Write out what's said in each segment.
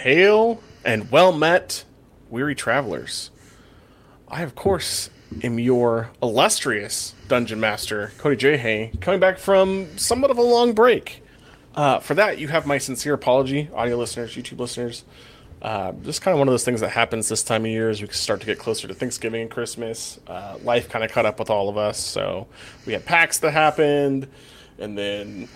Hail and well met, weary travelers. I, of course, am your illustrious dungeon master, Cody J. Hay, coming back from somewhat of a long break. Uh, for that, you have my sincere apology, audio listeners, YouTube listeners. Uh, just kind of one of those things that happens this time of year as we start to get closer to Thanksgiving and Christmas. Uh, life kind of caught up with all of us. So we had PAX that happened, and then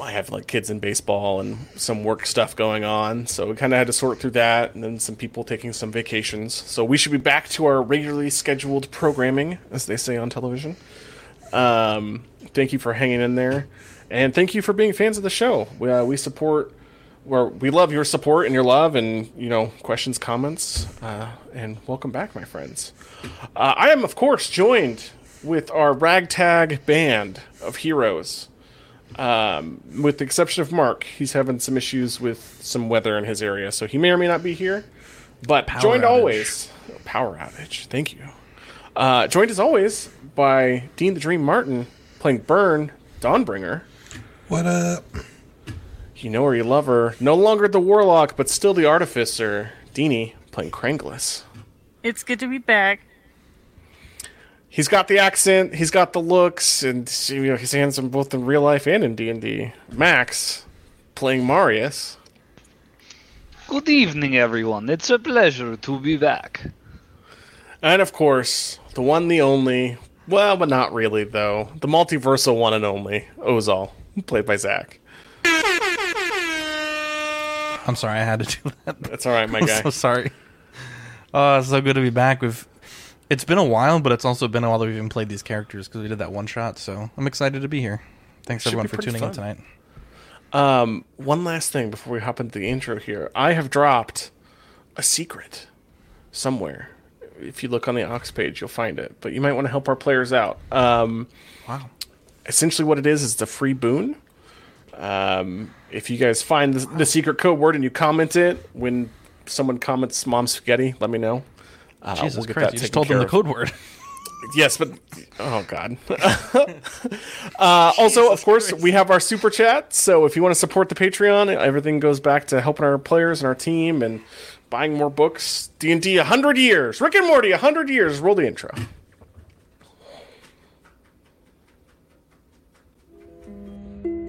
I have like kids in baseball and some work stuff going on. So we kind of had to sort through that, and then some people taking some vacations. So we should be back to our regularly scheduled programming, as they say on television. Um, thank you for hanging in there, and thank you for being fans of the show. We, uh, we support, where we love your support and your love, and you know questions, comments, uh, and welcome back, my friends. Uh, I am, of course, joined with our ragtag band of heroes. Um, with the exception of Mark, he's having some issues with some weather in his area, so he may or may not be here. But Power joined outage. always, power outage. Thank you. Uh, joined as always by Dean the Dream Martin playing Burn Dawnbringer. What up? You know her, you love her. No longer the Warlock, but still the Artificer. Deanie playing Kranglis. It's good to be back. He's got the accent, he's got the looks, and you know he's handsome both in real life and in D and D. Max playing Marius. Good evening, everyone. It's a pleasure to be back. And of course, the one, the only, well, but not really, though. The multiversal one and only, Ozal, played by Zach. I'm sorry, I had to do that. That's all right, my guy. I'm guy. so sorry. Oh, it's so good to be back. We've it's been a while, but it's also been a while that we've even played these characters because we did that one shot. So I'm excited to be here. Thanks Should everyone for tuning in tonight. Um, one last thing before we hop into the intro here. I have dropped a secret somewhere. If you look on the Ox page, you'll find it. But you might want to help our players out. Um, Wow. essentially what it is is a free boon. Um, if you guys find the, the secret code word and you comment it when someone comments "mom spaghetti," let me know. Uh, Jesus we'll get Christ! that You just taken told them the code word. Yes, but oh god. uh, also, of course, we have our super chat. So if you want to support the Patreon, everything goes back to helping our players and our team and buying more books. D and D, hundred years. Rick and Morty, hundred years. Roll the intro.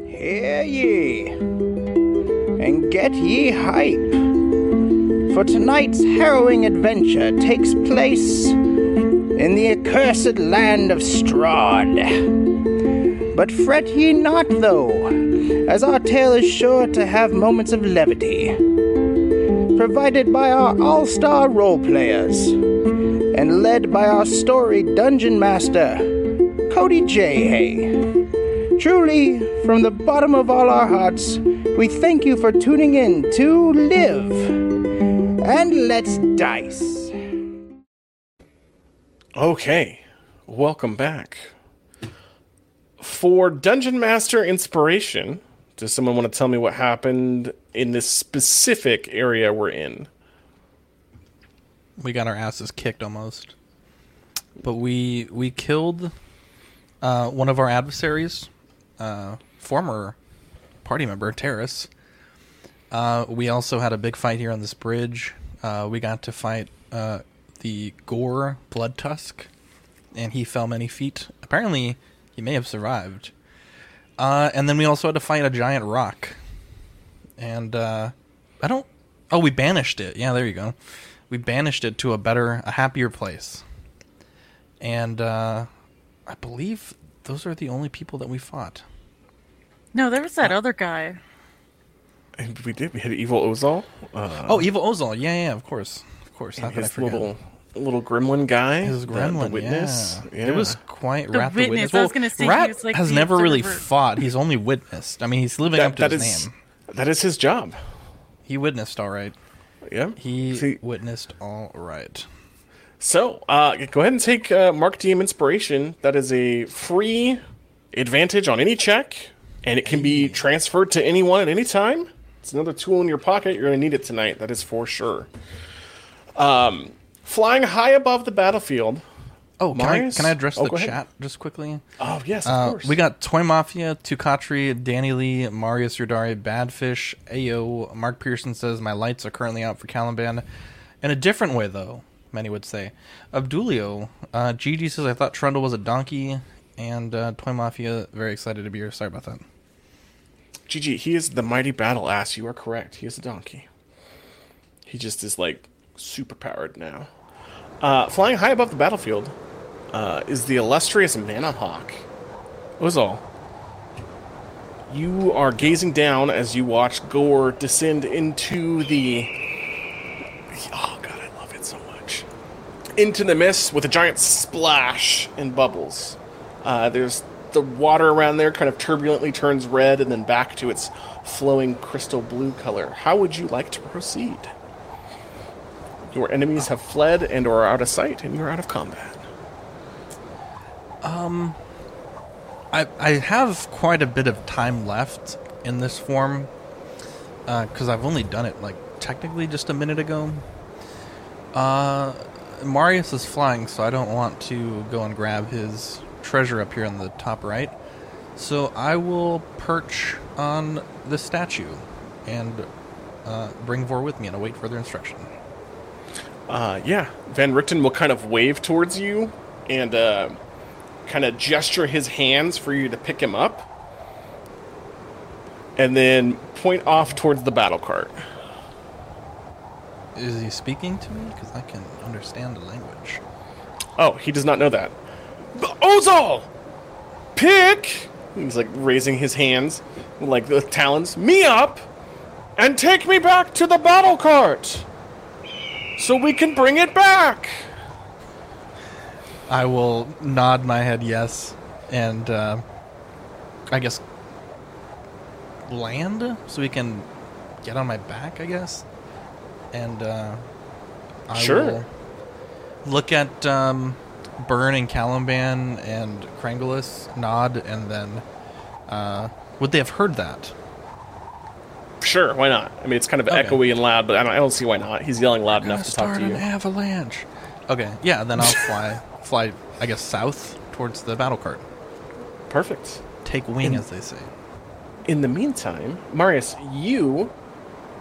Hear ye, and get ye hype. For tonight's harrowing adventure takes place in the accursed land of Strahd. But fret ye not, though, as our tale is sure to have moments of levity. Provided by our all star role players, and led by our story dungeon master, Cody J. Hay. Truly, from the bottom of all our hearts, we thank you for tuning in to Live and Let's Dice. Okay, welcome back. For Dungeon Master inspiration, does someone want to tell me what happened in this specific area we're in? we got our asses kicked almost, but we we killed uh, one of our adversaries, uh, former party member Terrace. Uh, we also had a big fight here on this bridge. Uh, we got to fight uh, the Gore Blood Tusk, and he fell many feet. Apparently, he may have survived. Uh, and then we also had to fight a giant rock. And uh, I don't. Oh, we banished it. Yeah, there you go. We banished it to a better, a happier place. And uh, I believe those are the only people that we fought. No, there was that other guy. And we did. We had Evil Ozal. Uh, Oh, Evil Ozal. Yeah, yeah, of course, of course. How could I his forget? little little gremlin guy. His gremlin, the witness. Yeah. It was quite The Rat witness, the Witness. I was gonna say he Rat was like has the never really observer. fought. He's only witnessed. I mean, he's living up to that his is name. that is his job. He witnessed all right. Yeah. He See, witnessed all right. so uh, go ahead and take uh, Mark DM inspiration. That is a free advantage on any check, and it can be transferred to anyone at any time. It's another tool in your pocket. You're going to need it tonight. That is for sure. Um, flying high above the battlefield, Oh, can I, Marius? can I address Oh, the go ahead. chat just quickly? Oh yes, of Uh, course. we got Toy Mafia, Tukatri, Danny Lee, Marius Yurdari, Badfish, Ayo. Mark Pearson says my lights are currently out for Caliban. In a different way, though, many would say. Abdulio, uh, Gigi says I thought Trundle was a donkey, and uh, Toy Mafia very excited to be here. Sorry about that. GG, he is the mighty battle ass. You are correct. He is a donkey. He just is like super powered now. Uh, flying high above the battlefield uh, is the illustrious Manahawk. Ozal. You are gazing down as you watch Gore descend into the. Oh god, I love it so much. Into the mist with a giant splash and bubbles. Uh, there's the water around there kind of turbulently turns red and then back to its flowing crystal blue color. How would you like to proceed? Your enemies have fled and are out of sight, and you're out of combat. Um, I, I have quite a bit of time left in this form because I've only done it like technically just a minute ago. Uh, Marius is flying, so I don't want to go and grab his treasure up here in the top right. So I will perch on the statue and uh, bring Vor with me and await further instruction. Uh, yeah, Van Richten will kind of wave towards you and uh, kind of gesture his hands for you to pick him up, and then point off towards the battle cart. Is he speaking to me? Because I can understand the language. Oh, he does not know that. Ozal! Pick! He's like raising his hands, like the talons, me up, and take me back to the battle cart! So we can bring it back! I will nod my head yes, and uh, I guess land so we can get on my back. I guess, and uh, I Sure. will look at um, Burn and Caliban and Krangulus, nod, and then uh, would they have heard that? Sure, why not? I mean, it's kind of Okay. echoey and loud, but I don't, I don't see why not. He's yelling loud enough to talk to an you. avalanche. Okay, yeah, then I'll fly, fly. I guess south towards the battle cart. Perfect. Take wing, In- as they say. In the meantime, Marius, you,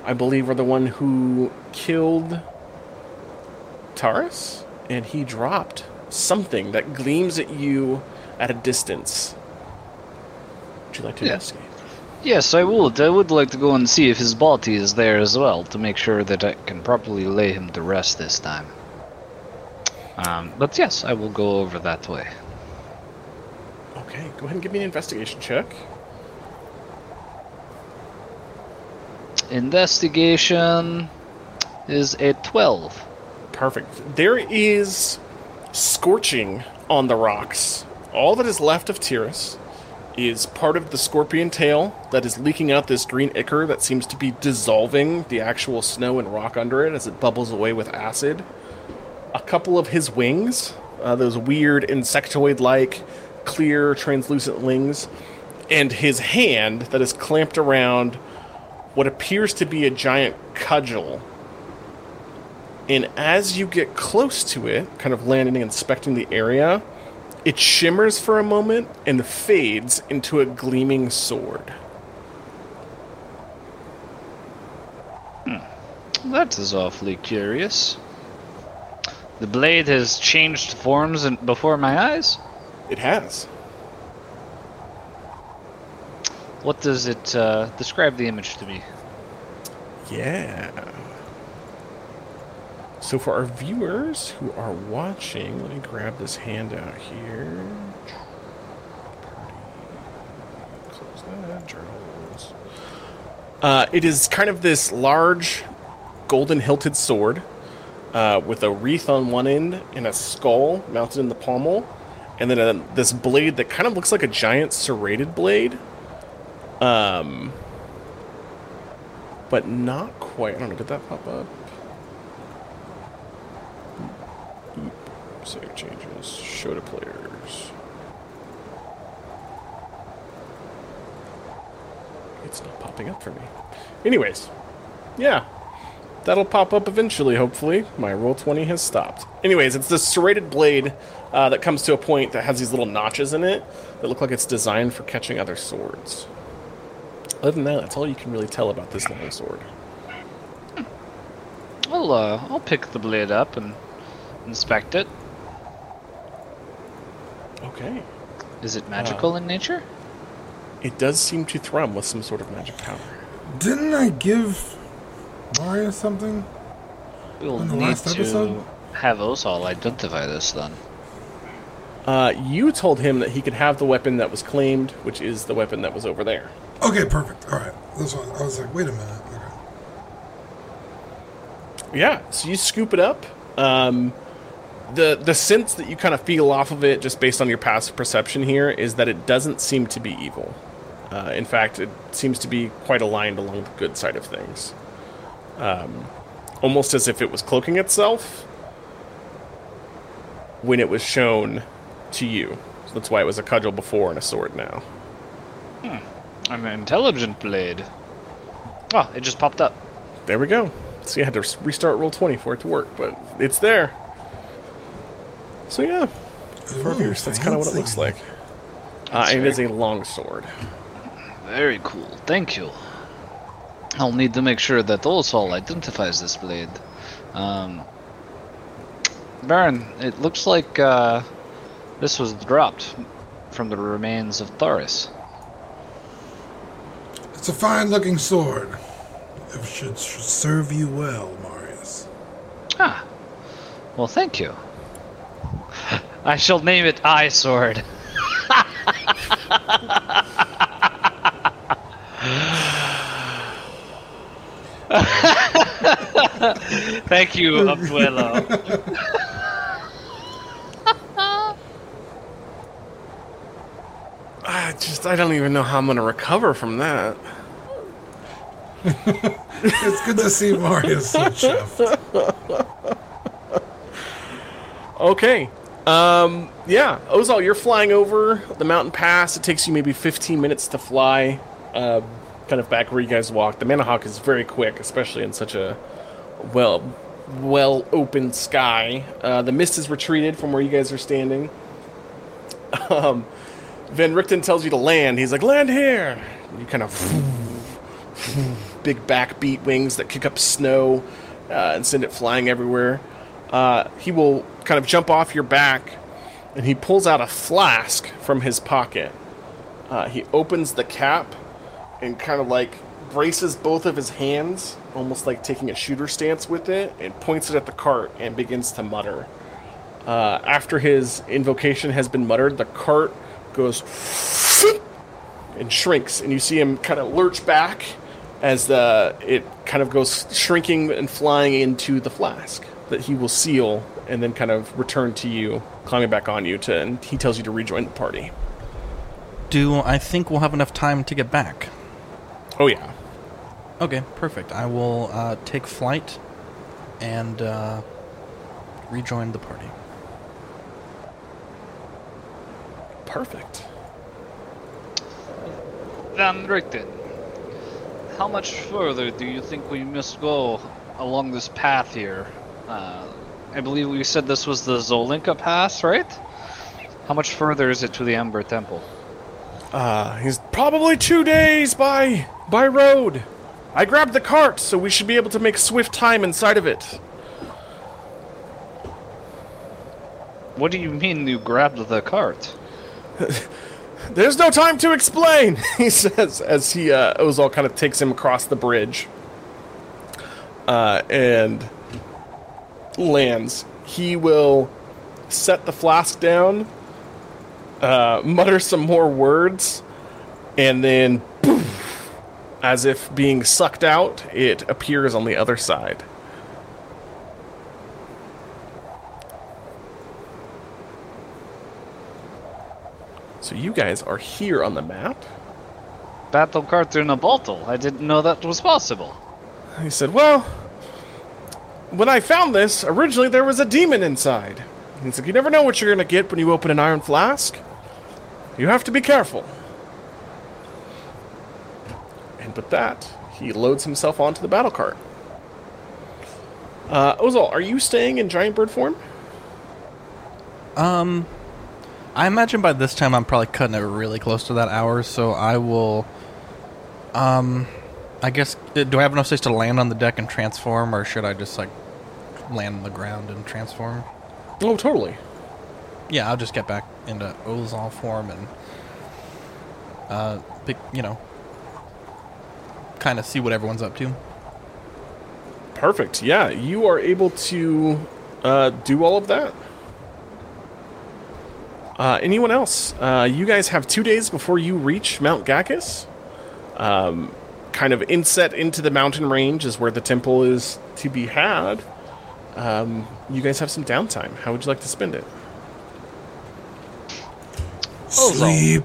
I believe, are the one who killed Taurus, and he dropped something that gleams at you at a distance. Would you like to Yeah. investigate? Yes, I would. I would like to go and see if his body is there as well to make sure that I can properly lay him to rest this time. Um, but yes, I will go over that way. Okay, go ahead and give me an investigation check. Investigation is a 12. Perfect. There is scorching on the rocks. All that is left of Tyrus is part of the scorpion tail that is leaking out this green ichor that seems to be dissolving the actual snow and rock under it as it bubbles away with acid. A couple of his wings, uh, those weird insectoid like, clear, translucent wings, and his hand that is clamped around what appears to be a giant cudgel and as you get close to it, kind of landing and inspecting the area, it shimmers for a moment and fades into a gleaming sword. That is awfully curious. The blade has changed forms before my eyes. It has. What does it uh, describe the image to me? Yeah. So for our viewers who are watching, let me grab this handout here. Close that. Journals. Uh, it is kind of this large, golden hilted sword uh, with a wreath on one end and a skull mounted in the pommel, and then a, this blade that kind of looks like a giant serrated blade. Um, but not quite. I don't know. Did that pop up? Save changes. Show to players. It's not popping up for me. Anyways, yeah. that'll pop up eventually, hopefully. My roll 20 has stopped. Anyways, it's this serrated blade uh, that comes to a point that has these little notches in it that look like it's designed for catching other swords. Other than that, that's all you can really tell about this long sword. I'll uh, I'll pick the blade up and inspect it. Okay. Is it magical in nature? It does seem to thrum with some sort of magic power. Didn't I give Mario something? We'll in the need last to episode? have Ozal identify this then. Uh, you told him that he could have the weapon that was claimed, which is the weapon that was over there. Okay, perfect. All right. This one, I was like, wait a minute. Okay. Yeah, so you scoop it up. Um, the the sense that you kind of feel off of it, just based on your passive perception here, is that it doesn't seem to be evil. Uh, in fact, it seems to be quite aligned along the good side of things. Um, almost as if it was cloaking itself when it was shown to you. So that's why it was a cudgel before and a sword now. An intelligent blade. Oh, it just popped up. There we go. So you had to restart roll 20 for it to work, but it's there. So yeah, Furbiers, that's kind of what it looks like. Uh, and it is a long sword. Very cool. Thank you. I'll need to make sure that Ozal identifies this blade. Um, Baron, it looks like uh, this was dropped from the remains of Thoris. It's a fine-looking sword. It should, should serve you well, Marius. Ah, well, thank you. I shall name it Eye Sword. Thank you, Abuelo. I just, I don't even know how I'm going to recover from that. It's good to see Marius so chuffed. Okay. Um, yeah, Ozal, you're flying over the mountain pass. It takes you maybe 15 minutes to fly, uh, kind of back where you guys walked. The Manahawk is very quick, especially in such a well, well open sky. Uh, the mist has retreated from where you guys are standing. Um, Van Richten tells you to land. He's like, land here. You kind of big backbeat wings that kick up snow uh, and send it flying everywhere. Uh, he will kind of jump off your back and he pulls out a flask from his pocket. Uh, he opens the cap and kind of like braces both of his hands, almost like taking a shooter stance with it, and points it at the cart and begins to mutter. Uh, after his invocation has been muttered, the cart goes and shrinks, and you see him kind of lurch back as the it kind of goes shrinking and flying into the flask that he will seal and then kind of return to you, climbing back on you to, and he tells you to rejoin the party. Do I think we'll have enough time to get back? Oh yeah, Okay, perfect. I will uh, take flight and uh, rejoin the party. perfect. Van Richten, how much further do you think we must go along this path here? Uh, I believe we said this was the Tsolenka Pass, right? How much further is it to the Amber Temple? Uh, he's probably two days by by road. I grabbed the cart, so we should be able to make swift time inside of it. What do you mean you grabbed the cart? There's no time to explain, he says as he uh, Ozal kind of takes him across the bridge uh, and lands. He will set the flask down, uh, mutter some more words, and then, poof, as if being sucked out, it appears on the other side. So you guys are here on the map. Battle cart in a bottle. I didn't know that was possible. He said, Well, when I found this, originally there was a demon inside. He said, You never know what you're to get when you open an iron flask. You have to be careful. And with that, he loads himself onto the battle cart. Uh, Ozal, are you staying in giant bird form? Um, I imagine by this time I'm probably cutting it really close to that hour, so I will. Um, I guess uh, do I have enough space to land on the deck and transform, or should I just like land on the ground and transform? Oh, totally. Yeah, I'll just get back into Ozal form and uh, pick, you know, kind of see what everyone's up to. Perfect. Yeah, you are able to uh, do all of that. Uh, anyone else? Uh, you guys have two days before you reach Mount Ghakis. Um, kind of inset into the mountain range is where the temple is to be had. Um, you guys have some downtime. How would you like to spend it? Sleep.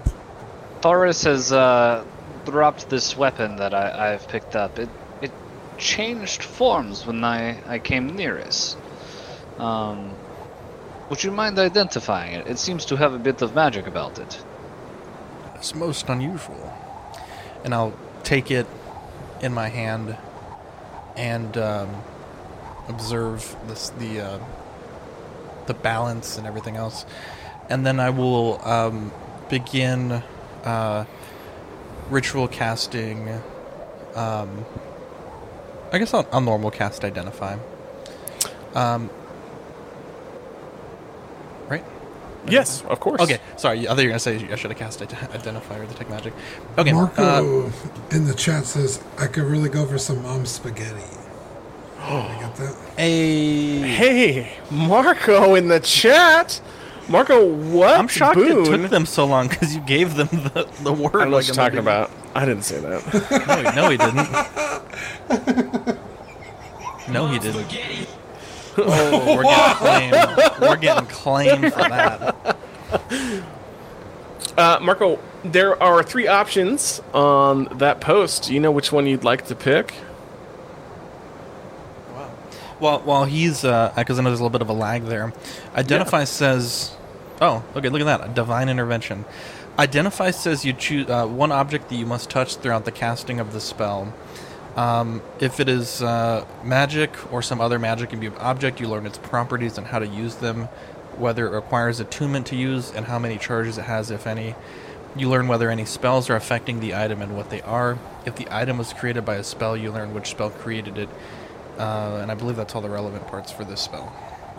Thoris has uh, dropped this weapon that I, I've picked up. It it changed forms when I, I came near it. Um, would you mind identifying it? It seems to have a bit of magic about it. It's most unusual. And I'll take it in my hand and um, observe this, the uh, the balance and everything else, and then I will um, begin uh, ritual casting. Um, I guess I'll, I'll normal cast identify. Um, right? Yes, of course. Okay, sorry. I thought you were gonna say I should have cast ident- identify or detect magic. Okay, uh, Marco in the chat says I could really go for some mom spaghetti. I got that. a. Hey, Marco in the chat. Marco, what? I'm shocked boon? it took them so long because you gave them the, the word. I don't know what like you're talking beginning. about. I didn't say that. No, he- no, he didn't. No, he didn't. Oh, we're getting claimed. We're getting claimed for that. Uh, Marco, there are three options on that post. Do you know which one you'd like to pick? Well, while he's, because I know there's a little bit of a lag there, Identify says, oh, okay, look at that, a divine intervention. Identify says you choose uh, one object that you must touch throughout the casting of the spell. Um, if it is uh, magic or some other magic imbued object, you learn its properties and how to use them, whether it requires attunement to use, and how many charges it has, if any. You learn whether any spells are affecting the item and what they are. If the item was created by a spell, you learn which spell created it. Uh, and I believe that's all the relevant parts for this spell.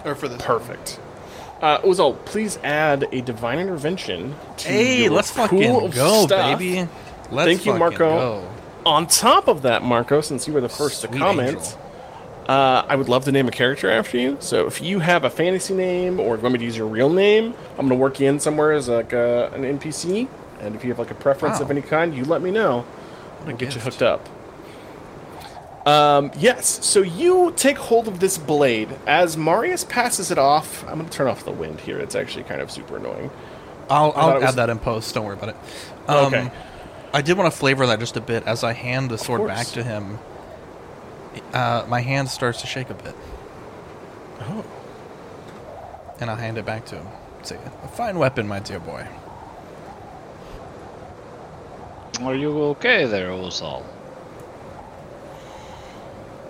Or for this. Perfect. Uh, Ozal, please add a divine intervention to Hey, your let's pool fucking of go, stuff. baby. Let's Thank you, fucking Marco. go. On top of that, Marco, since you were the first to Sweet comment, angel. uh, I would love to name a character after you. So if you have a fantasy name or if you want me to use your real name, I'm going to work you in somewhere as like a, an NPC. And if you have like a preference of Wow. any kind, you let me know. What a I'll get you gift. hooked up. Um, yes, so you take hold of this blade. As Marius passes it off, I'm going to turn off the wind here. It's actually kind of super annoying. I'll, I'll it was- add that in post. Don't worry about it. Um, Okay. I did want to flavor that just a bit. As I hand the sword back to him, uh, my hand starts to shake a bit. Oh. And I'll hand it back to him. Say, a fine weapon, my dear boy. Are you okay there, Ozal?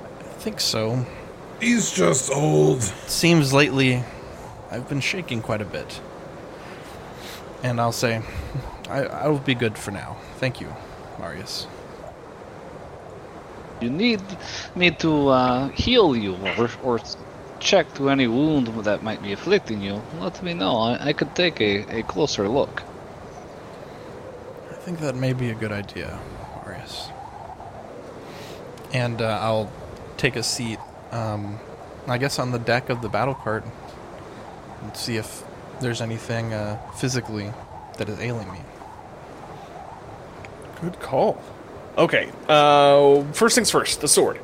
I think so. He's just old. seems lately I've been shaking quite a bit. And I'll say, I, I'll be good for now. Thank you, Marius. You need me to uh, heal you or, or check to any wound that might be afflicting you. Let me know. I, I could take a, a closer look. I think that may be a good idea, Marius. And uh, I'll take a seat, um, I guess, on the deck of the battle cart and see if there's anything uh, physically that is ailing me. Good call. Okay, uh, first things first, the sword.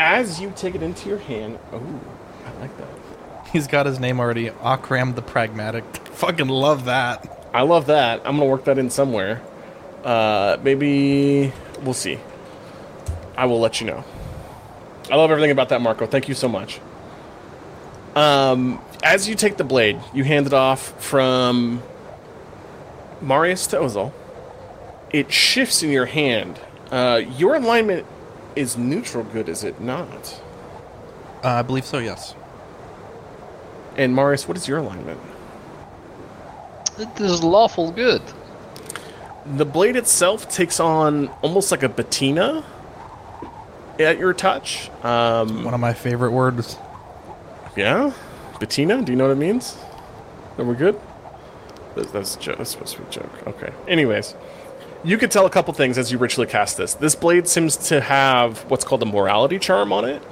As you take it into your hand, oh, I like that. He's got his name already, Akram the Pragmatic. Fucking love that. I love that. I'm gonna work that in somewhere. Uh, maybe we'll see. I will let you know. I love everything about that, Marco. Thank you so much. Um, as you take the blade, you hand it off from Marius to Ozal. It shifts in your hand. Uh, your alignment is neutral good, is it not? Uh, I believe so. Yes. And Marius, what is your alignment? It is lawful good. The blade itself takes on almost like a patina at your touch. Um, One of my favorite words. yeah, patina. Do you know what it means? Are we're good? That's, that's, that's supposed to be a joke. Okay. Anyways, you could tell a couple things as you ritually cast this. This blade seems to have what's called a morality charm on it,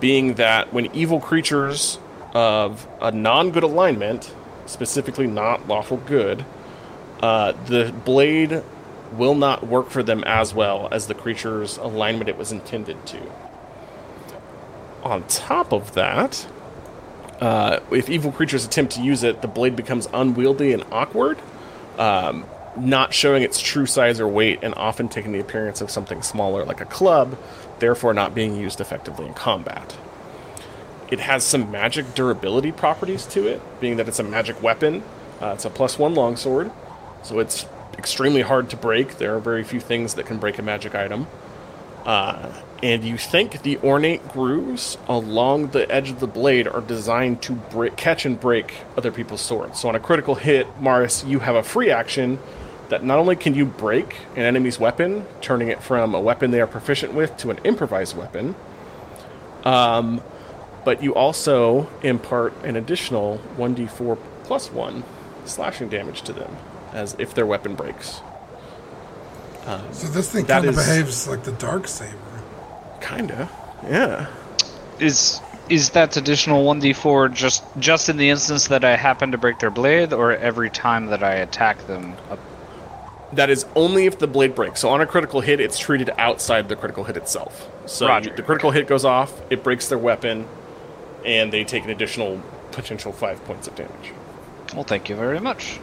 being that when evil creatures of a non-good alignment, specifically not lawful good, uh, the blade will not work for them as well as the creature's alignment it was intended to. On top of that, uh, if evil creatures attempt to use it, the blade becomes unwieldy and awkward, um, not showing its true size or weight, and often taking the appearance of something smaller like a club, therefore not being used effectively in combat. It has some magic durability properties to it, being that it's a magic weapon. Uh, it's a plus one longsword, so it's extremely hard to break. There are very few things that can break a magic item. Uh, and you think the ornate grooves along the edge of the blade are designed to break, catch and break other people's swords. So on a critical hit, Maris, you have a free action that not only can you break an enemy's weapon, turning it from a weapon they are proficient with to an improvised weapon, um, but you also impart an additional 1d4 plus 1 slashing damage to them as if their weapon breaks. So this thing That kind of behaves like the dark saber. Kinda, yeah. Is is that additional 1d4 just just in the instance that I happen to break their blade, or every time that I attack them? Uh, That is only if the blade breaks. So on a critical hit, it's treated outside the critical hit itself. So Roger. the critical hit goes off, it breaks their weapon, and they take an additional potential five points of damage. Well, thank you very much.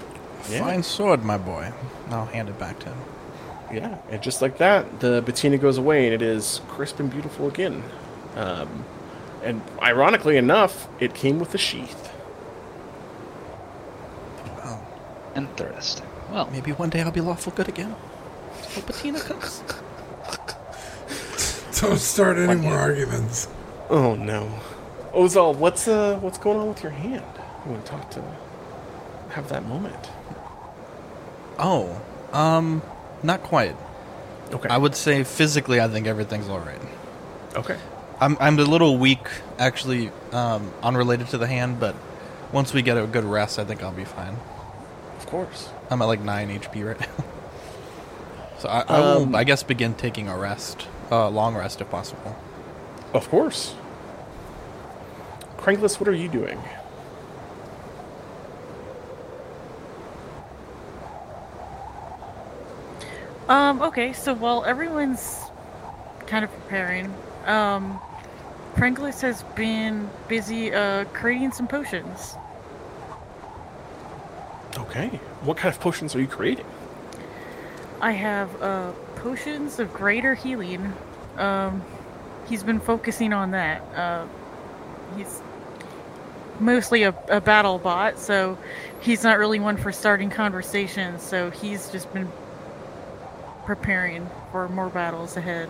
Yeah. Fine sword, my boy. I'll hand it back to him. Yeah, and just like that, the patina goes away, and it is crisp and beautiful again. Um, and ironically enough, it came with a sheath. Interesting. Well, Maybe one day I'll be lawful good again. Till Patina comes. Don't start any more arguments. Oh no, Ozal, what's uh, what's going on with your hand? You want to talk to, have that moment? Oh, um, not quite. Okay. I would say physically, I think everything's all right. okay. I'm I'm a little weak, actually, um, unrelated to the hand, but once we get a good rest, I think I'll be fine. Of course. I'm at like nine HP right now, so I, I will, Um, I guess, begin taking a rest, uh, long rest if possible. Of course. Crankless, what are you doing? Um, okay, so while everyone's kind of preparing, um, has been busy uh, creating some potions. Okay. What kind of potions are you creating? I have uh, potions of greater healing. Um, he's been focusing on that. Uh, he's mostly a, a battle bot, so he's not really one for starting conversations. So he's just been preparing for more battles ahead.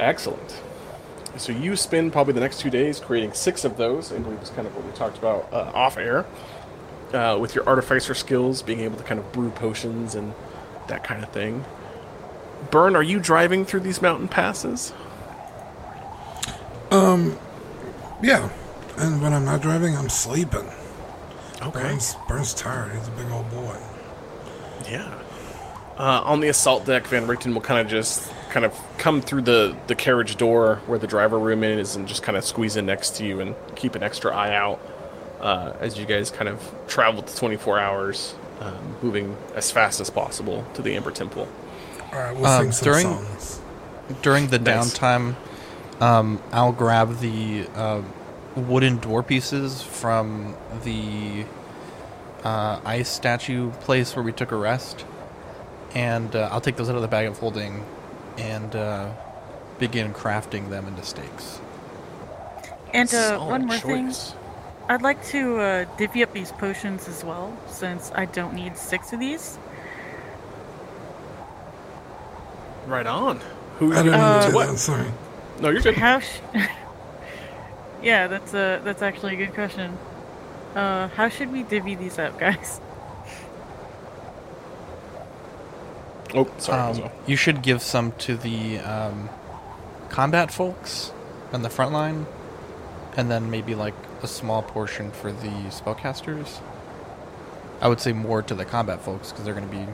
Excellent. So you spend probably the next two days creating six of those. I believe is kind of what we talked about uh, off air. Uh, with your artificer skills, being able to kind of brew potions and that kind of thing. Burn, are you driving through these mountain passes? Um, yeah. And when I'm not driving, I'm sleeping. Okay. Burns, Burns tired. He's a big old boy. Yeah. Uh, on the assault deck, Van Richten will kind of just kind of come through the, the carriage door where the driver room is and just kind of squeeze in next to you and keep an extra eye out uh, as you guys kind of travel to 24 hours, um, moving as fast as possible to the Amber Temple. All right, we'll Um, sing some during- songs. During the Nice. downtime, um, I'll grab the uh, wooden door pieces from the uh, ice statue place where we took a rest, and uh, I'll take those out of the bag of holding and uh, begin crafting them into stakes. And uh, one more thing. I'd like to uh, divvy up these potions as well, since I don't need six of these. Right on. Who? I didn't mean Uh, to do what? that. Sorry. No, you're good. How? Sh- yeah, that's a that's actually a good question. Uh, how should we divvy these up, guys? Oh, sorry. Um, you should give some to the um, combat folks on the front line, and then maybe like a small portion for the spellcasters. I would say more to the combat folks because they're going to be,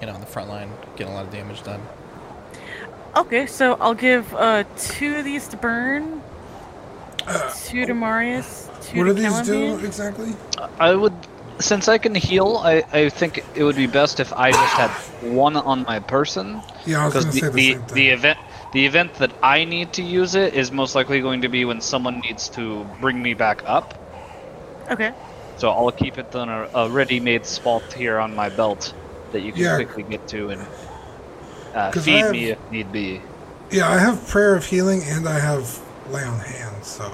you know, on the front line getting a lot of damage done. Okay, so I'll give uh two of these to Burn, two to Marius, two What to do these do exactly? I would, since I can heal, I, I think it would be best if I just had one on my person. Yeah, I was Because going to say the, the, the, same thing. the event the event that I need to use it is most likely going to be when someone needs to bring me back up. Okay. So I'll keep it on a, a ready-made spot here on my belt that you can Yeah. quickly get to and uh, 'Cause I feed have- me if need be. yeah, I have prayer of healing and I have lay on hands. So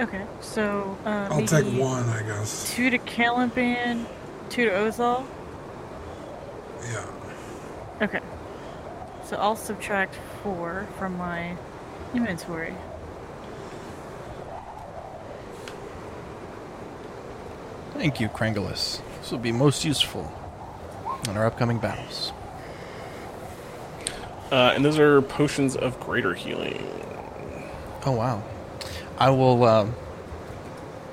Okay. So uh, I'll take one, I guess. Two to Caliban, two to Ozal. Yeah. Okay. So I'll subtract four from my inventory. Thank you, Krangulus. This will be most useful in our upcoming battles. Uh, and those are potions of greater healing. Oh wow! I will um,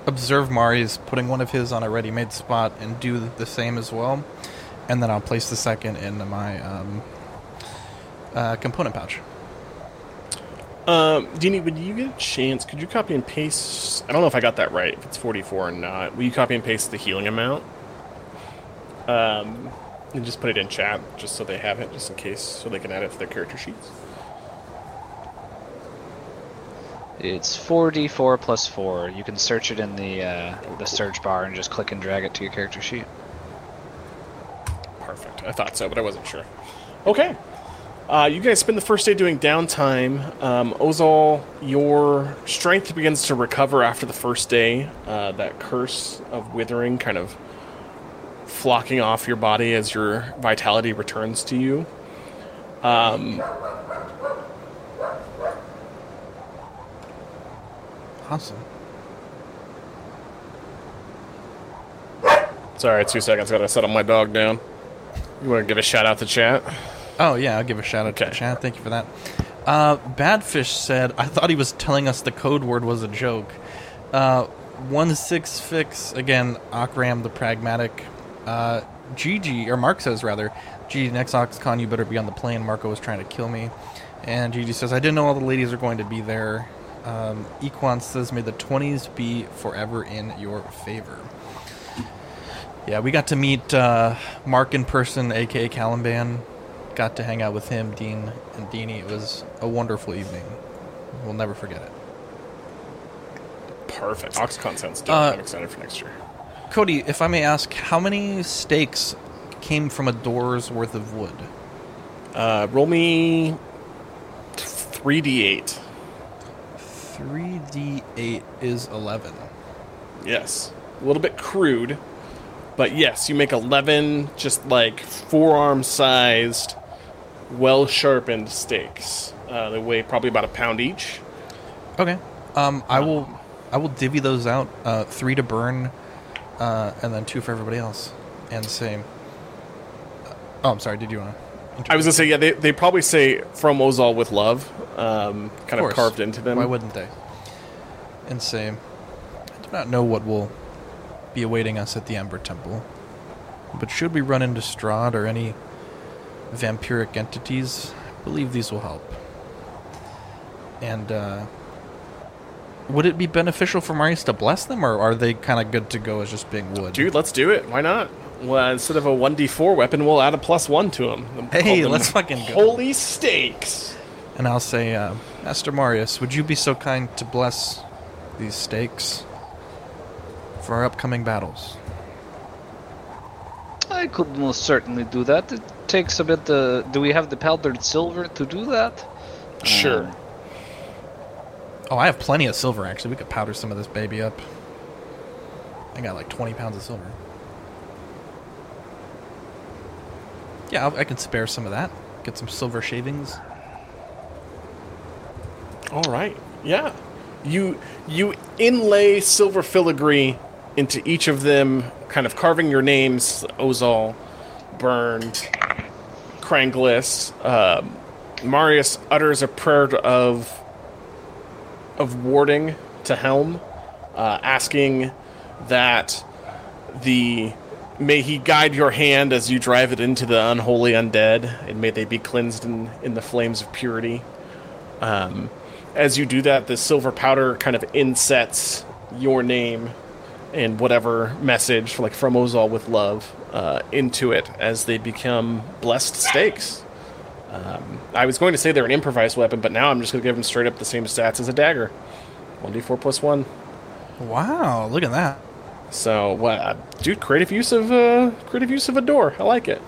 observe Mari's putting one of his on a ready-made spot and do the same as well, and then I'll place the second in my um, uh, component pouch. Um, Dini, would you get a chance? Could you copy and paste? I don't know if I got that right. If it's forty-four or not, will you copy and paste the healing amount? Um, and just put it in chat, just so they have it, just in case, so they can add it to their character sheets. It's 4d4 plus 4. You can search it in the uh, the search bar and just click and drag it to your character sheet. Perfect. I thought so, but I wasn't sure. Okay. Uh, you guys spend the first day doing downtime. Um, Ozal, your strength begins to recover after the first day. Uh, that curse of withering kind of flocking off your body as your vitality returns to you. Um, Awesome. sorry, two seconds. Gotta settle my dog down. You want to give a shout out to chat? Oh yeah, I'll give a shout out to Okay. the chat. Thank you for that. Uh, Badfish said, "I thought he was telling us the code word was a joke." Uh, one six fix again. Akram the pragmatic. Uh, Gigi or Mark says rather, Gigi next OxCon you better be on the plane. Marco was trying to kill me, and Gigi says, "I didn't know all the ladies are going to be there." Um, Equan says, "May the twenties be forever in your favor." Yeah, we got to meet uh, Mark in person, aka Caliban. Got to hang out with him, Dean, and Deanie. It was a wonderful evening. We'll never forget it. Perfect. OxCon sounds dope. Uh, I'm excited for next year. Cody, if I may ask, how many stakes came from a door's worth of wood? Uh, roll me 3d8. 3d8 is 11. Yes. A little bit crude, but yes, you make 11 just like forearm sized, well sharpened stakes. Uh, they weigh probably about a pound each. Okay. Um, I will, I will divvy those out. Uh, three to burn, uh, and then two for everybody else. And same. Oh, I'm sorry. Did you want to? I was gonna say, yeah, they, they probably say from Ozal with love, um, kind of, course. carved into them. Why wouldn't they? And same. I do not know what will be awaiting us at the Amber Temple, but should we run into Strahd or any vampiric entities, I believe these will help. And uh, would it be beneficial for Marius to bless them, or are they kind of good to go as just being wood? Dude, let's do it. Why not? Well, instead of a 1d4 weapon, we'll add a plus one to them. Hey, let's fucking go. Holy stakes! And I'll say, uh, Master Marius, would you be so kind to bless these stakes for our upcoming battles? I could most certainly do that. It takes a bit. Uh, do we have the powdered silver to do that? Sure. Um, Oh, I have plenty of silver, actually. We could powder some of this baby up. I got like 20 pounds of silver. Yeah, I'll, I can spare some of that. Get some silver shavings. All right. Yeah. You you inlay silver filigree into each of them, kind of carving your names: Ozal, Burned, Kranglis. Um, Marius utters a prayer of of warding to Helm, uh, asking that the may he guide your hand as you drive it into the unholy undead, and may they be cleansed in, in the flames of purity. Um, as you do that, the silver powder kind of insets your name and whatever message, like from Ozal with love, uh, into it as they become blessed stakes. Um, I was going to say they're an improvised weapon, but now I'm just going to give them straight up the same stats as a dagger 1d4 plus 1. Wow, look at that. So, uh, dude, creative use of uh, creative use of a door. I like it.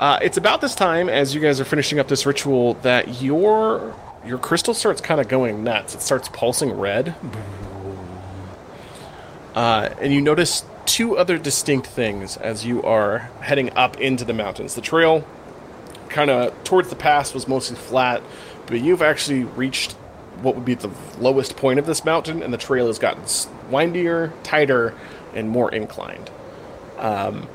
Uh, it's about this time as you guys are finishing up this ritual that your your crystal starts kind of going nuts. It starts pulsing red, uh, and you notice two other distinct things as you are heading up into the mountains. The trail, kind of towards the pass, was mostly flat, but you've actually reached what would be the lowest point of this mountain, and the trail has gotten windier, tighter, and more inclined. Um,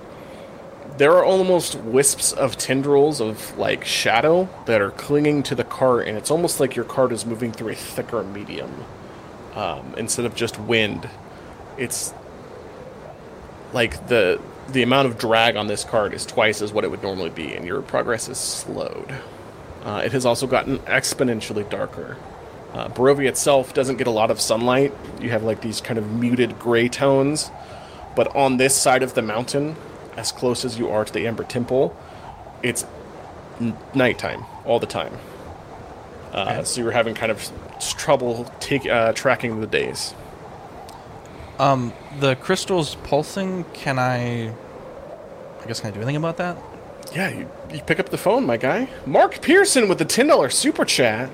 there are almost wisps of tendrils of like shadow that are clinging to the cart, and it's almost like your cart is moving through a thicker medium um, instead of just wind. It's like the the amount of drag on this cart is twice as what it would normally be, and your progress is slowed. Uh, it has also gotten exponentially darker. Uh, Barovia itself doesn't get a lot of sunlight. You have like these kind of muted gray tones, but on this side of the mountain, as close as you are to the Amber Temple, it's n- nighttime all the time. Uh, So you're having kind of trouble take, uh, tracking the days. Um, the crystal's pulsing. Can I? I guess can I do anything about that? Yeah, you, you pick up the phone, my guy. Mark Pearson with the ten dollar super chat.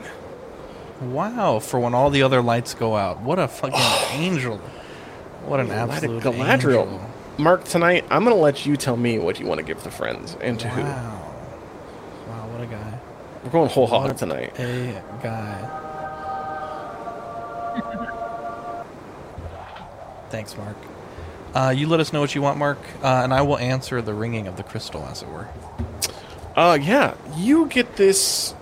Wow! For when all the other lights go out, what a fucking angel! What an of absolute Galadriel. angel! Mark, tonight I'm gonna let you tell me what you want to give the friends and to who. Wow! Wow! What a guy! We're going whole hog tonight. A guy. Thanks, Mark. Uh, you let us know what you want, Mark, uh, and I will answer the ringing of the crystal, as it were. Uh, yeah, you get this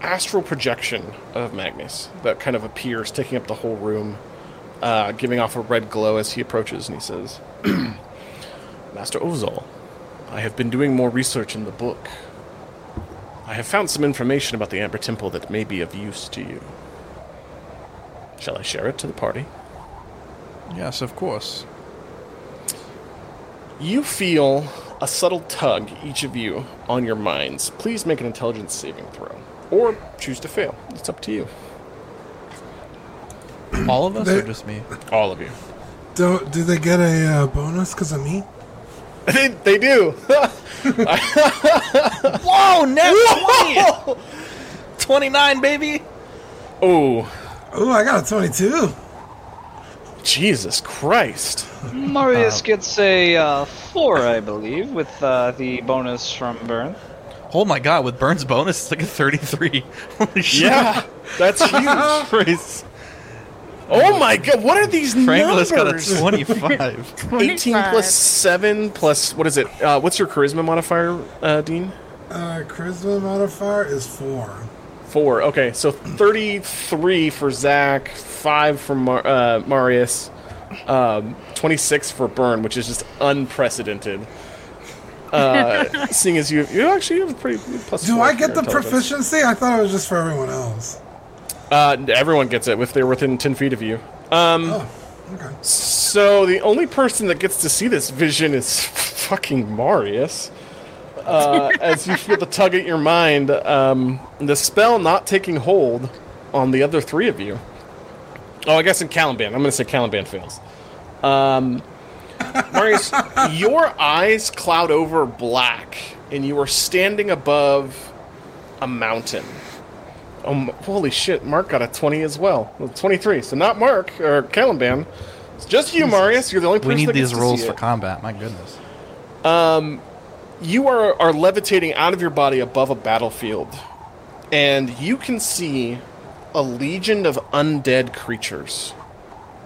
astral projection of Magnus that kind of appears, taking up the whole room, uh, giving off a red glow as he approaches, and he says, Master Ozal, I have been doing more research in the book. I have found some information about the Amber Temple that may be of use to you. Shall I share it to the party? Yes, of course. You feel a subtle tug, each of you, on your minds. Please make an intelligence saving throw. Or choose to fail. It's up to you. All of us, or just me? All of you. Do, do they get a uh, bonus because of me? they, they do. Whoa! Net 20! 29, baby! oh, Oh, I got a 22. Jesus Christ. Marius gets a uh, four, I believe, with uh, the bonus from Burn. Oh my god, with Burns bonus, it's like a 33. Holy. Yeah, that's huge. Praise. Oh my god, what are these Franklin got a 25. 18 plus 7 plus, what is it? Uh, what's your charisma modifier, uh, Dean? Uh, charisma modifier is 4. Four. Okay, so 33 for Zach, 5 for Mar- uh, Marius, um, 26 for Burn, which is just unprecedented. Uh, seeing as you, you actually have a pretty plus. Do I get the proficiency? I thought it was just for everyone else. Uh, everyone gets it if they're within 10 feet of you. Um, Oh, okay. So the only person that gets to see this vision is fucking Marius. Uh, as you feel the tug at your mind, um, the spell not taking hold on the other three of you. Oh, I guess in Caliban. I'm going to say Caliban fails. Um, Marius, your eyes cloud over black, and you are standing above a mountain. Um, holy shit, Mark got a 20 as well. Well, 23. So not Mark or Caliban. It's just you, Marius. You're the only person We need these rules for combat, my goodness. You are, are levitating out of your body above a battlefield, and you can see a legion of undead creatures.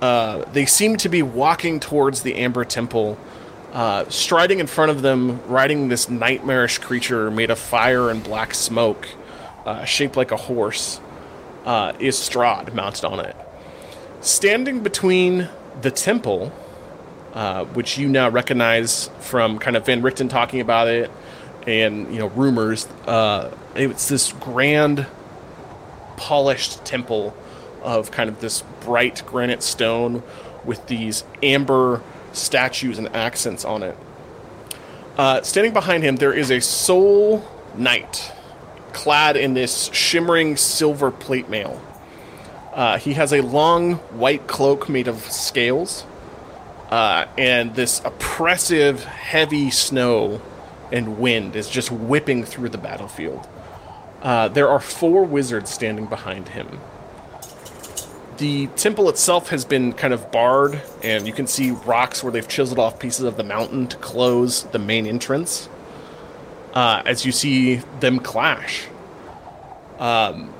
Uh, they seem to be walking towards the Amber Temple, uh, striding in front of them, riding this nightmarish creature made of fire and black smoke, uh, shaped like a horse, uh, is Strahd mounted on it. Standing between the temple uh, which you now recognize from kind of Van Richten talking about it and you know rumors. Uh, it's this grand, polished temple of kind of this bright granite stone with these amber statues and accents on it. Uh, standing behind him, there is a soul knight clad in this shimmering silver plate mail. Uh, he has a long white cloak made of scales uh, and this oppressive, heavy snow and wind is just whipping through the battlefield. Uh, there are four wizards standing behind him. The temple itself has been kind of barred, and you can see rocks where they've chiseled off pieces of the mountain to close the main entrance. Uh, as you see them clash, um,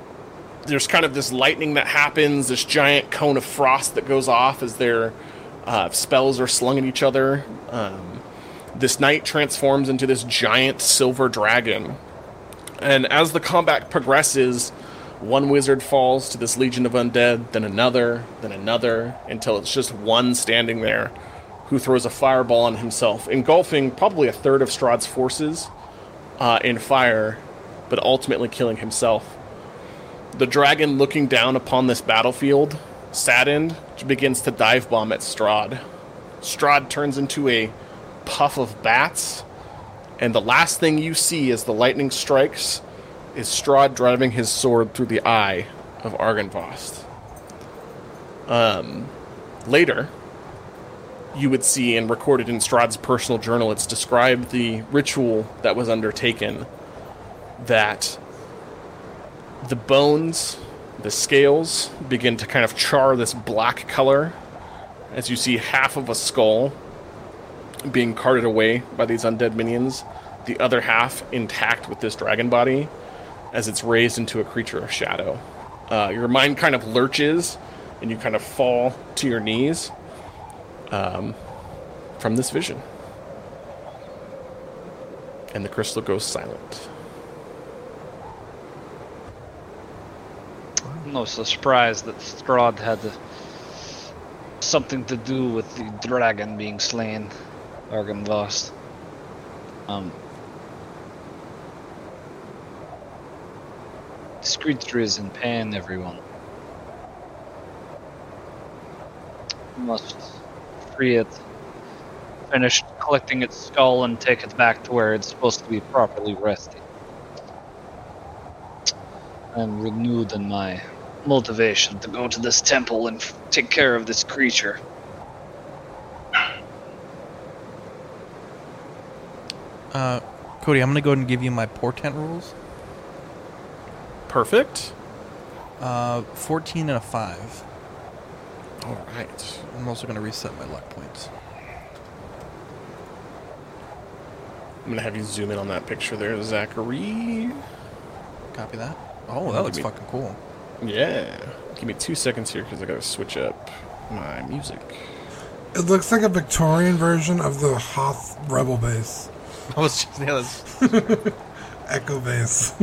there's kind of this lightning that happens, this giant cone of frost that goes off as they're uh, spells are slung at each other. Um, this knight transforms into this giant silver dragon. And as the combat progresses, one wizard falls to this legion of undead, then another, then another, until it's just one standing there who throws a fireball on himself, engulfing probably a third of Strahd's forces uh, in fire, but ultimately killing himself. The dragon looking down upon this battlefield saddened, begins to dive bomb at Strahd. Strahd turns into a puff of bats, and the last thing you see as the lightning strikes is Strahd driving his sword through the eye of Argynvost. Um, later, you would see and recorded in Strahd's personal journal, it's described the ritual that was undertaken that the bones the scales begin to kind of char this black color as you see half of a skull being carted away by these undead minions, the other half intact with this dragon body as it's raised into a creature of shadow. Uh, your mind kind of lurches and you kind of fall to your knees um, from this vision. And the crystal goes silent. No surprise that Strahd had something to do with the dragon being slain, Argynvost. Um, this creature is in pain, everyone. Must free it, finish collecting its skull, and take it back to where it's supposed to be properly resting. I'm renewed in my motivation to go to this temple and f- take care of this creature. Uh, Cody, I'm gonna go ahead and give you my portent rules. Perfect. Uh, 14 and a five. All right. I'm also gonna reset my luck points. I'm gonna have you zoom in on that picture there, Zachary. Copy that. Oh, that looks fucking cool. Yeah. Give me two seconds here because I gotta switch up my music. It looks like a Victorian version of the Hoth Rebel base, I was just, yeah, that's, Echo base.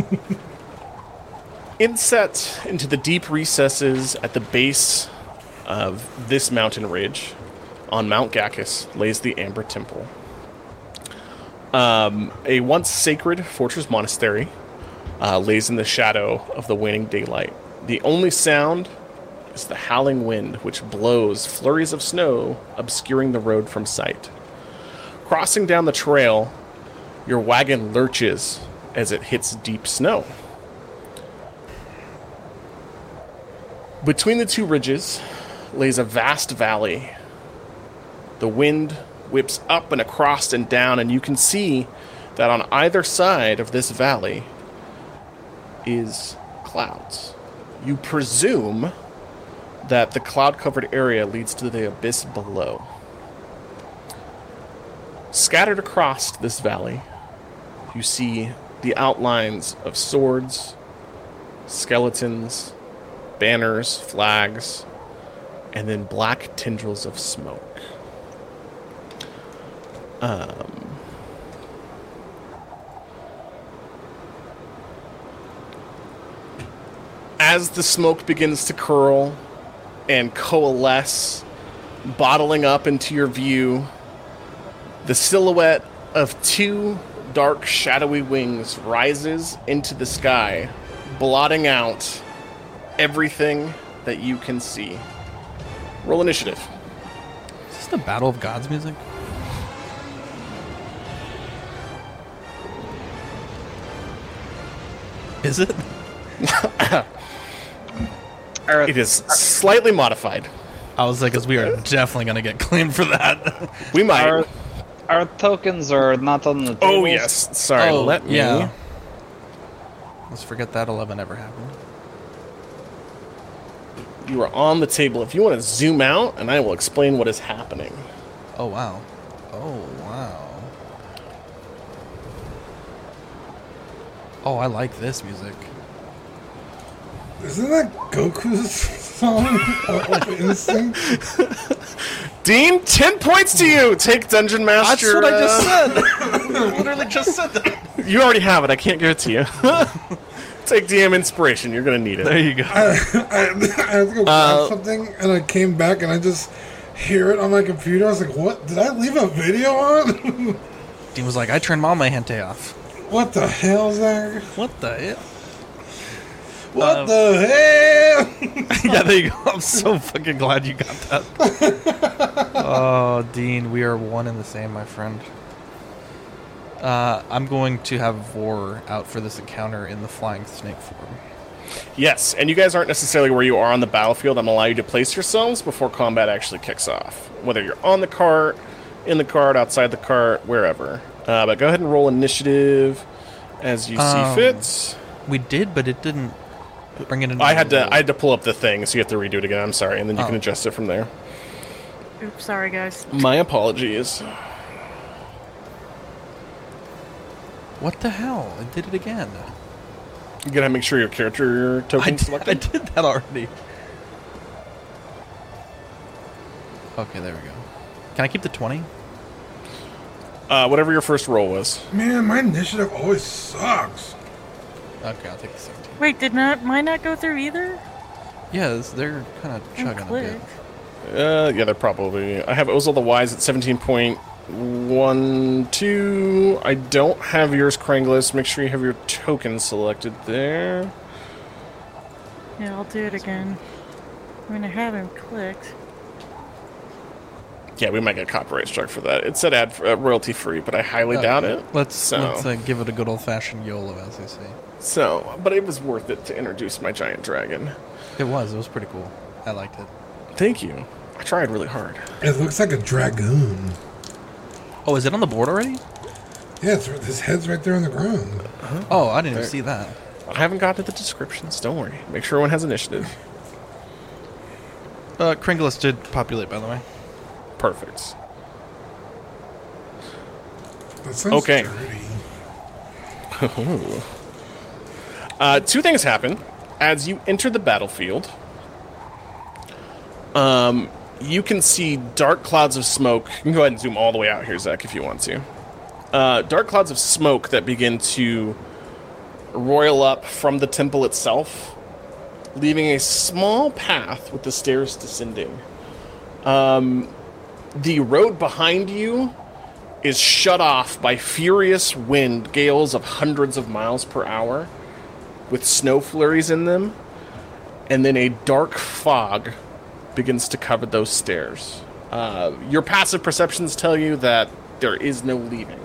Inset into the deep recesses at the base of this mountain ridge on Mount Ghakis lays the Amber Temple. Um, a once sacred fortress monastery uh, lays in the shadow of the waning daylight. The only sound is the howling wind, which blows flurries of snow, obscuring the road from sight. Crossing down the trail, your wagon lurches as it hits deep snow. Between the two ridges lays a vast valley. The wind whips up and across and down, and you can see that on either side of this valley is clouds. You presume that the cloud covered area leads to the abyss below. Scattered across this valley, you see the outlines of swords, skeletons, banners, flags, and then black tendrils of smoke. Um, as the smoke begins to curl and coalesce, bottling up into your view, the silhouette of two dark, shadowy wings rises into the sky, blotting out everything that you can see. Roll initiative. Is this the Battle of Gods music? Is it? Are, It is slightly modified. I was like, because we are definitely gonna get claimed for that. We might. our, our tokens are not on the oh, table. oh yes. Sorry. oh, let me. yeah. Let's forget that eleven ever happened. You are on the table. If you want to zoom out, and I will explain what is happening. Oh wow. Oh wow. Oh, I like this music. Isn't that Goku's song? Ultra Instinct? Dean, ten points to you. Take Dungeon Master. That's what uh, said. Literally just said that. You already have it. I can't give it to you. Take DM inspiration. You're gonna need it. There you go. I, I, I had to go grab Uh, something, and I came back, and I just hear it on my computer. I was like, "What? Did I leave a video on? Dean was like, I turned all my hente off. what the hell, Zach? What the hell? What Uh, the hell?" yeah, there you go. I'm so fucking glad you got that. oh, Dean, we are one and the same, my friend. Uh, I'm going to have Vor out for this encounter in the flying snake form. Yes, and you guys aren't necessarily where you are on the battlefield. I'm gonna allow you to place yourselves before combat actually kicks off. Whether you're on the cart, in the cart, outside the cart, wherever. Uh, but go ahead and roll initiative as you see Um, fit. We did, but it didn't bring it in. I had to I had to pull up the thing, so you have to redo it again. I'm sorry, and then you can Oh. adjust it from there. Oops, sorry guys. My apologies. What the hell? I did it again. You gotta make sure your character I token did, I did that already. Okay, there we go. Can I keep the 20? Uh, whatever your first roll was. Man, my initiative always sucks. Okay, I'll take the 17. Wait, did not mine not go through either? Yes, they're kind of chugging a bit. Uh, yeah, they're probably. I have Ozal the Wise at seventeen point one two. I don't have yours, Kranglis. Make sure you have your token selected there. Yeah, I'll do it again. I mean, I have him clicked. Yeah, we might get a copyright struck for that. It said ad uh, royalty free, but I highly Okay. doubt it. Let's So- let's uh, give it a good old fashioned YOLO, as they say. So, but it was worth it to introduce my giant dragon. It was. It was pretty cool. I liked it. Thank you. I tried really hard. It looks like a dragoon. Oh, is it on the board already? Yeah, it's, his head's right there on the ground. Oh, I didn't even see that. I haven't gotten to the descriptions. Don't worry. Make sure everyone has initiative. Uh, Kringless did populate, by the way. Perfect. That sounds Okay. Uh, two things happen as you enter the battlefield. Um, you can see dark clouds of smoke. You can go ahead and zoom all the way out here, Zach, if you want to. Uh, dark clouds of smoke that begin to roil up from the temple itself, leaving a small path with the stairs descending. Um, the road behind you is shut off by furious wind gales of hundreds of miles per hour with snow flurries in them, and then a dark fog begins to cover those stairs. Uh, your passive perceptions tell you that there is no leaving.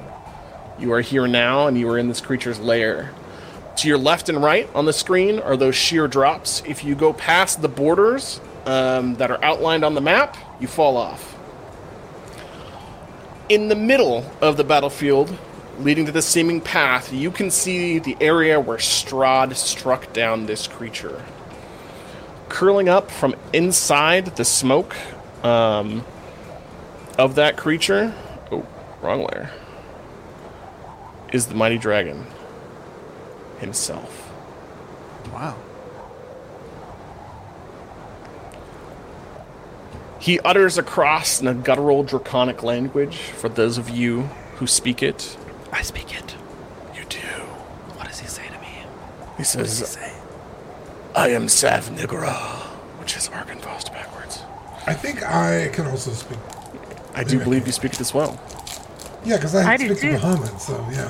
You are here now, and you are in this creature's lair. To your left and right on the screen are those sheer drops. If you go past the borders um, that are outlined on the map, you fall off. In the middle of the battlefield, leading to the seeming path, you can see the area where Strahd struck down this creature. Curling up from inside the smoke um, of that creature. Oh, wrong layer, is the mighty dragon himself. Wow. He utters across in a guttural draconic language for those of you who speak it. I speak it. You do. What does he say to me? He What does he says, say? I am Sav Nigra, which is Argynvost backwards. I think I can also speak. I do believe you speak it as well. Yeah, because I, I do speak to too. Muhammad, so yeah.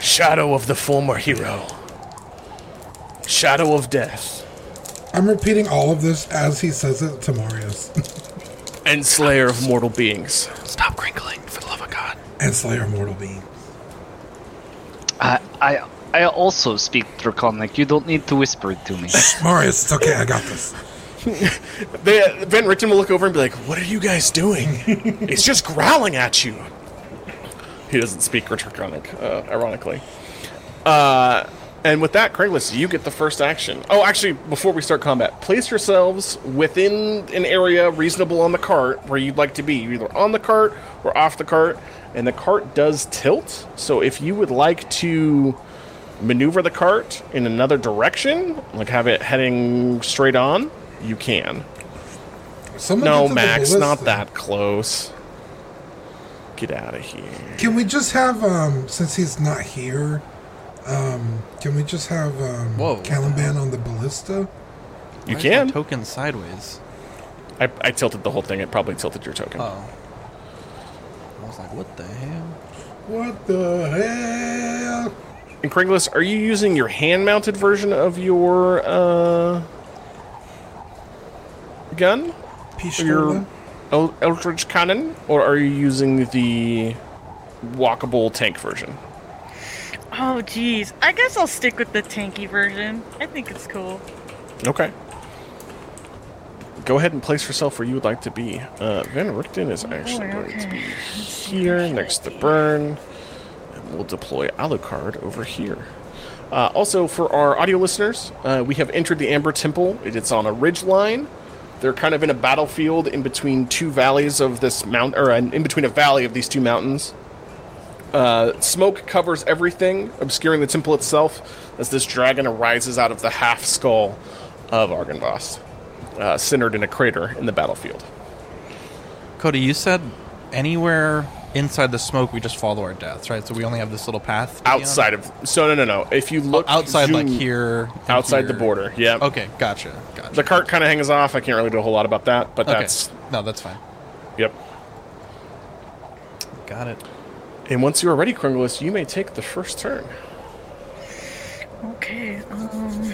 Shadow of the former hero. Shadow of death. I'm repeating all of this as he says it to Marius. And slayer of mortal beings. Stop crinkling, for the love of God. and Slayer of Mortal Being. I, I, I also speak Draconic. You don't need to whisper it to me. Marius, it's okay, I got this. They, Van Richten will look over and be like, What are you guys doing? it's just growling at you. He doesn't speak Draconic, uh, ironically. Uh, and with that, Craiglis, you get the first action. Oh, actually, before we start combat, place yourselves within an area reasonable on the cart where you'd like to be. You're either on the cart or off the cart. And the cart does tilt. So if you would like to maneuver the cart in another direction, like have it heading straight on, you can. Someone No, get to the Max, not ballista. that close. Get out of here. Can we just have, um, since he's not here, um, can we just have, um, Whoa, what the Caliban on the ballista? You Why is can. Token sideways. I, I tilted the whole thing. It probably tilted your token. Oh. I was like, what the hell? What the hell? And Craiglis, are you using your hand-mounted version of your uh, gun, or your Pistola? El- Eldritch cannon, or are you using the walkable tank version? Oh, geez. I guess I'll stick with the tanky version. I think it's cool. Okay. Go ahead and place yourself where you would like to be. Uh, Van Richten is actually boy, going to be here next to Burn. And we'll deploy Alucard over here. Uh, also, for our audio listeners, uh, we have entered the Amber Temple. It is on a ridge line. They're kind of in a battlefield in between two valleys of this mountain, or in in between a valley of these two mountains. Uh, smoke covers everything, obscuring the temple itself, as this dragon arises out of the half skull of Argynvost, uh, centered in a crater in the battlefield. Cody, you said anywhere inside the smoke, we just follow our deaths, right? So we only have this little path. to be on? Outside of so no no no. If you look Oh, outside, like here. and outside the border, yeah. Okay, gotcha, gotcha. The cart kind of hangs off. I can't really do a whole lot about that, but Okay. that's no, that's fine. yep. Got it. And once you are ready, Krunglis, you may take the first turn. Okay, um.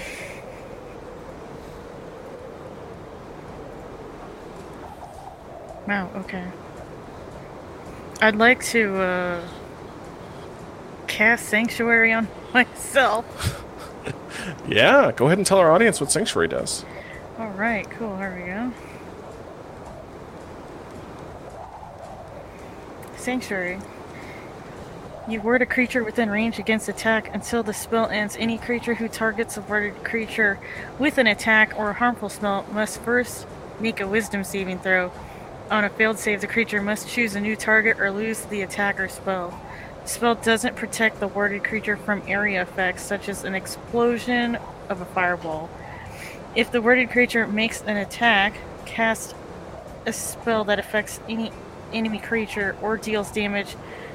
Wow, okay. I'd like to, uh. cast Sanctuary on myself. Yeah, go ahead and tell our audience what Sanctuary does. Alright, cool, here we go. Sanctuary. You ward a creature within range against attack until the spell ends. Any creature who targets a warded creature with an attack or a harmful spell must first make a wisdom saving throw. On a failed save, the creature must choose a new target or lose the attack or spell. The spell doesn't protect the warded creature from area effects, such as an explosion of a fireball. If the worded creature makes an attack, cast a spell that affects any enemy creature or deals damage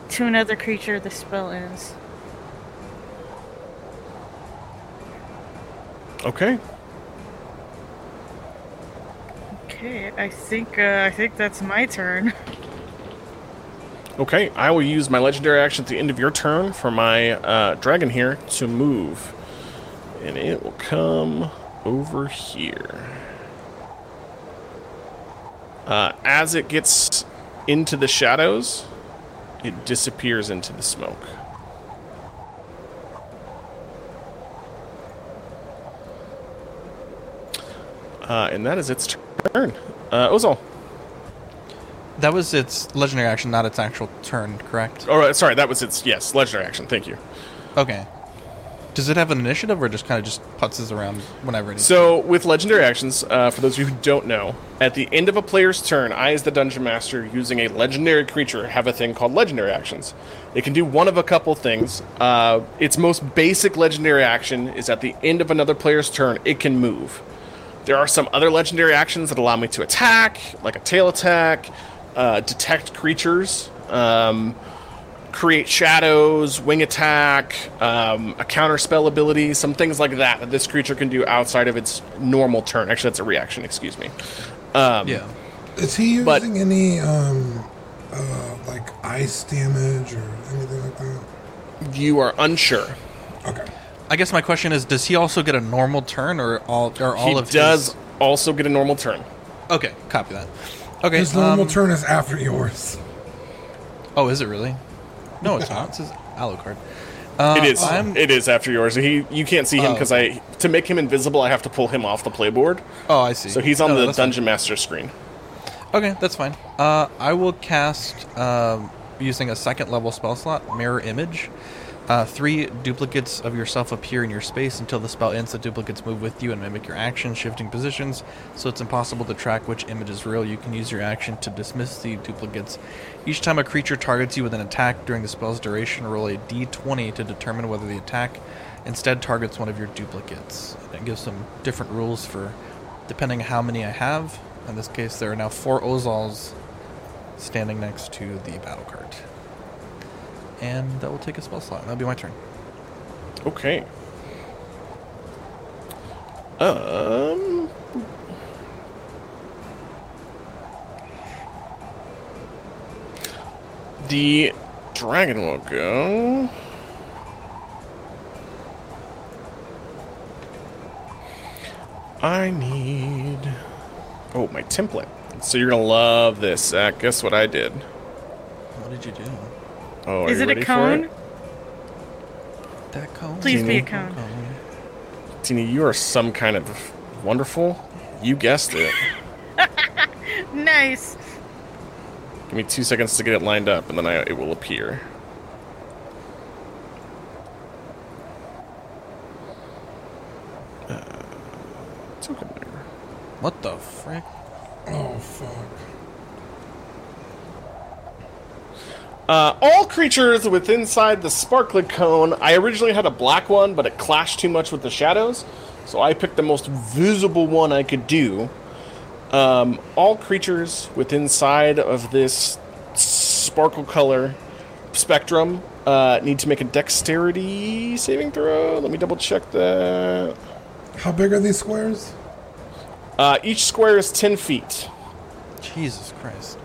to another creature, the spell ends. Okay. Okay, I think uh, I think that's my turn. Okay, I will use my legendary action at the end of your turn for my uh, dragon here to move. And it will come over here. Uh, as it gets into the shadows, it disappears into the smoke. Uh, and that is its turn. Uh, Ozal. That was its legendary action, not its actual turn, correct? Oh, sorry, that was its yes legendary action. Thank you. Okay. Does it have an initiative or just kind of just putzes around whenever it is? So, with legendary actions, uh, for those of you who don't know, at the end of a player's turn, I, as the dungeon master, using a legendary creature, have a thing called legendary actions. It can do one of a couple things. Uh, its most basic legendary action is at the end of another player's turn, it can move. There are some other legendary actions that allow me to attack, like a tail attack, uh, detect creatures. Um, create shadows, wing attack, um, a counter spell ability, some things like that that this creature can do outside of its normal turn. Actually, that's a reaction. Excuse me. Um, yeah. Is he using But- any um uh like ice damage or anything like that? You are unsure. Okay. I guess my question is, does he also get a normal turn, or all, or all of? he of does His... also get a normal turn. Okay, copy that. Okay. His normal um, turn is after yours. Oh, is it really? No, it's not. It says Alucard. it is. I'm, It is after yours. He you can't see him Oh, because I to make him invisible. I have to pull him off the playboard. oh, I see. So he's on No, the that's fine. dungeon master screen. Okay, that's fine. Uh, I will cast um, using a second level spell slot, Mirror Image. Uh, three duplicates of yourself appear in your space until the spell ends. The duplicates move with you and mimic your action, shifting positions, so it's impossible to track which image is real. You can use your action to dismiss the duplicates. Each time a creature targets you with an attack during the spell's duration, roll a d20 to determine whether the attack instead targets one of your duplicates. It gives some different rules for depending on how many I have. In this case, there are now four Ozals standing next to the battle cart. And that will take a spell slot. That'll be my turn. Okay. Um. The dragon will go. I need. Oh, my template. So you're gonna love this, Zach. Guess what I did? What did you do? Oh, are Is you it a ready for cone? it? That cone? Please be a Teeny. cone. Tina, you are some kind of wonderful. You guessed it. Nice. Give me two seconds to get it lined up, and then I, it will appear. Uh, it's. What the frick? Oh fuck. Uh, all creatures with inside the sparklet cone. I originally had a black one, but it clashed too much with the shadows, so I picked the most visible one I could do. Um, all creatures with inside of this sparkle color spectrum uh, need to make a dexterity saving throw. Let me double check that. How big are these squares? Uh, each square is 10 feet. Jesus Christ.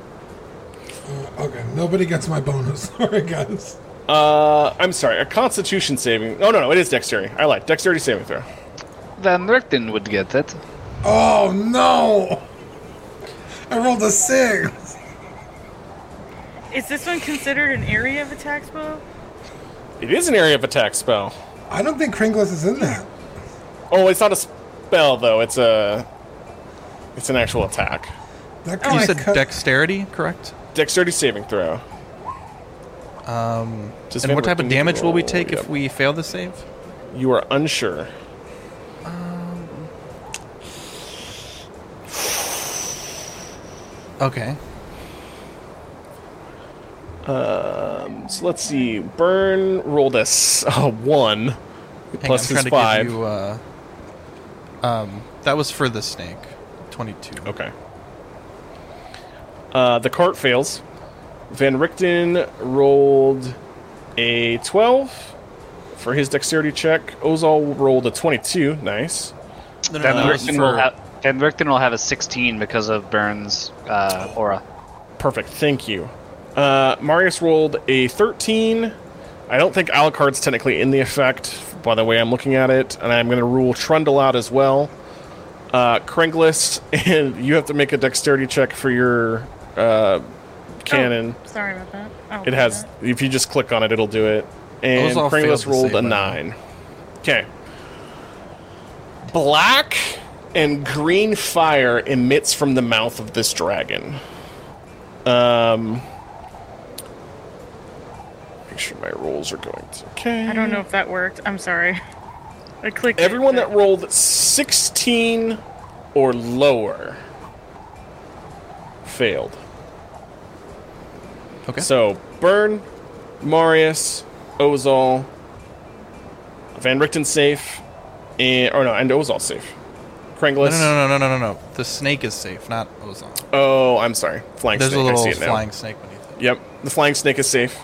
Uh, okay, nobody gets my bonus. Sorry, guys. Uh, I'm sorry, a constitution saving. Oh, no, no, it is dexterity. I lied. Dexterity saving throw. Then Richten would get it. Oh no! I rolled a six. Is this one considered an area of attack spell? It is an area of attack spell. I don't think Kringless is in that. Oh, it's not a spell though. It's a it's an actual attack. That Oh, You said cut- dexterity, correct? Dexterity saving throw. Um, Does and what type of damage will we take if we fail the save? You are unsure. Okay. Um, so let's see. Burn rolled a s- a one Hang plus his five. you. Uh, um, that was for the snake. Twenty-two. Okay. Uh, the cart fails. Van Richten rolled a 12 for his dexterity check. Ozal rolled a 22. Nice. No, no, Van no, Richten will for- have Van Richten will have a 16 because of Burns' uh, aura. Perfect. Thank you. Uh, Marius rolled a 13. I don't think Alucard's technically in the effect, by the way I'm looking at it, and I'm going to rule Trundle out as well. Uh, Kringless, and you have to make a dexterity check for your uh, cannon. Oh, sorry about that. I'll It do has. that. If you just click on it, it'll do it. And Those all failed Kringless to rolled a by the way. nine. Okay. Black and green fire emits from the mouth of this dragon. Um. Make sure my rolls are going to. Okay. I don't know if that worked. I'm sorry. I clicked. Everyone but- that rolled 16 or lower failed. Okay. So, Burn, Marius, Ozal, Van Richten safe, and or no, and Ozal safe. No, no, no, no, no, no, no. The snake is safe, not Ozal. Oh, I'm sorry. Flying There's snake. a little I see it now. flying snake beneath it. Yep, the flying snake is safe.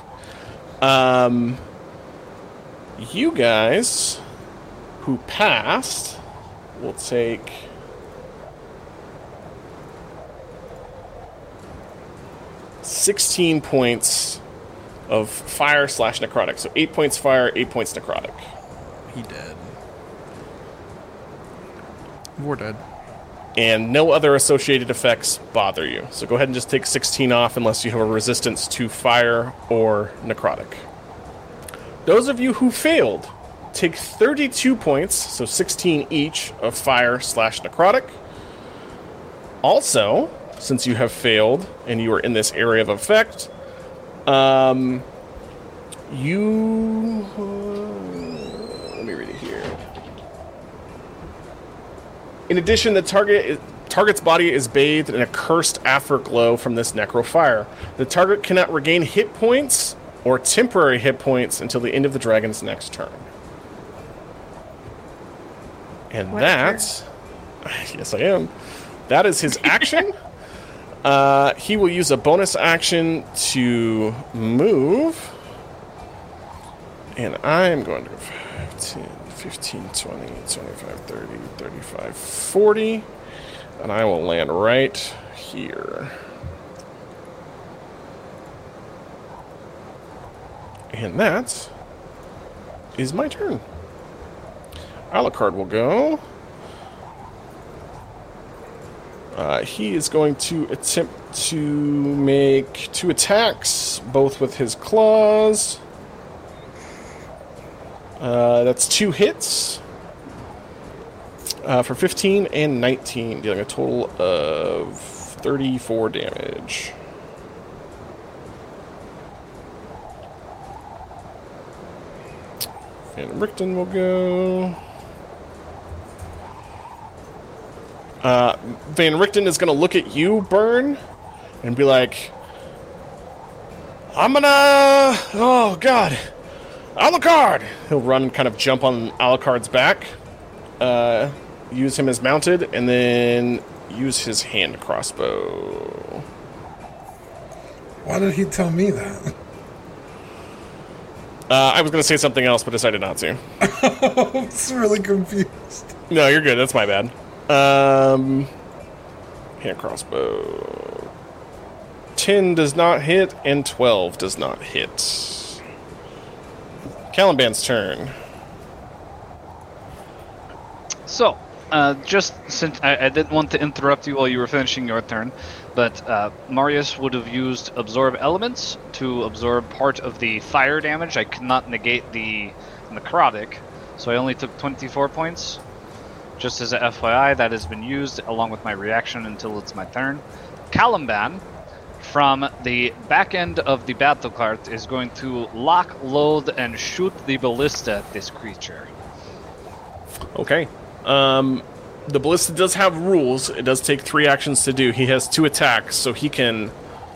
Um, you guys who passed will take. Sixteen points of fire slash necrotic. So eight points fire, eight points necrotic. He dead. We're dead. and no other associated effects bother you. So go ahead and just take 16 off unless you have a resistance to fire or necrotic. Those of you who failed take 32 points, so 16 each, of fire slash necrotic. Also, since you have failed and you are in this area of effect, um, you. uh, let me read it here. In addition, the target is, target's body is bathed in a cursed afterglow from this necro fire. The target cannot regain hit points or temporary hit points until the end of the dragon's next turn. And What that's yes, I am. That is his action. Uh, he will use a bonus action to move, and I'm going to go 10, 15, 20, 25, 30, 35, 40. And I will land right here. And that is my turn. Alucard will go. Uh, he is going to attempt to make two attacks, both with his claws. Uh, that's two hits uh, for 15 and 19, dealing a total of 34 damage. Van Richten will go. Uh, Van Richten is going to look at you, Burn, and be like, I'm gonna. Oh, God. Alucard! He'll run and kind of jump on Alucard's back, uh, use him as mounted, and then use his hand crossbow. Why did he tell me that? Uh, I was going to say something else, but decided not to. I'm really confused. No, you're good. That's my bad. Um, hand crossbow. 10 does not hit, and 12 does not hit. Caliban's turn. So, uh, just since I, I didn't want to interrupt you while you were finishing your turn, but uh, Marius would have used absorb elements to absorb part of the fire damage. I could not negate the necrotic, so I only took 24 points. Just as a FYI, that has been used along with my reaction until it's my turn. Caliban, from the back end of the battle cart, is going to lock, load, and shoot the ballista at this creature. Okay. Um, the ballista does have rules. It does take three actions to do. He has two attacks, so he can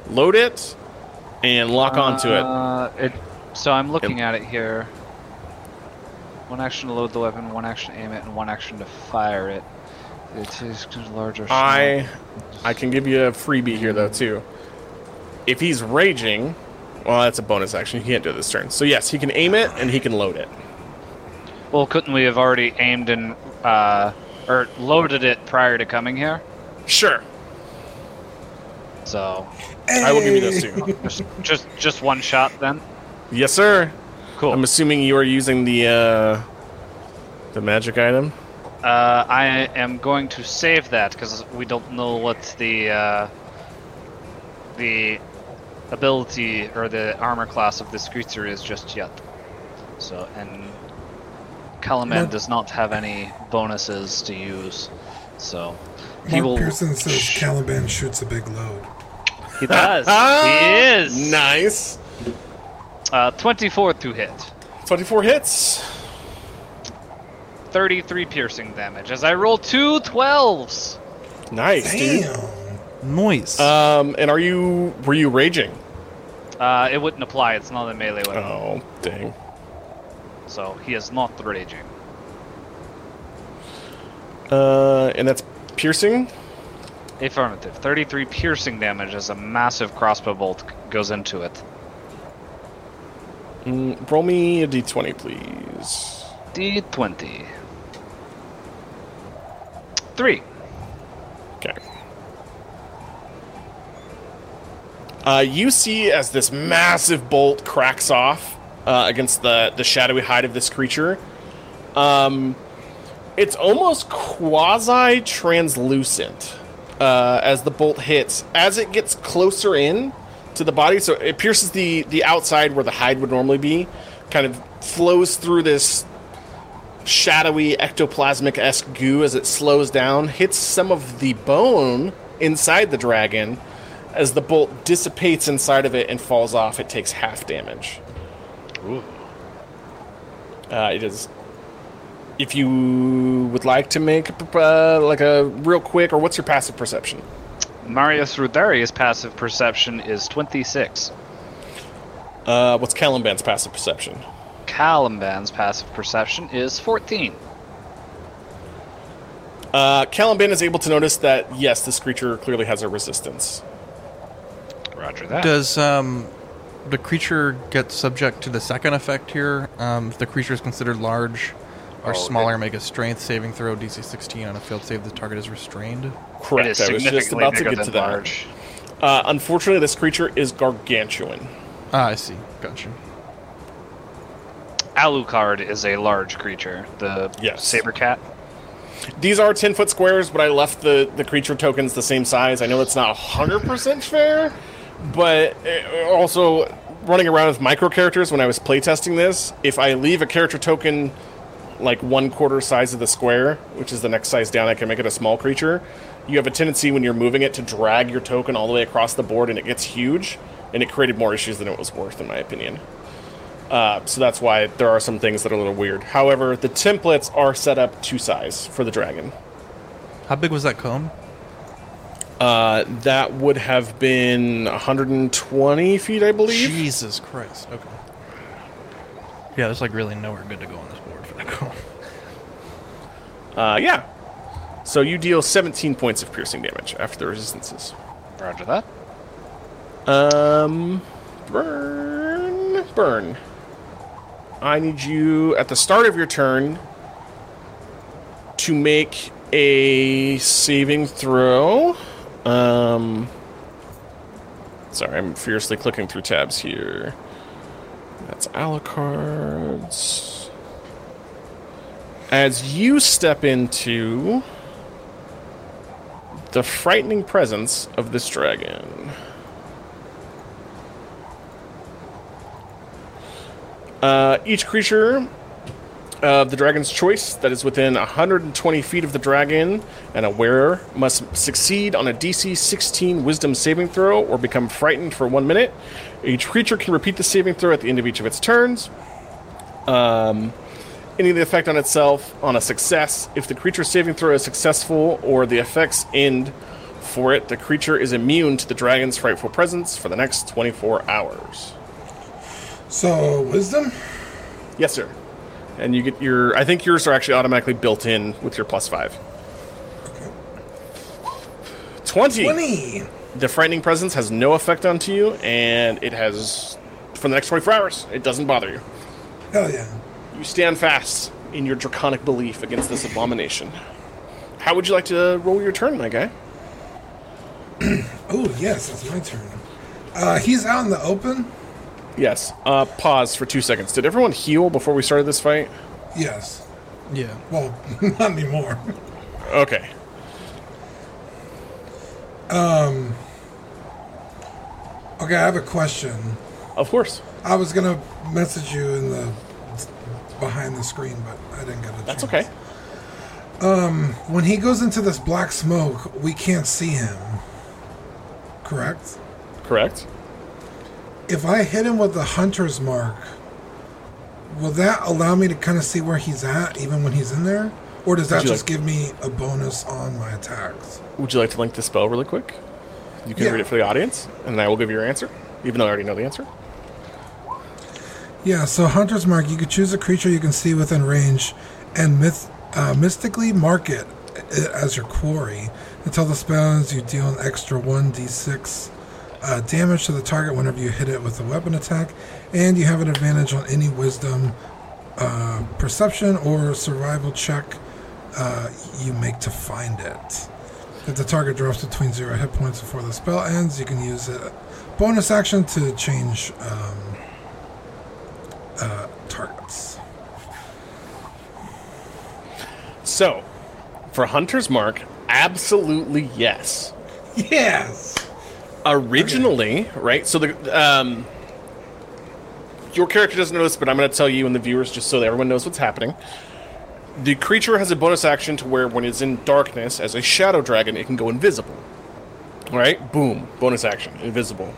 load it and lock onto it. Uh, it. So I'm looking at it here. One action to load the weapon, one action to aim it, and one action to fire it. It is larger. I I can give you a freebie here though too. If he's raging, well, that's a bonus action. He can't do it this turn. So yes, he can aim it and he can load it. Well, couldn't we have already aimed and uh, or loaded it prior to coming here? Sure, So I will give you those two. just just just one shot then. yes, sir. Cool. I'm assuming you are using the uh, the magic item. Uh, I am going to save that because we don't know what the uh, the ability or the armor class of this creature is just yet. So, and Caliban Mark- does not have any bonuses to use. So, he Mark will. Pearson says Caliban shoots a big load. He does. he is. Nice. Uh, 24 to hit. 24 hits. 33 piercing damage as I roll two 12s. Nice, dude. Damn. Noise. Um, and are you were you raging? Uh, it wouldn't apply, it's not a melee weapon. Oh, dang. So he is not raging. Uh, and that's piercing. Affirmative. 33 piercing damage as a massive crossbow bolt goes into it. Mm, roll me a d20, please. D20. Three. Okay. Uh, you see as this massive bolt cracks off uh, against the, the shadowy hide of this creature. Um, it's almost quasi translucent uh, as the bolt hits. As it gets closer in to the body, so it pierces the, the outside where the hide would normally be, kind of flows through this shadowy ectoplasmic esque goo as it slows down, hits some of the bone inside the dragon. As the bolt dissipates inside of it and falls off, it takes half damage. Uh, it is. If you would like to make uh, like a real quick, or what's your passive perception? Marius Rudarius' passive perception is 26. Uh, what's Caliban's passive perception? Caliban's passive perception is 14. Uh, Caliban is able to notice that yes, this creature clearly has a resistance. Roger that. Does um, the creature get subject to the second effect here? Um, if the creature is considered large or Oh, smaller, it- make a strength saving throw DC 16 on a failed save. The target is restrained. It Correct. is I was just about to get to that. large. Uh, unfortunately, this creature is gargantuan. Ah, I see. Gotcha. Alucard is a large creature. The Yes. saber cat. These are 10 foot squares, but I left the, the creature tokens the same size. I know it's not 100% fair, but uh, also running around with micro characters when I was playtesting this, if I leave a character token like one quarter size of the square, which is the next size down, I can make it a small creature. You have a tendency when you're moving it to drag your token all the way across the board and it gets huge, and it created more issues than it was worth, in my opinion. Uh, so that's why there are some things that are a little weird. However, the templates are set up to size for the dragon. How big was that cone? Uh, that would have been 120 feet, I believe. Jesus Christ. Okay. Yeah, there's like really nowhere good to go on this board for that cone. Uh, yeah. So you deal 17 points of piercing damage after the resistances. Roger that. Um, burn, burn. I need you at the start of your turn to make a saving throw. Um, sorry, I'm fiercely clicking through tabs here. That's Alucard's. As you step into the frightening presence of this dragon. Uh, each creature of the dragon's choice that is within 120 feet of the dragon and a wearer must succeed on a DC 16 Wisdom saving throw or become frightened for one minute. Each creature can repeat the saving throw at the end of each of its turns. Um, any of the effect on itself on a success. If the creature's saving throw is successful or the effects end for it, the creature is immune to the dragon's frightful presence for the next 24 hours. So, wisdom? Yes, sir. And you get your. I think yours are actually automatically built in with your plus five. 20. 20. The frightening presence has no effect onto you, and it has. For the next 24 hours, it doesn't bother you. Hell yeah. You stand fast in your draconic belief against this abomination. How would you like to roll your turn, my guy? Oh, yes, it's my turn. Uh, he's out in the open? Yes. Uh, pause for two seconds. Did everyone heal before we started this fight? Yes. Yeah. Well, not anymore. Okay. Um. Okay, I have a question. Of course. I was gonna message you in the behind the screen, but I didn't get a That's chance. okay. Um, when he goes into this black smoke, we can't see him. Correct? Correct. If I hit him with the hunter's mark, will that allow me to kind of see where he's at even when he's in there? Or does that just like- give me a bonus on my attacks? Would you like to link the spell really quick? You can Yeah. read it for the audience, and I will give you your answer, even though I already know the answer. Yeah, so Hunter's Mark, you could choose a creature you can see within range and myth, uh, mystically mark it uh, as your quarry. Until the spell ends, you deal an extra 1d6 uh, damage to the target whenever you hit it with a weapon attack, and you have an advantage on any wisdom, uh, perception, or survival check uh, you make to find it. If the target drops between zero hit points before the spell ends, you can use a bonus action to change um, uh, targets. So, for Hunter's Mark, absolutely yes. Yes. Originally, right? So the um, your character doesn't know this, but I'm going to tell you and the viewers just so that everyone knows what's happening. The creature has a bonus action to where when it's in darkness as a shadow dragon, it can go invisible. Right? Boom. Bonus action. Invisible.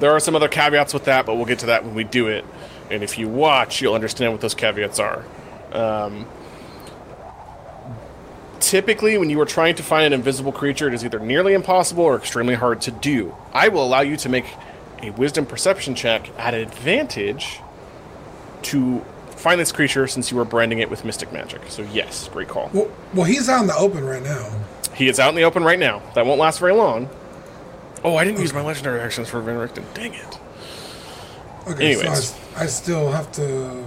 There are some other caveats with that, but we'll get to that when we do it. And if you watch, you'll understand what those caveats are. Um, typically, when you are trying to find an invisible creature, it is either nearly impossible or extremely hard to do. I will allow you to make a wisdom perception check at advantage to find this creature since you are branding it with mystic magic. So, yes, great call. Well, well, he's out in the open right now. He is out in the open right now. That won't last very long. Oh, I didn't use my legendary actions for Van Richten. Dang it. Okay, Anyways. so I, I still have to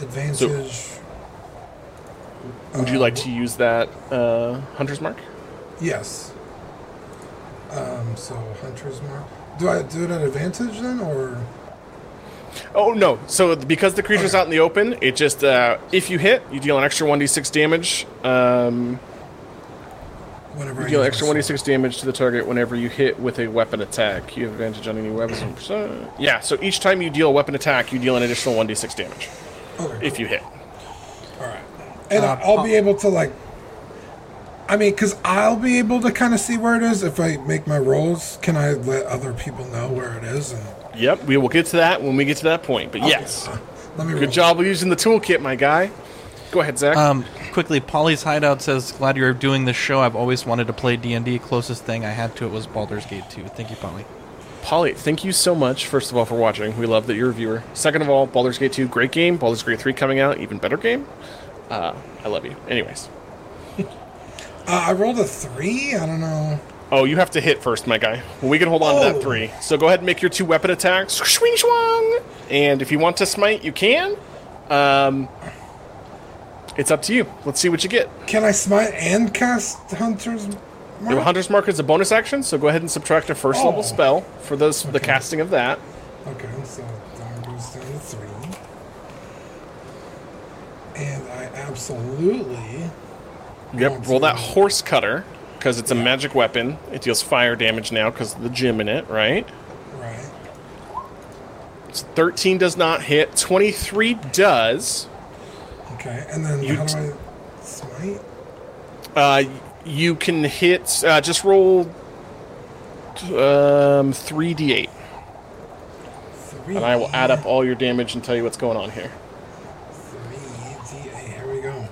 advantage. Would you like to use that uh, Hunter's Mark? yes. Um, so Hunter's Mark. Do I do it at advantage then, or Oh no! So because the creature's Okay. out in the open, it just uh, if you hit, you deal an extra one d six damage. Um, whenever you I deal use extra my one d sword? six damage to the target whenever you hit with a weapon attack. You have advantage on any weapons. Yeah. So each time you deal a weapon attack, you deal an additional one d six damage Okay, if you hit. all right, and Uh, I'll be able to like. I mean, because I'll be able to kind of see where it is if I make my rolls. Can I let other people know where it is? And Yep. We will get to that when we get to that point. But yes, let me. roll. good job of using the toolkit, my guy. Go ahead, Zach. Um, quickly, Polly's Hideout says, "Glad you're doing this show. I've always wanted to play D and D. Closest thing I had to it was Baldur's Gate 2. Thank you, Polly. Polly, thank you so much, first of all, for watching. We love that you're a viewer. Second of all, Baldur's Gate 2, great game. Baldur's Gate 3 coming out, even better game. Uh, I love you. Anyways. Uh, I rolled a three. I don't know. Oh, you have to hit first, my guy. Well, we can hold on to Oh. that 3. So go ahead and make your two weapon attacks. Swing swung! And if you want to smite, you can. Um, it's up to you. Let's see what you get. Can I smite and cast Hunter's Mark? Your Hunter's Mark is a bonus action, so go ahead and subtract a first oh. level Oh. spell for those the casting of that. Okay, so that goes down to three. And I absolutely. Yep, roll that horse cutter because it's a magic weapon. It deals fire damage now because of the gem in it, right? Right. So 13 does not hit. 23 does. Okay, and then You how do I smite? Uh, you can hit. Uh, just roll um, 3d8, Three. and I will add up all your damage and tell you what's going on here. Three D8. Here we go.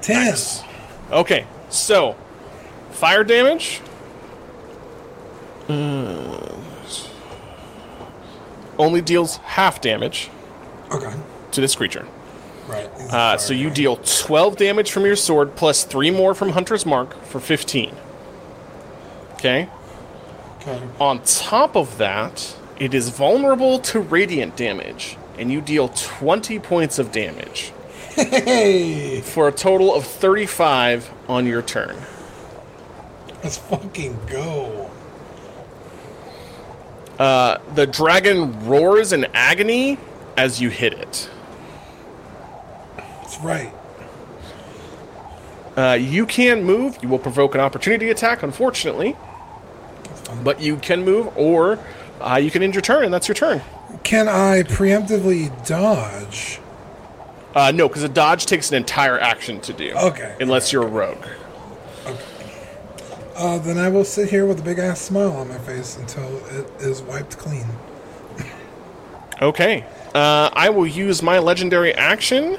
Ten. Nice. Okay, so fire damage. Uh, only deals half damage Okay. to this creature. Right. Uh, so you deal 12 damage from your sword plus 3 more from Hunter's Mark for 15. Okay? Okay. On top of that, it is vulnerable to radiant damage, and you deal 20 points of damage Hey, for a total of 35 on your turn. let's fucking go. Uh, the dragon roars in agony as you hit it. Right. Uh, you can move. You will provoke an opportunity attack, unfortunately. But you can move, or uh, you can end your turn, and that's your turn. Can I preemptively dodge? Uh, no, because a dodge takes an entire action to do. Okay. Unless you're a rogue. Uh, then I will sit here with a big ass smile on my face until it is wiped clean. Okay. Uh, I will use my legendary action,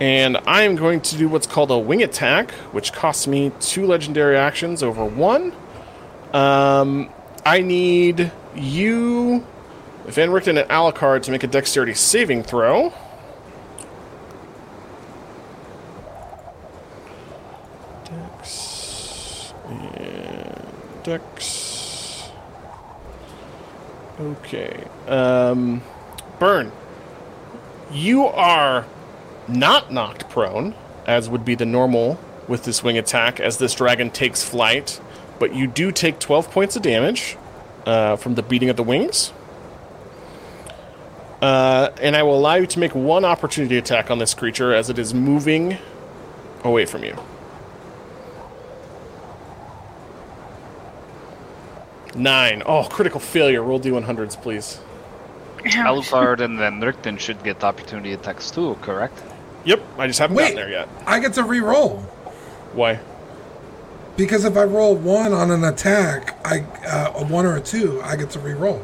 and I am going to do what's called a wing attack, which costs me two legendary actions over one. Um, I need you, Van Richten, and Alucard to make a dexterity saving throw. Dex and Dex. Okay. Um, Burn. You are not knocked prone, as would be the normal with this wing attack, as this dragon takes flight, but you do take 12 points of damage uh, from the beating of the wings. Uh, and I will allow you to make one opportunity attack on this creature as it is moving away from you. Nine. Oh, critical failure. Roll D100s, please. Ouch. Alucard and then Richten should get opportunity attacks too, correct? Yep, I just haven't Wait. gotten there yet. I get to re-roll Why? because if I roll one on an attack, I uh, a one or a two, I get to re-roll.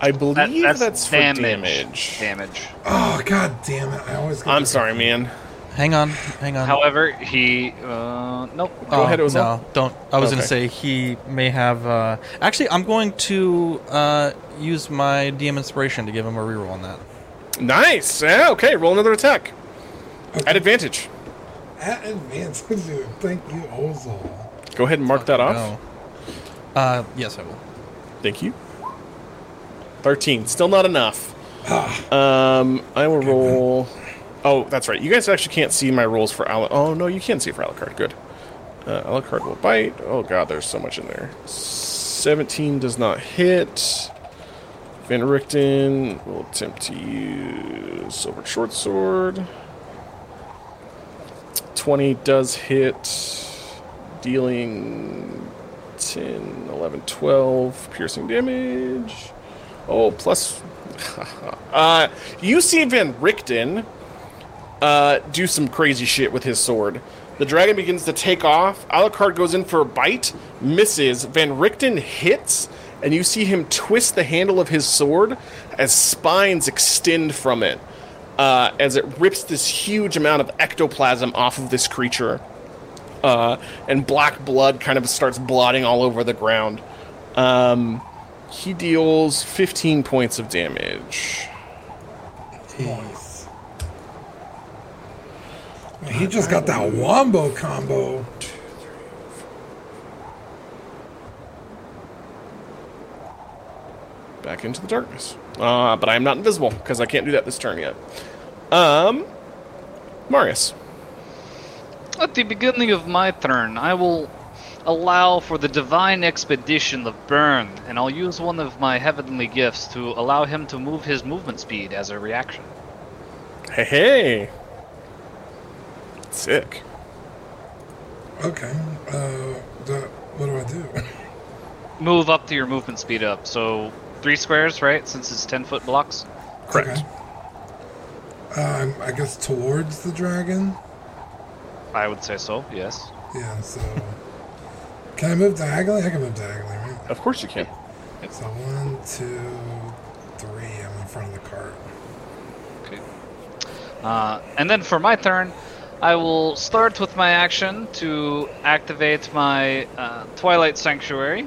I believe That- that's, for damage. Damage. Oh god damn it! I always. Get I'm sorry, man. Hang on, hang on. However, he uh nope. Go ahead, Ozal. No, don't. I was gonna say he may have. Uh, actually, I'm going to uh, use my DM inspiration to give him a reroll on that. Nice. Yeah, okay, roll another attack. At advantage. At advantage. Thank you, Ozal. Go ahead and mark that off. No. Uh, yes, I will. Thank you. 13. Still not enough. Ah. Um, I will roll. Oh, that's right. You guys actually can't see my rolls for Al. Oh, no, you can see for Alucard. Good. Uh, Alucard will bite. Oh, God, there's so much in there. 17 does not hit. Van Richten will attempt to use Silver Short Sword. 20 does hit, dealing 10, 11, 12 piercing damage. Oh, plus. uh, you see Van Richten uh, do some crazy shit with his sword. The dragon begins to take off. Alucard goes in for a bite, misses. Van Richten hits, and you see him twist the handle of his sword as spines extend from it. Uh, as it rips this huge amount of ectoplasm off of this creature. Uh, and black blood kind of starts blotting all over the ground. Um, he deals 15 points of damage. Nice. He just got that wombo combo. back into the darkness. Uh, but I am not invisible because I can't do that this turn yet. Um, Marius. At the beginning of my turn, I will allow for the divine expedition of Burn, and I'll use one of my heavenly gifts to allow him to move his movement speed as a reaction. Hey, hey. Sick. Okay. Uh, the, what do I do? Move up to your movement speed up. So three squares, right? Since it's ten foot blocks. Correct. Okay. Um, I guess towards the dragon. I would say so. Yes. Yeah. So, can I move diagonally? I can move diagonally, right? Of course you can. So one, two, three. I'm in front of the cart. Okay. Uh, and then for my turn, I will start with my action to activate my uh, Twilight Sanctuary.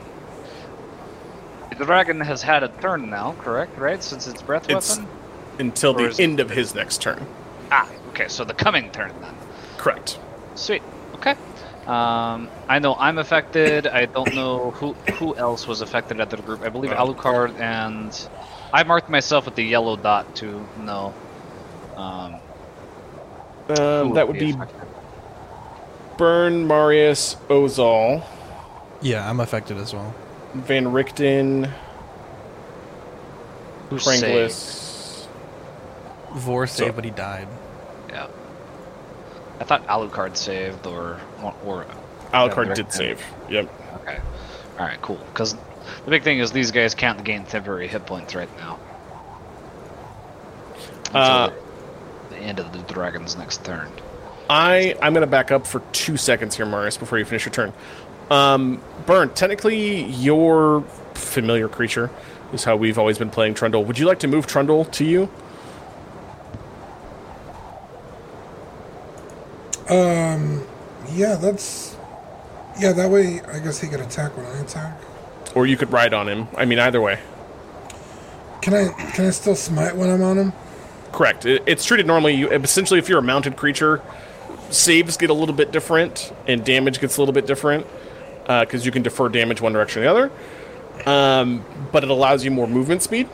The dragon has had a turn now, correct? Right? Since its breath It's weapon? until Or the is it- end of his next turn. Ah, okay, so the coming turn then. Correct. Sweet. Okay. Um, I know I'm affected. I don't know who who else was affected at the group. I believe Well. Alucard and I marked myself with the yellow dot to know. Um, Um, that would be affected. Burn, Marius, Ozal, Yeah, I'm affected as well. Van Richten, Who saved? Pringlis. Vor saved, So- but he died. Yeah. I thought Alucard saved or or Alucard did save. Yep. okay. All right, cool. Because the big thing is these guys can't gain temporary hit points right now. Uh, the end of the dragon's next turn. I I'm gonna back up for two seconds here, Marius, before you finish your turn. Um, Burn, technically, your familiar creature is how we've always been playing Trundle. Would you like to move Trundle to you? Um, yeah, that's. Yeah, that way I guess he could attack when I attack. Or you could ride on him. I mean, either way. Can I can I still smite when I'm on him? Correct. It, it's treated normally. You, essentially, if you're a mounted creature, saves get a little bit different and damage gets a little bit different because you can defer damage one direction or the other. Um, but it allows you more movement speed.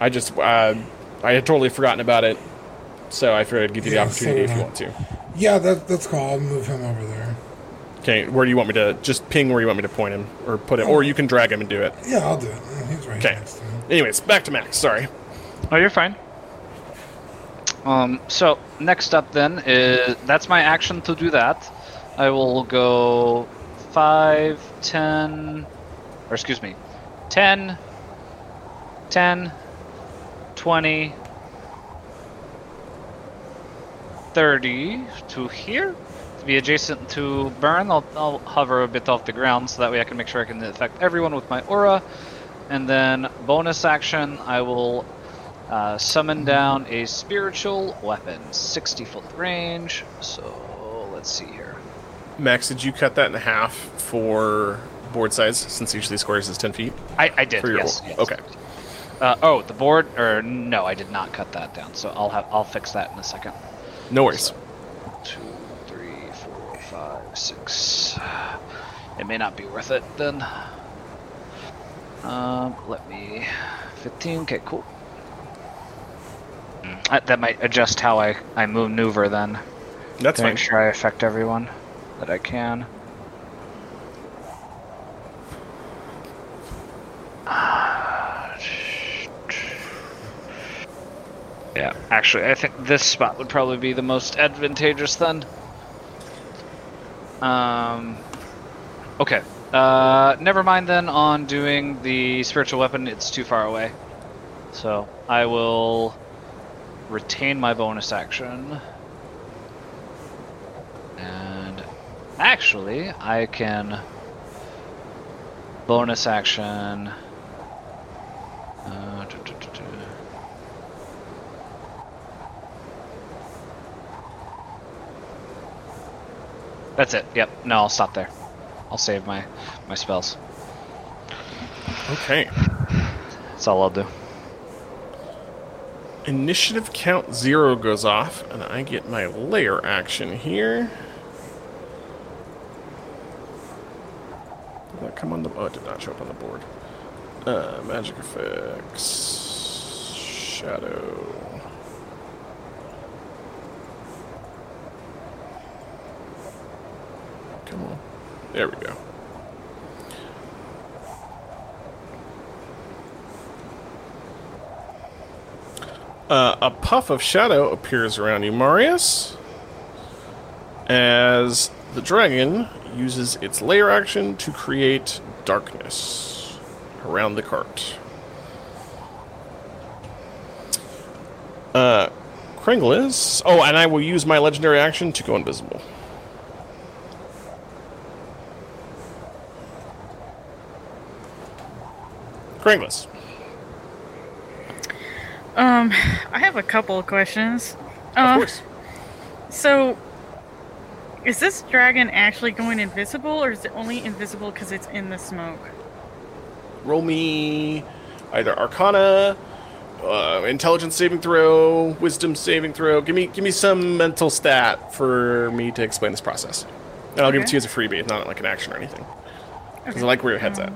I just uh, I had totally forgotten about it, so I figured I'd give you the opportunity if so you did I. want to. Yeah, that that's cool. I'll move him over there. Okay, where do you want me to just ping? Where you want me to point him or put him, or you can drag him and do it. Yeah, I'll do it. Uh, He's right Okay. next to me. Anyways, back to Max. Sorry. Oh, you're fine. Um, so next up then is that's my action to do that. I will go 5, 10, or excuse me, 10, 10, 20, 30 to here. To be adjacent to Burn, I'll, I'll hover a bit off the ground so that way I can make sure I can affect everyone with my aura. And then bonus action, I will uh, summon down a spiritual weapon, 60 foot range. So let's see. Max, did you cut that in half for board size since each of these squares is ten feet? I, I did, For your yes, yes. Okay. Uh, oh, the board, or no, I did not cut that down. So I'll have I'll fix that in a second. No worries. Two, three, four, five, six. It may not be worth it then. Um, let me. 15. Okay, cool. Mm, That, that might adjust how I I maneuver then. That's to fine. make sure I affect everyone that I can. Yeah, actually, I think this spot would probably be the most advantageous then. Um, okay. Uh, never mind then on doing the spiritual weapon. It's too far away. So I will retain my bonus action. And actually, I can bonus action. Uh. That's it. Yep. No, I'll stop there. I'll save my my spells. Okay. That's all I'll do. Initiative count zero goes off, and I get my lair action here. Did that come on the? Oh, it did not show up on the board. Uh, magic effects, shadow. Come on, there we go. Uh, a puff of shadow appears around you, Marius, as the dragon uses its lair action to create darkness around the cart. Uh, Kringle is. Oh, and I will use my legendary action to go invisible. Kringlis. Um, I have a couple of questions. Of Uh, course. So, is this dragon actually going invisible, or is it only invisible because it's in the smoke? roll me either Arcana, uh, Intelligence saving throw, Wisdom saving throw. Give me give me some mental stat for me to explain this process, and I'll give it Okay. to you as a freebie, not like an action or anything, because I like where your head's at.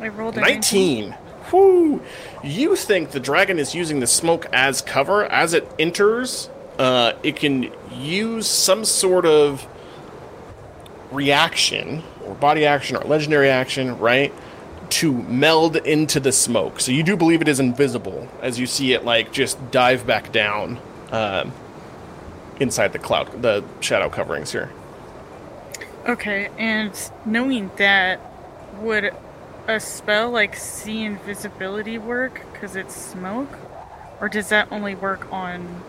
I rolled a 19. Whoo! You think the dragon is using the smoke as cover as it enters? Uh, it can use some sort of reaction or body action or legendary action, right? To meld into the smoke. So you do believe it is invisible as you see it like just dive back down um, inside the cloud, the shadow coverings here. Okay, and knowing that, would a spell like see invisibility work because it's smoke? Or does that only work on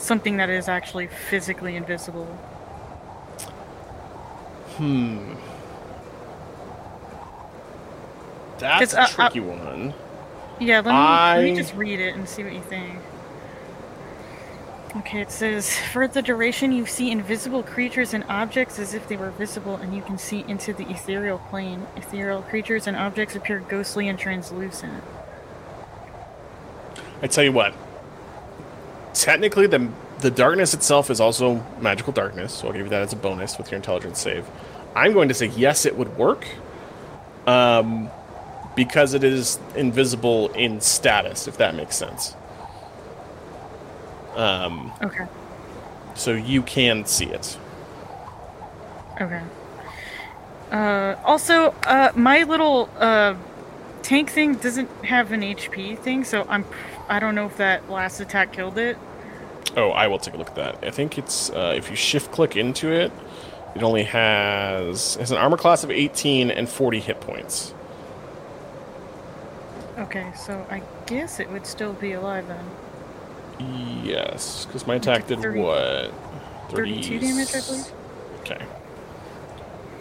something that is actually physically invisible? That's 'Cause, a uh, uh, tricky one. Yeah, let me, let me just read it and see what you think. Okay, it says for the duration you see invisible creatures and objects as if they were visible, and you can see into the ethereal plane. Ethereal creatures and objects appear ghostly and translucent. I tell you what. Technically, the the darkness itself is also magical darkness, so I'll give you that as a bonus with your intelligence save. I'm going to say yes, it would work, um, because it is invisible in status, if that makes sense. Um, Okay. so you can see it. Okay. Uh, also, uh, my little uh, tank thing doesn't have an HP thing, so I'm I don't know if that last attack killed it. Oh, I will take a look at that. I think it's uh, if you shift click into it, it only has has an armor class of 18 and 40 hit points. Okay, so I guess it would still be alive then. Yes, because my attack did 30 what? 32 damage, I believe. Okay.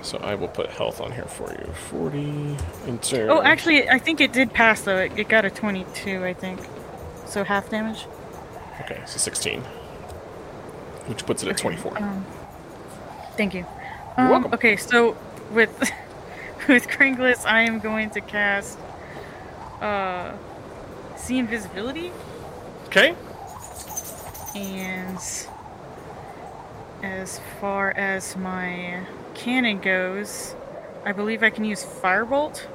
So I will put health on here for you. 40 into. Oh, actually, I think it did pass though. It, it got a 22, I think. So half damage. Okay, so 16. Which puts it at 24. Um, thank you. You're Um, welcome. Okay, so with with Kringless, I am going to cast uh, see invisibility, Okay. and as far as my cannon goes, I believe I can use firebolt.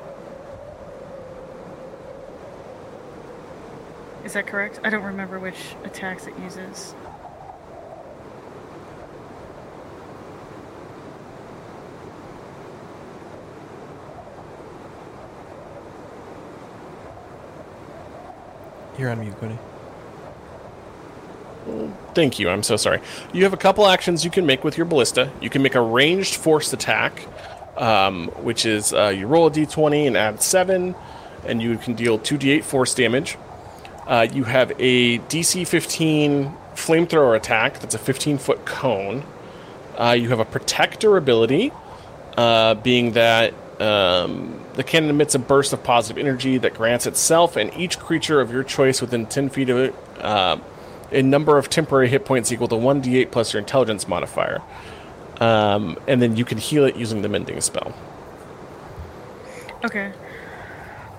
Is that correct? I don't remember which attacks it uses. You're on mute, Cody. Thank you. I'm so sorry. You have a couple actions you can make with your ballista. You can make a ranged forced attack, um, which is uh, you roll a d20 and add seven, and you can deal 2d8 force damage. Uh, you have a DC 15 flamethrower attack that's a 15 foot cone. Uh, you have a protector ability, uh, being that um, the cannon emits a burst of positive energy that grants itself and each creature of your choice within 10 feet of it uh, a number of temporary hit points equal to 1d8 plus your intelligence modifier. Um, and then you can heal it using the mending spell. Okay.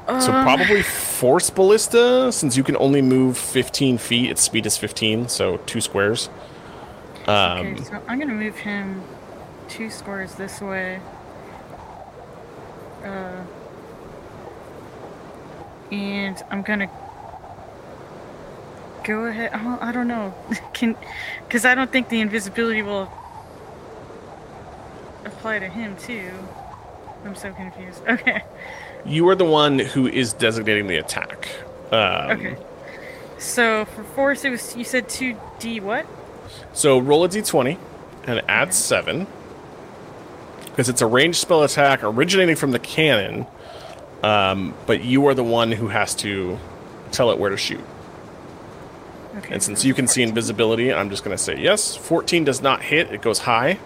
So probably force ballista, since you can only move 15 feet. Its speed is 15, so two squares. Um, Okay, so I'm gonna move him two squares this way. Uh, and I'm gonna go ahead. Oh, I don't know. Can, because I don't think the invisibility will apply to him too. I'm so confused. Okay. You are the one who is designating the attack. Um, Okay. So for force, it was you said two D what? So roll a d20 and add seven. Because it's a ranged spell attack originating from the cannon, um, but you are the one who has to tell it where to shoot. Okay. And since you can see invisibility, I'm just going to say yes. 14 does not hit, it goes high.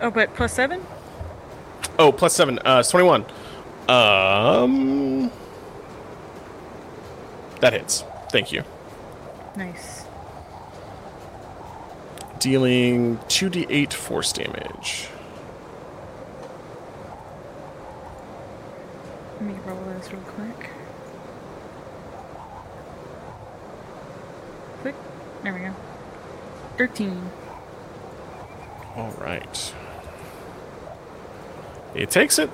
Oh, but plus seven. Oh, plus seven, uh, it's 21. Um, that hits. Thank you. Nice. Dealing 2d8 force damage. Let me roll this real quick. Quick. There we go. 13. All right. It takes it.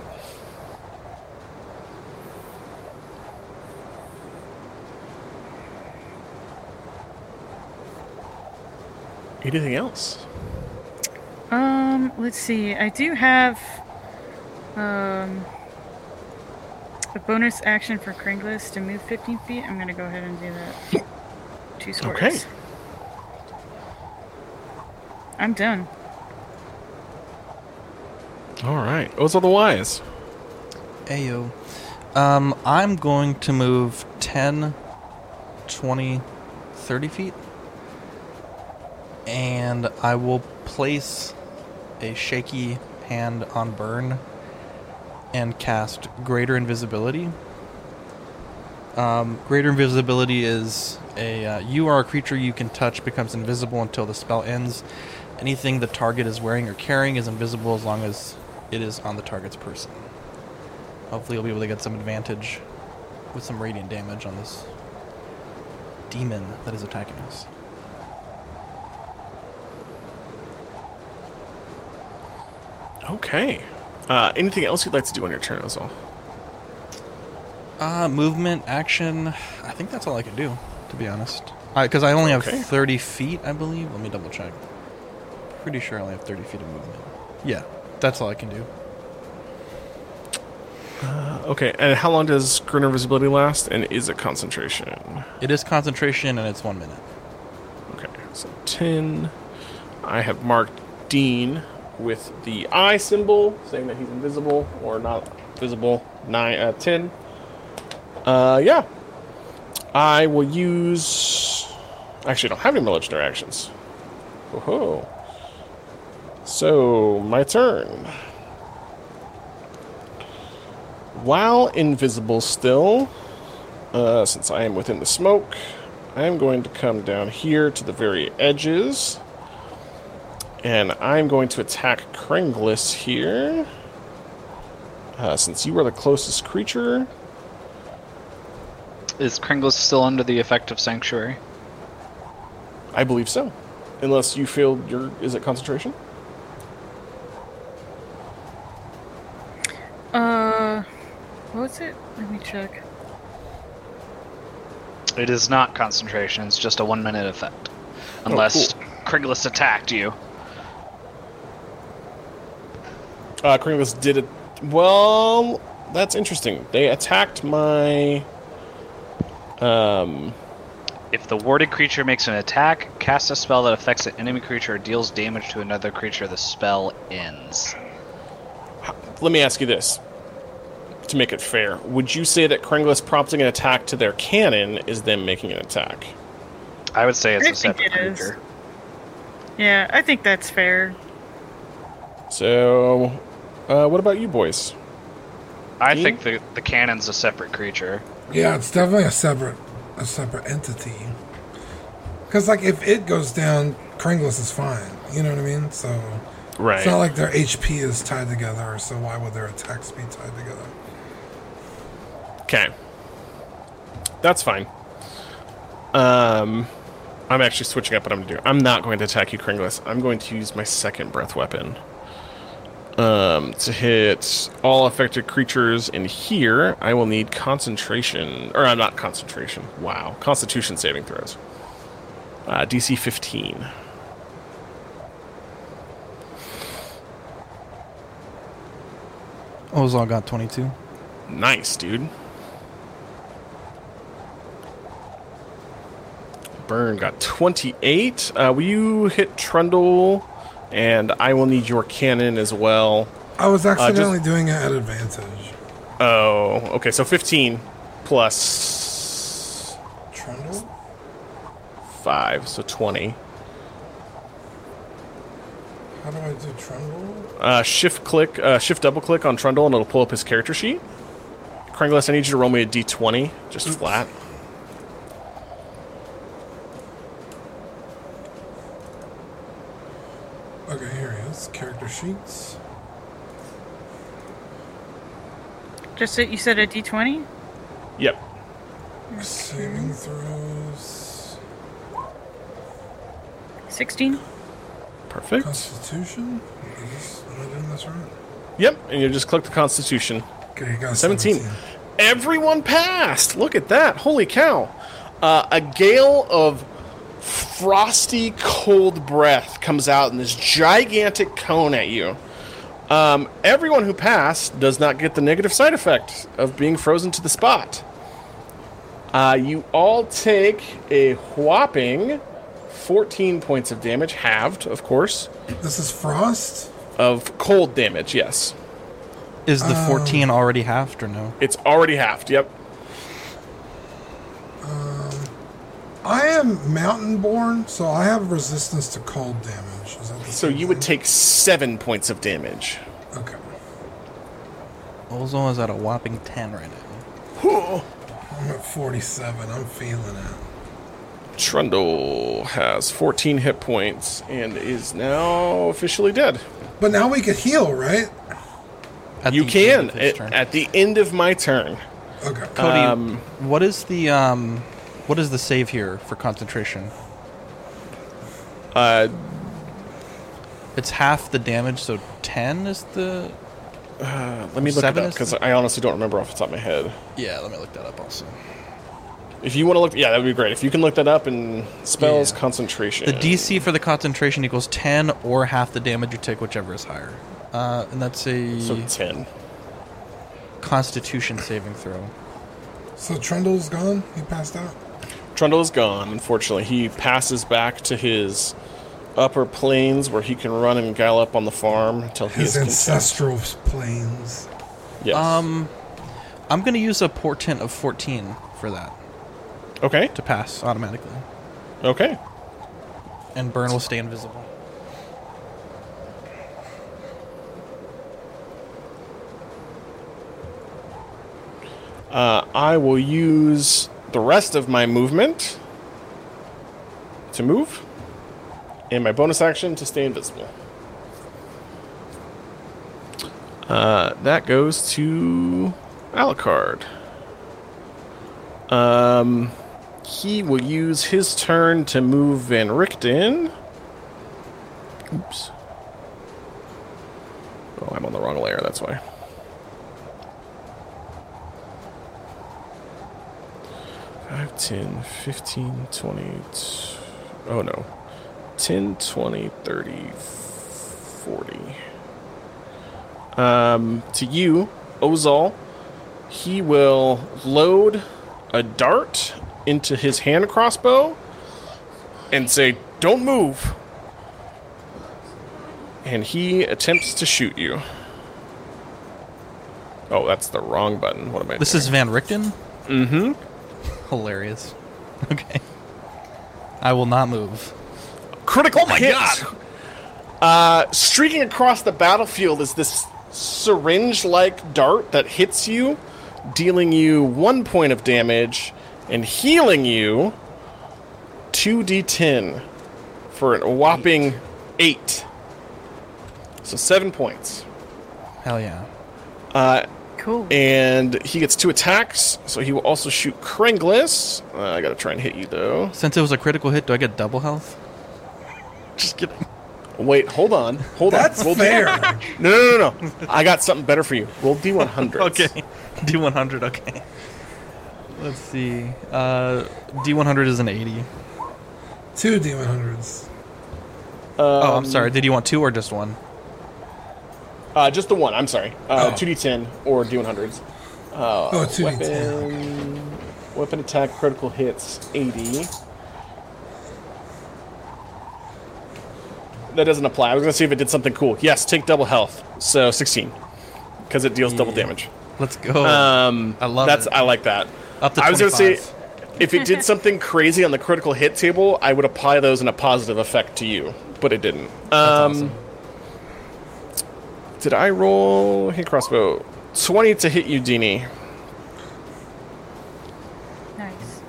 Anything else? Um, let's see. I do have um a bonus action for Kringless to move 15 feet. I'm gonna go ahead and do that. Two squares. Okay. I'm done. All right. Those are the wise. Ayo. Um, I'm going to move 10, 20, 30 feet. And I will place a shaky hand on Burn and cast Greater Invisibility. Um, greater invisibility is a uh, you are a creature you can touch becomes invisible until the spell ends. Anything the target is wearing or carrying is invisible as long as it is on the target's person. Hopefully, you'll be able to get some advantage with some radiant damage on this demon that is attacking us. Okay. Uh, anything else you'd like to do on your turn as well? Uh, movement, action. I think that's all I can do, to be honest. Because I only have Okay. 30 feet, I believe. Let me double check. Pretty sure I only have 30 feet of movement. Yeah, that's all I can do. Okay, and how long does greater invisibility last? And is it concentration? It is concentration, and it's one minute. Okay, so 10. I have marked Dean with the eye symbol, saying that he's invisible or not visible. Nine, uh, 10. Uh, yeah. I will use. Actually, I don't have any more legendary actions. Oh So, my turn. While invisible still, uh, since I am within the smoke, I am going to come down here to the very edges. And I'm going to attack Kringlis here. Uh, since you are the closest creature. Is Kringles still under the effect of Sanctuary? I believe so. Unless you feel your. Is it concentration? Uh, what was it? Let me check. It is not concentration, it's just a one minute effect. Unless Kringles attacked you. Uh, Kringlis did it. Well, that's interesting. They attacked my. Um. If the warded creature makes an attack, casts a spell that affects an enemy creature, or deals damage to another creature, the spell ends. Let me ask you this. To make it fair, would you say that Kringlis prompting an attack to their cannon is them making an attack? I would say it's I a think separate it is. creature. Yeah, I think that's fair. So, uh, what about you boys? I think the the cannon's a separate creature. Yeah, it's definitely a separate a separate entity. Because like if it goes down, Kringlis is fine. You know what I mean? So Right. it's not like their HP is tied together. So why would their attacks be tied together? Okay. That's fine. Um, I'm actually switching up what I'm going to do. I'm not going to attack you, Kringlis. I'm going to use my second breath weapon. Um, to hit all affected creatures in here, I will need concentration. Or, uh, not concentration. Wow. Constitution saving throws. Uh, DC 15. Ozal got 22. Nice, dude. Burn got 28. Uh, will you hit Trundle? And I will need your cannon as well. I was accidentally just- doing it at advantage. Oh, okay, so 15 plus Trundle? 5, so 20. How do I do Trundle? Uh, shift click, uh, shift double click on Trundle, and it'll pull up his character sheet. Kringlis, I need you to roll me a d20, just flat. Okay, here he is. Character sheets. Just that you said a d20? Yep. Saving throws. 16? Perfect. Constitution? Am I doing this right? Yep, and you just click the Constitution. Okay, you got 17. 17. Everyone passed. Look at that. Holy cow. Uh, a gale of frosty, cold breath comes out in this gigantic cone at you. Um, everyone who passed does not get the negative side effect of being frozen to the spot. Uh, you all take a whopping 14 points of damage, halved, of course, This is Frost? of cold damage, yes. Is the 14 already halved or no? It's already halved, yep. I am mountain born, so I have resistance to cold damage. Is that the So same you would take seven points of damage. Okay. Ozal is at a whopping 10 right now. I'm at 47. I'm feeling it. Trundle has 14 hit points and is now officially dead. But now we can heal, right? At You can end of his at, at the end of my turn. Okay. Cody, um, what is the um, what is the save here for concentration? Uh, It's half the damage, so ten is the. let me look it Seven up because the- I honestly don't remember off the top of my head. Yeah, let me look that up also. If you want to look, yeah, that would be great. If you can look that up and spells Yeah. concentration. The DC for the concentration equals ten or half the damage you take, whichever is higher. Uh, and that's a So 10. Constitution saving throw. So Trundle's gone? He passed out? Trundle is gone, unfortunately. He passes back to his upper plains where he can run and gallop on the farm until he His is ancestral plains. content. Yes. Um, I'm gonna use a portent of fourteen for that okay. to pass automatically, Okay. and burn will stay invisible. Uh, I will use the rest of my movement to move, and my bonus action to stay invisible. Uh, that goes to Alucard. Um, he will use his turn to move Van Richten. Oops. Oh, I'm on the wrong layer, that's why. Five, 10, 15, 20. t- Oh no. 10, 20, 30, 40. Um, to you, Ozal, he will load a dart into his hand crossbow and say, Don't move. And he attempts to shoot you. Oh, that's the wrong button. What am I This doing? is Van Richten. Mm-hmm. Hilarious. Okay. I will not move. critical oh my god uh streaking across the battlefield is this syringe-like dart that hits you dealing you one point of damage and healing you 2d10 for a whopping eight so seven points Hell yeah. uh Cool. and he gets two attacks so he will also shoot kranglis uh, i gotta try and hit you though Since it was a critical hit, do I get double health? Just kidding. wait hold on hold That's on Roll D- No, no, no, no. I got something better for you. Roll D100. Okay. D100, okay. Let's see. Uh, D100 is an 80. Two D100s. oh, I'm sorry. Did you want two or just one? Uh, just the one. I'm sorry. Uh, Oh. 2d10 or D100s. Uh, Oh, 2D10. Weapon, weapon attack critical hits 80. That doesn't apply. I was going to see if it did something cool. Yes, take double health. So 16. Because it deals double damage. Let's go. Um, I love that's, it. I like that. Up to I was gonna say, if it did something crazy on the critical hit table, I would apply those in a positive effect to you, but it didn't. That's Um, awesome. Did I roll hit crossbow? Twenty to hit you, Dini, Nice.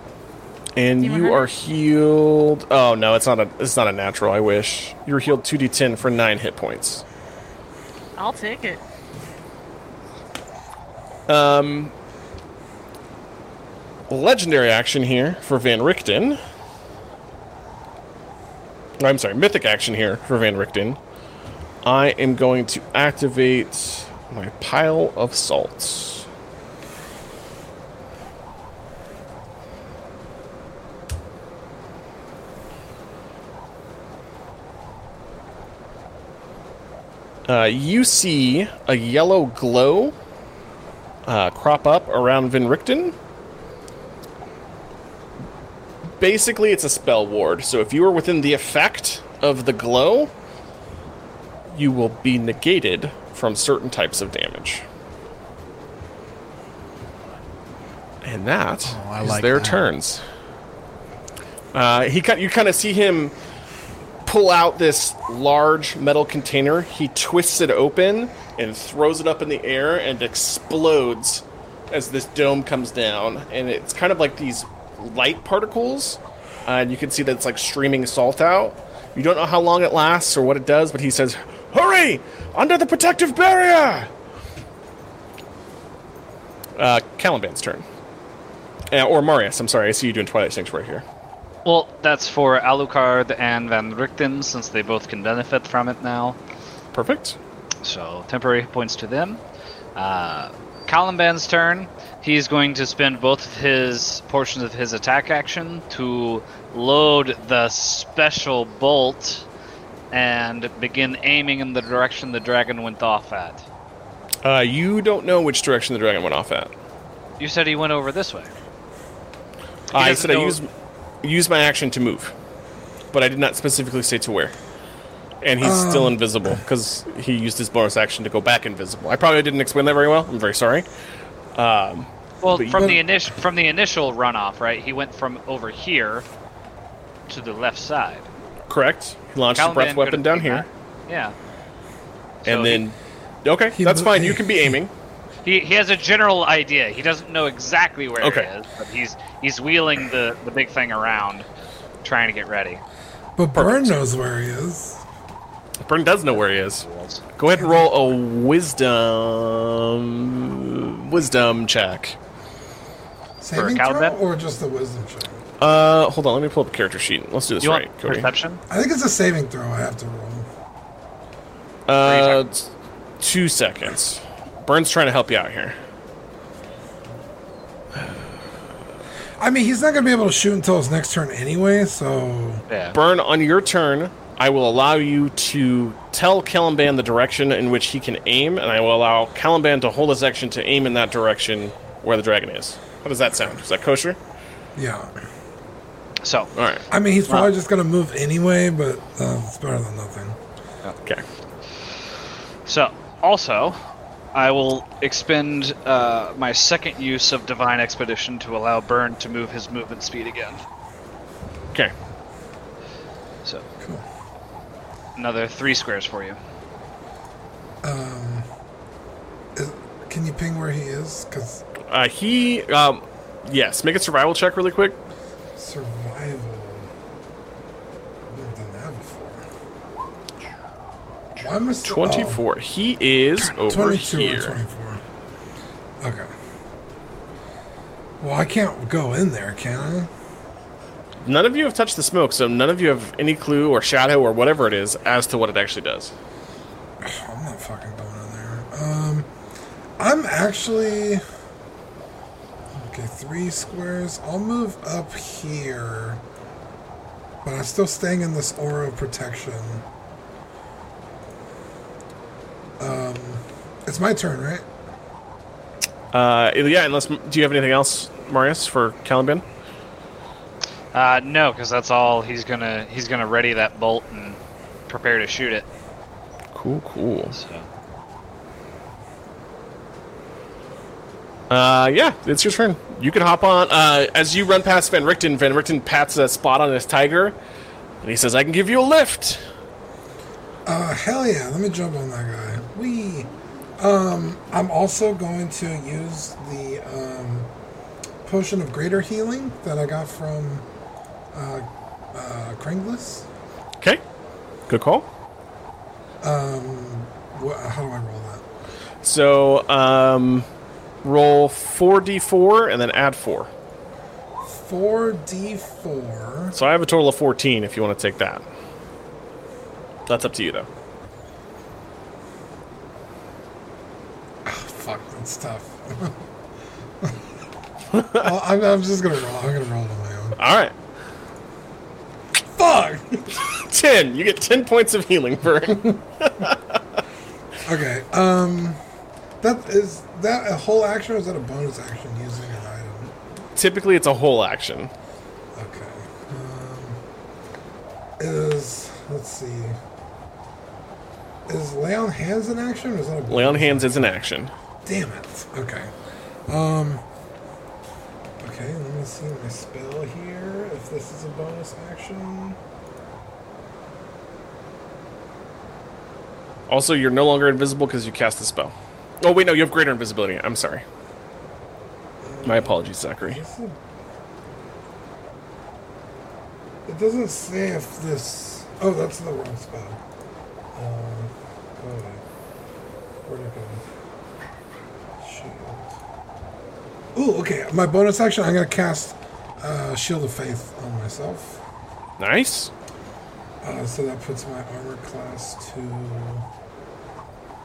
and you you are healed. Oh no, it's not a. It's not a natural. I wish you're healed two d10 for nine hit points. I'll take it. Um, legendary action here for Van Richten. I'm sorry, mythic action here for Van Richten. I am going to activate my pile of salts. Uh, you see a yellow glow uh, crop up around Van Richten. Basically, it's a spell ward. So if you are within the effect of the glow, you will be negated from certain types of damage. And that Oh, is like their that. turns. Uh, he you kind of see him pull out this large metal container. He twists it open and throws it up in the air and explodes as this dome comes down, and it's kind of like these light particles, uh, and you can see that it's like streaming salt out. You don't know how long it lasts or what it does, but he says, "Hurry! Under the protective barrier!" Uh, Caliban's turn. Uh, or Marius, I'm sorry, I see you doing Twilight Sanctuary here. Well, that's for Alucard and Van Richten, since they both can benefit from it now. Perfect. So temporary points to them. Uh, Caliban's turn. He's going to spend both of his portions of his attack action to load the special bolt and begin aiming in the direction the dragon went off at. Uh, you don't know which direction the dragon went off at. You said he went over this way. I doesn't said I know- used, used my action to move, but I did not specifically say to where. And he's still invisible because he used his bonus action to go back invisible. I probably didn't explain that very well. I'm very sorry. Um, Well, But you- from the initial from the initial runoff, right? He went from over here to the left side. Correct. He launched the Caliban breath weapon down here, back. Yeah. So and he- then okay, He that's fine. You can be aiming. He, he has a general idea. He doesn't know exactly where Okay. it is, but he's he's wheeling the, the big thing around, trying to get ready. But Burn knows where he is. Burn does know where he is. Go ahead and roll a wisdom wisdom check. Saving throw or just the wisdom check? Uh, hold on. Let me pull up the character sheet. Let's do this You right, want Cody. perception? I think it's a saving throw I have to roll. Uh, two seconds. Burn's trying to help you out here. I mean, he's not going to be able to shoot until his next turn anyway, so. Yeah. Burn, on your turn, I will allow you to tell Caliban the direction in which he can aim, and I will allow Caliban to hold his action to aim in that direction where the dragon is. How does that sound? Is that kosher? Yeah. So All right. I mean, he's probably just going to move anyway, but uh, it's better than nothing. Okay. so also, I will expend uh, my second use of divine expedition to allow Burn to move his movement speed again. Okay. So Cool. another three squares for you. Is, can you ping where he is? Because Uh, he, um, yes, make a survival check really quick. survival. I've never done that before. Why am I still- oh, 24. He is over 22 here. or 24. Okay. Well, I can't go in there, can I? None of you have touched the smoke, so none of you have any clue or shadow or whatever it is as to what it actually does. I'm not fucking going in there. Um, I'm actually. Okay, three squares. I'll move up here. But I'm still staying in this aura of protection. Um, it's my turn, right? Uh, yeah, unless, do you have anything else, Marius, for Caliban? Uh, no, because that's all he's gonna he's gonna ready that bolt and prepare to shoot it. Cool, cool. So Uh, yeah, it's your turn. You can hop on. Uh, as you run past Van Richten, Van Richten pats a spot on his tiger, and he says, "I can give you a lift." Uh, hell yeah, let me jump on that guy. Wee. Um, I'm also going to use the um, potion of greater healing that I got from uh, uh, Kringlis. Okay, good call. What, how do I roll that? So, um, roll four d4 and then add four. 4d4. So I have a total of fourteen. If you want to take that, that's up to you, though. That's tough. Well, I'm, I'm just gonna roll. I'm gonna roll on my own. All right, Fuck! ten. You get ten points of healing, Burn. Okay, um, that is that a whole action or is that a bonus action using an item? Typically, it's a whole action. Okay. Um, is let's see. Is lay on hands an action or is that a Lay on hands is an action. Damn it. Okay. Um. Okay, let me see my spell here. If this is a bonus action. Also, you're no longer invisible because you cast the spell. Oh wait, no, you have greater invisibility. I'm sorry. My apologies, Zachary. It doesn't say if this. Oh, that's the wrong spell. Um, go away. Where'd it go? Shield. Ooh, okay. My bonus action, I'm gonna cast uh, Shield of Faith on myself. Nice. Uh, so that puts my armor class to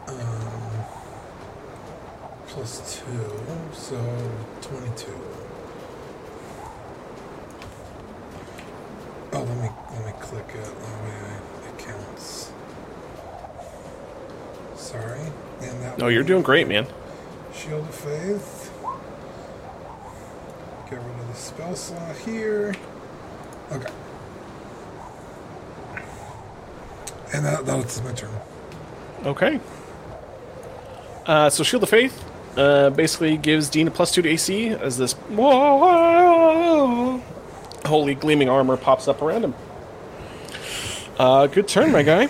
um, plus two, so twenty-two. Oh, let me let me click it. That way it counts. Sorry, and that. No, you're doing great, man. Shield of Faith. Get rid of the spell slot here. Okay. And that, that's my turn. Okay. Uh, so Shield of Faith uh, basically gives Dean a plus two to AC as this whoa holy gleaming armor pops up around him. Uh, good turn, my guy.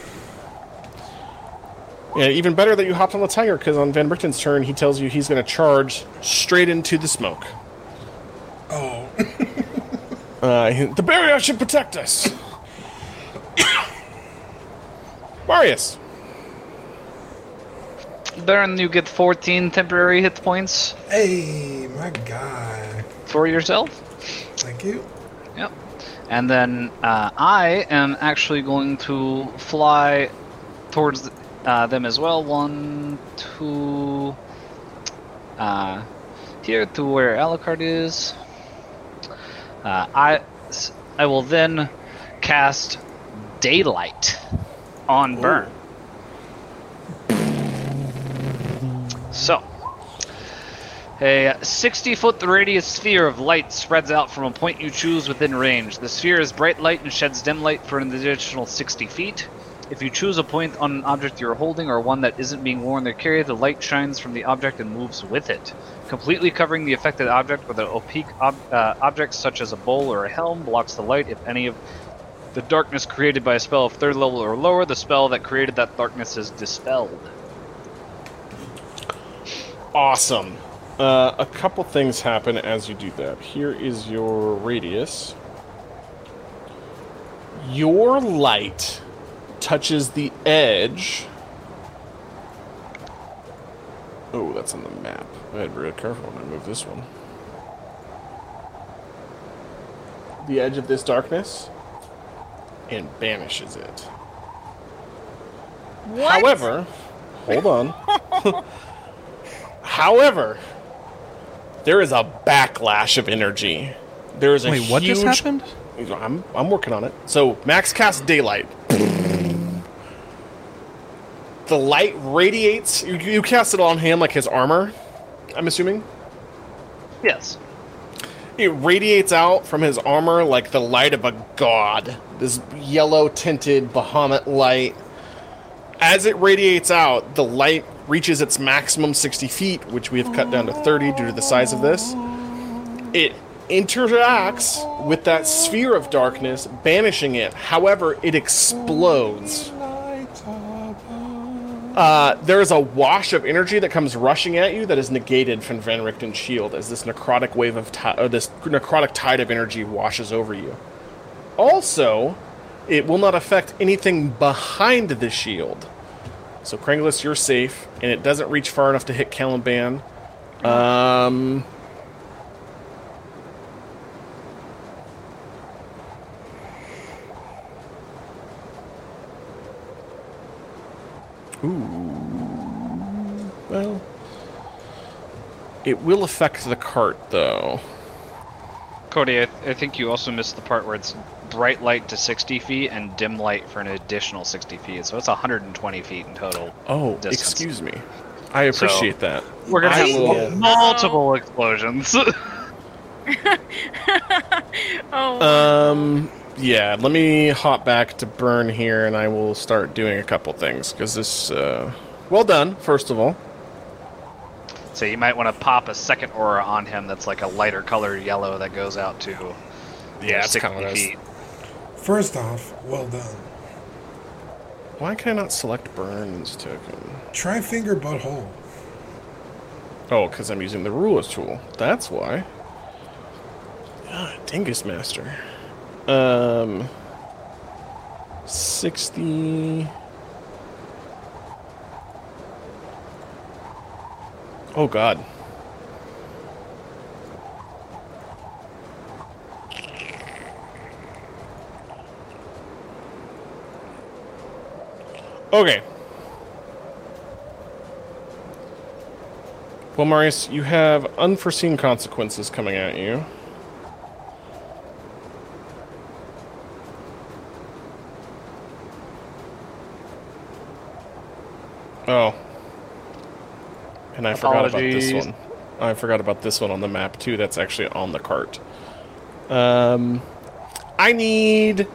Yeah, even better that you hopped on the tiger because on Van Richten's turn, he tells you he's going to charge straight into the smoke. Oh, Uh, the barrier should protect us. Marius. Baron, you get 14 temporary hit points hey, my guy. for yourself. Thank you. Yep. And then uh, I am actually going to fly towards uh, them as well. One, two, uh, here to where Alucard is. Uh, I, I will then cast Daylight on Burn. So, a 60 foot radius sphere of light spreads out from a point you choose within range. The sphere is bright light and sheds dim light for an additional 60 feet. If you choose a point on an object you're holding or one that isn't being worn or carried, the light shines from the object and moves with it, completely covering the affected object with an opaque ob- uh, object such as a bowl or a helm blocks the light. If any of the darkness created by a spell of third level or lower, the spell that created that darkness is dispelled. Awesome. Uh, a couple things happen as you do that. Here is your radius. Your light touches the edge. Oh, that's on the map. I had to be real careful when I move this one. The edge of this darkness and banishes it. What? However, hold on. However, there is a backlash of energy. There is a Wait, what just happened? I'm I'm working on it. So max casts daylight. The light radiates. You, you cast it on him like his armor. I'm assuming Yes. it radiates out from his armor like the light of a god. This yellow tinted Bahamut light. As it radiates out, the light reaches its maximum 60 feet, which we have cut down to 30 due to the size of this. It interacts with that sphere of darkness, banishing it. However, it explodes. Uh, there is a wash of energy that comes rushing at you that is negated from Van Richten's shield as this necrotic wave of ti- uh, this necrotic tide of energy washes over you. Also, it will not affect anything behind the shield. So Kranglis, you're safe, and it doesn't reach far enough to hit Caliban. Um, well, it will affect the cart though. Cody, I, I think you also missed the part where it's bright light to 60 feet and dim light for an additional 60 feet. So it's 120 feet in total. Oh, Distance. excuse me. I appreciate that. We're gonna have will- multiple explosions. Oh, Um, yeah, let me hop back to burn here and I will start doing a couple things because this, uh, well done, first of all. so you might want to pop a second aura on him that's like a lighter color yellow that goes out to Yeah, that's 60 kind of what I was- feet. First off, well done. Why can I not select burns token? Try finger butthole. Oh, because I'm using the rulers tool. That's why. Ah, Dingus Master. Um. 60. Oh, God. Okay. Well, Marius, you have unforeseen consequences coming at you. Oh. And I forgot about this one. I forgot about this one on the map too. That's actually on the cart. Um, I need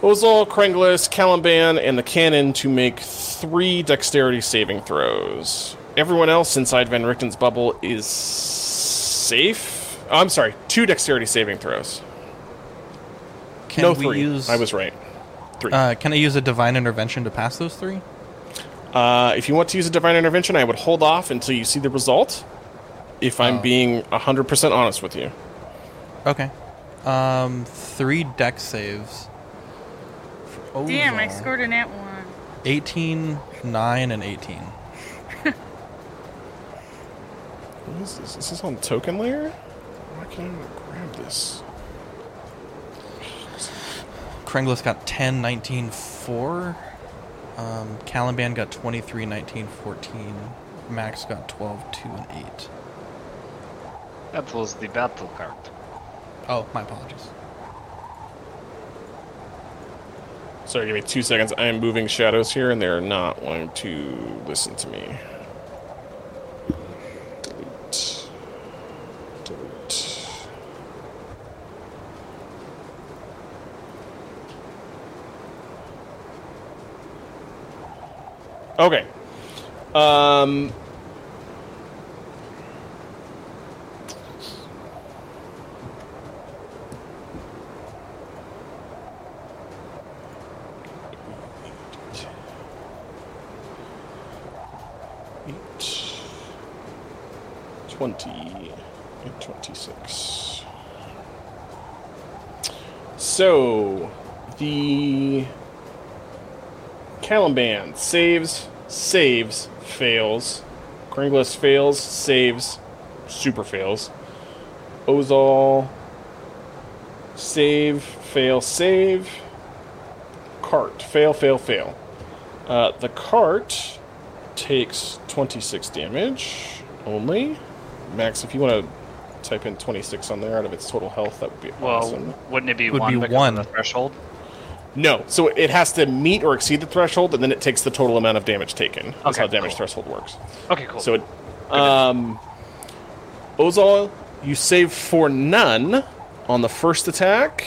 Ozal, Krenglis, Caliban, and the cannon to make three dexterity saving throws. Everyone else inside Van Richten's bubble is safe. Oh, I'm sorry, two dexterity saving throws. Can no, we three. use? I was right. Three. Uh, can I use a divine intervention to pass those three? Uh, if you want to use a divine intervention, I would hold off until you see the result. If I'm Oh. being 100% honest with you. Okay. Um, three deck saves. for Damn, I scored an at one. 18, 9, and 18. What is this? Is this on token layer? Why can't I even grab this? Krenglis got 10, 19, 4. Um, Caliban got 23, 19, 14. Max got 12, 2, and 8. That was the battle card. Oh, my apologies. Sorry, give me two seconds. I am moving shadows here, and they're not wanting to listen to me. Delete. Delete. Okay. Um. Eight, 20, and 26. So, the Caliban saves, saves, fails. Kringlis fails, saves, super fails. Ozal, save, fail, save. Cart, fail, fail, fail. Uh, the cart takes 26 damage only. Max, if you want to type in 26 on there out of its total health, that would be Well, awesome. wouldn't it be Would one be one. the threshold? No, so it has to meet or exceed the threshold, and then it takes the total amount of damage taken. That's Okay, how damage cool. threshold works. Okay, cool. So it, um, Ozal, you save for none on the first attack,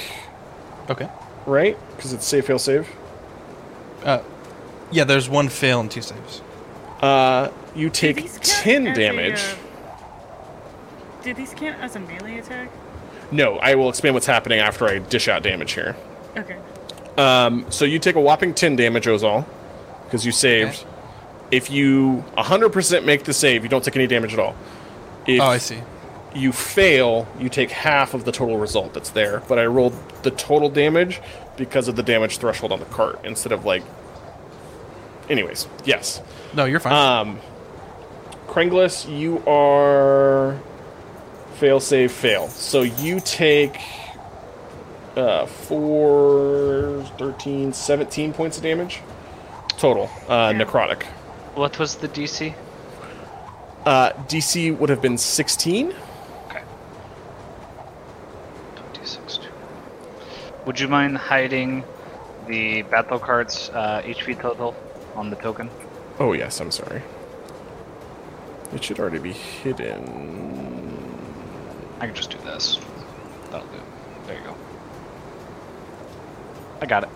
Okay. right? Because it's save, fail, save. Uh, yeah, there's one fail and two saves. Uh, you take 10 as a, damage. uh, do these count as a melee attack? No, I will explain what's happening after I dish out damage here. Okay. Um, so you take a whopping 10 damage, Ozal, because you saved. If you 100% make the save, you don't take any damage at all. If oh, I see. you fail, you take half of the total result that's there. But I rolled the total damage because of the damage threshold on the cart instead of like. Anyways, yes. No, you're fine. Um, Krenglis, you are fail, save, fail. So you take uh, 4, 13, 17 points of damage total. Uh, Yeah. necrotic. what was the DC? Uh, DC would have been 16. Okay. 26. Would you mind hiding the battle cards uh, HP total on the token? Oh, yes, I'm sorry. It should already be hidden. I can just do this. That'll do. There you go. I got it.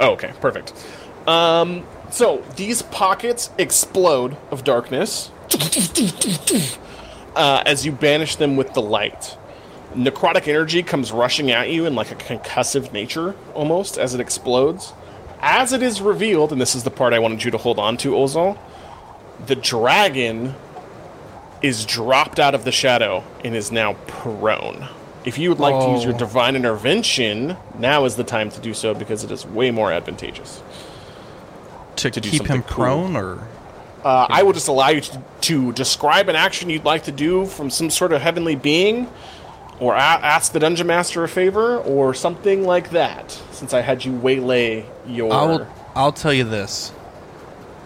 Oh, okay, perfect. Um, so these pockets explode of darkness uh, as you banish them with the light. Necrotic energy comes rushing at you in like a concussive nature, almost as it explodes. As it is revealed, and this is the part I wanted you to hold on to, Ozal, the dragon is dropped out of the shadow and is now prone. If you would like to use your Oh. divine intervention, now is the time to do so because it is way more advantageous. To, to keep him something cool. prone, or Uh, I will just allow you to, to describe an action you'd like to do from some sort of heavenly being, or a- ask the dungeon master a favor, or something like that. Since I had you waylay your. I'll I'll tell you this.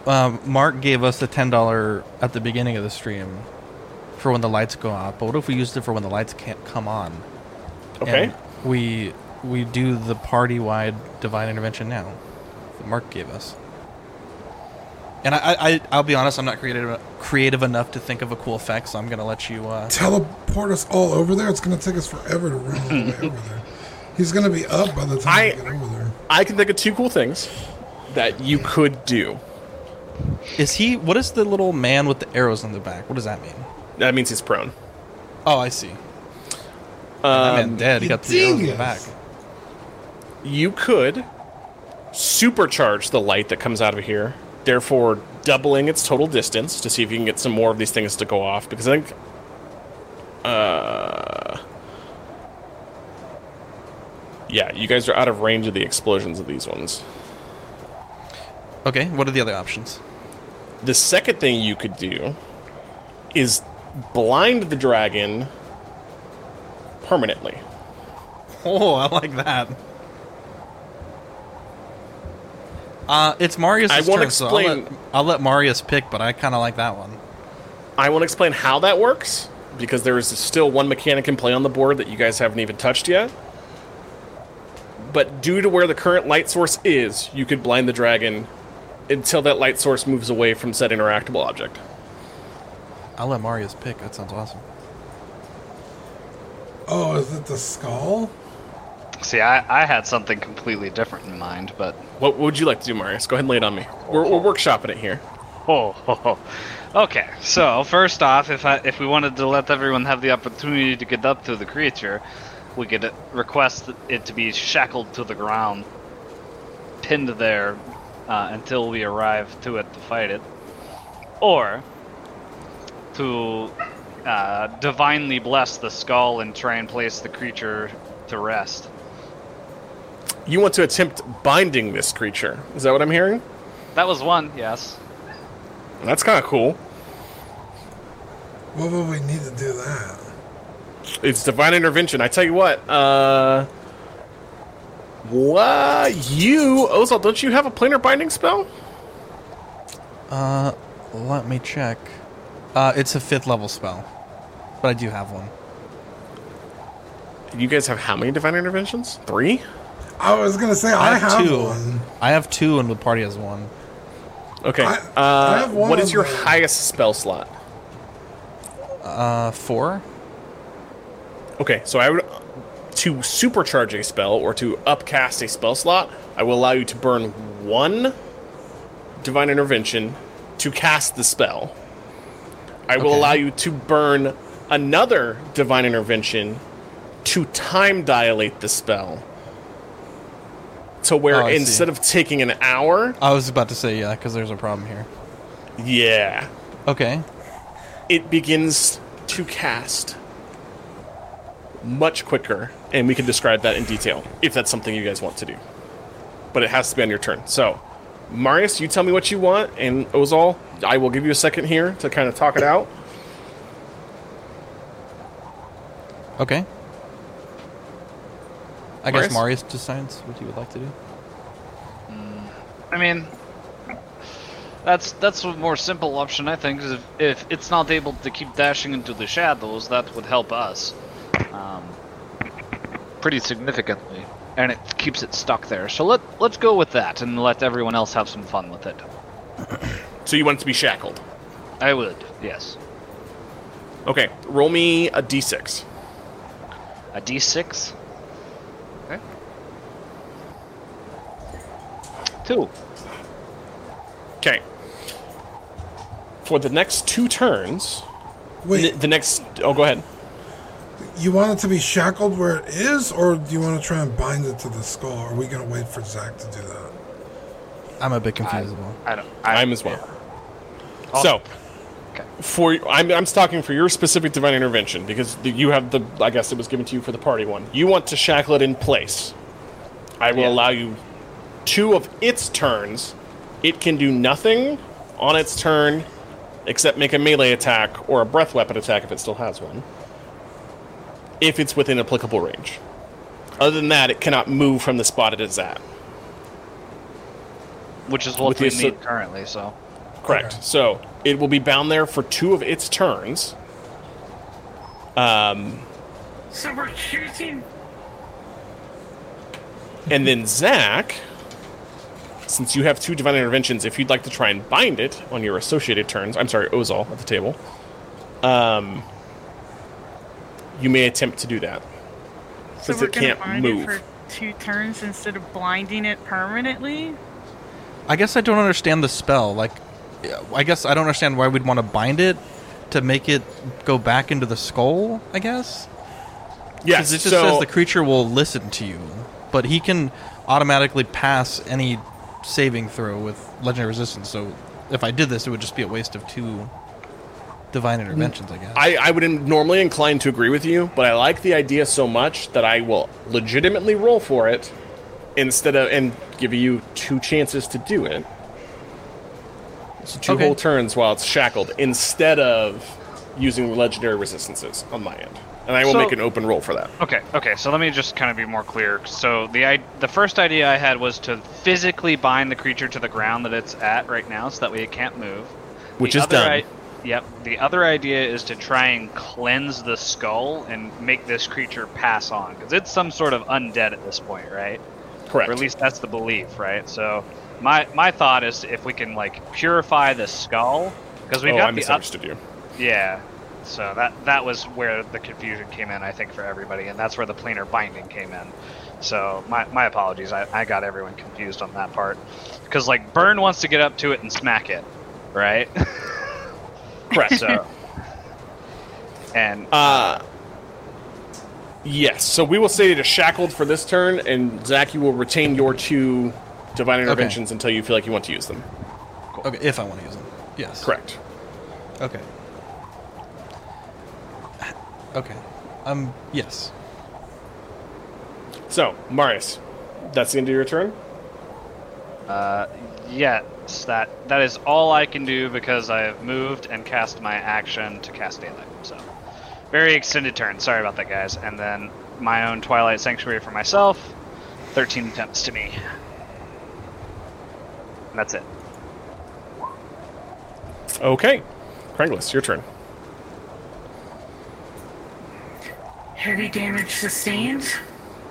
Um, Mark gave us the ten dollar at the beginning of the stream for when the lights go out. But what if we used it for when the lights can't come on? Okay. And we we do the party wide divine intervention now. That Mark gave us. And I, I I'll be honest, I'm not creative creative enough to think of a cool effect, so I'm gonna let you. Uh, Teleport us all over there. It's going to take us forever to run all the way over there. He's going to be up by the time I- we get over there. I can think of two cool things that you could do. is he? What is the little man with the arrows on the back? What does that mean? That means he's prone. Oh, I see. That man dead. He you got the arrows in the back. You could supercharge the light that comes out of here, therefore doubling its total distance to see if you can get some more of these things to go off. Because I think. Uh. Yeah, you guys are out of range of the explosions of these ones. Okay, what are the other options? The second thing you could do is blind the dragon permanently. Oh, I like that. Uh, it's Marius' I won't turn, so I'll explain- let, I'll let Marius pick, but I kind of like that one. I won't explain how that works because there is still one mechanic in play on the board that you guys haven't even touched yet. But due to where the current light source is, you could blind the dragon until that light source moves away from said interactable object. I'll let Marius pick. That sounds awesome. Oh, is it the skull? See, I, I had something completely different in mind, but What, what would you like to do, Marius? Go ahead and lay it on me. We're, we're workshopping it here. Oh, ho, ho. okay. So first off, if I if we wanted to let everyone have the opportunity to get up to the creature, we could request it to be shackled to the ground, pinned there uh, until we arrive to it to fight it, or to uh, divinely bless the skull and try and place the creature to rest. You want to attempt binding this creature. Is that what I'm hearing? That was one, yes. That's kind of cool. What would we need to do that? It's divine intervention. I tell you what, uh. What? You, Ozal, don't you have a planar binding spell? Uh, let me check. Uh, it's a fifth level spell, but I do have one. You guys have how many divine interventions? Three? I was going to say, I, have, one. I have two, and the party has one. Okay. I- uh, I have one what is your the- highest spell slot? Uh, four. Okay, so I would. To supercharge a spell or to upcast a spell slot, I will allow you to burn one divine intervention to cast the spell. I will Okay. allow you to burn another divine intervention to time dilate the spell. To where Oh, instead of taking an hour, I was about to say yeah, because there's a problem here. yeah, Okay. it begins to cast much quicker, and we can describe that in detail if that's something you guys want to do. But it has to be on your turn. So, Marius, you tell me what you want, and Ozal, I will give you a second here to kind of talk it out. Okay. I Marius? guess Marius decides what he would like to do. I mean, that's that's a more simple option, I think. 'cause if, if it's not able to keep dashing into the shadows, that would help us um, pretty significantly, and it keeps it stuck there. So let let's go with that and let everyone else have some fun with it. So you want it to be shackled. I would, yes. Okay, roll me a d6. A D6. Okay. Two. Okay. For the next two turns, the, Wait, the next. Oh, go ahead. You want it to be shackled where it is, or do you want to try and bind it to the skull? Are we going to wait for Zach to do that? I'm a bit confused. as well. I don't. I, I'm as well. So, Okay. for I'm, I'm talking for your specific divine intervention because you have the I guess it was given to you for the party one. You want to shackle it in place. I will Yeah. allow you two of its turns. It can do nothing on its turn except make a melee attack or a breath weapon attack if it still has one. If it's within applicable range. Other than that, it cannot move from the spot it is at. Which is what With we need assi- currently. So Correct. Okay. So it will be bound there for two of its turns. Um, So we're choosing. and then Zach, since you have two divine interventions, if you'd like to try and bind it on your associated turns, I'm sorry, Ozal at the table, um, you may attempt to do that. So we're it gonna can't bind move. it for two turns instead of blinding it permanently. I guess I don't understand the spell. Like, I guess I don't understand why we'd want to bind it to make it go back into the skull. I guess Yes. because it just so, says the creature will listen to you, but he can automatically pass any saving throw with legendary resistance. So if I did this, it would just be a waste of two divine mm-hmm. interventions. I guess. I, I would in- normally incline to agree with you, but I like the idea so much that I will legitimately roll for it instead of and give you two chances to do it. So two Okay. whole turns while it's shackled instead of using legendary resistances on my end. And I will So- make an open roll for that. Okay, okay. So let me just kind of be more clear. So the I- the first idea I had was to physically bind the creature to the ground that it's at right now, so that way it can't move. Which The is other done. I- yep. The other idea is to try and cleanse the skull and make this creature pass on, because it's some sort of undead at this point, right? Correct. Or at least that's the belief, right? So my my thought is if we can like purify the skull, because we've oh, got I the up- you. yeah. So that that was where the confusion came in, I think, for everybody, and that's where the planar binding came in. So my, my apologies, I, I got everyone confused on that part. Because like Burn wants to get up to it and smack it, right? Correct. so and Uh, yes. So we will say it is shackled for this turn, and Zach, you will retain your two divine interventions until you feel like you want to use them. okay, if I want to use them. Yes. Correct. Okay. Okay. Um. Yes. So, Marius, that's the end of your turn. uh, yes, that that is all I can do because I have moved and cast my action to cast daylight. So very extended turn. Sorry about that, guys. And then my own Twilight Sanctuary for myself. Thirteen attempts to me. And that's it. Okay. Kranglis, your turn. Heavy damage sustained.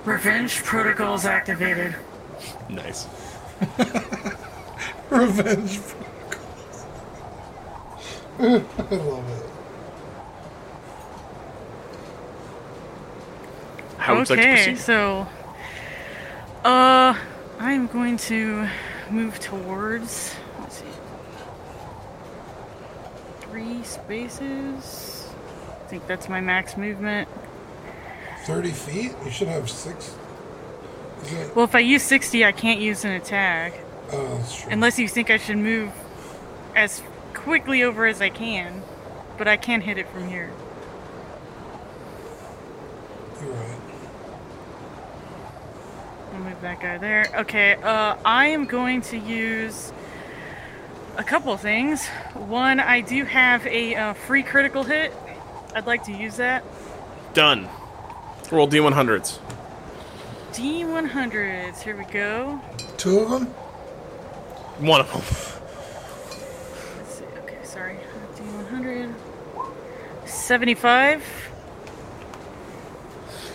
Revenge protocols activated. Nice. Revenge. I love it. How would you like to okay, proceed? so uh I'm going to move towards let's see. Three spaces. I think that's my max movement. 30 feet? You should have six. Is it? Well, if I use 60, I can't use an attack. Oh, that's true. Unless you think I should move as quickly over as I can. But I can't hit it from here. You're right. I'll move that guy there. Okay, uh, I am going to use a couple things. One, I do have a uh, free critical hit. I'd like to use that. Done. Roll D100s. D100s. Here we go. Two of them? One of them. Let's see. Okay, sorry. D100. 75.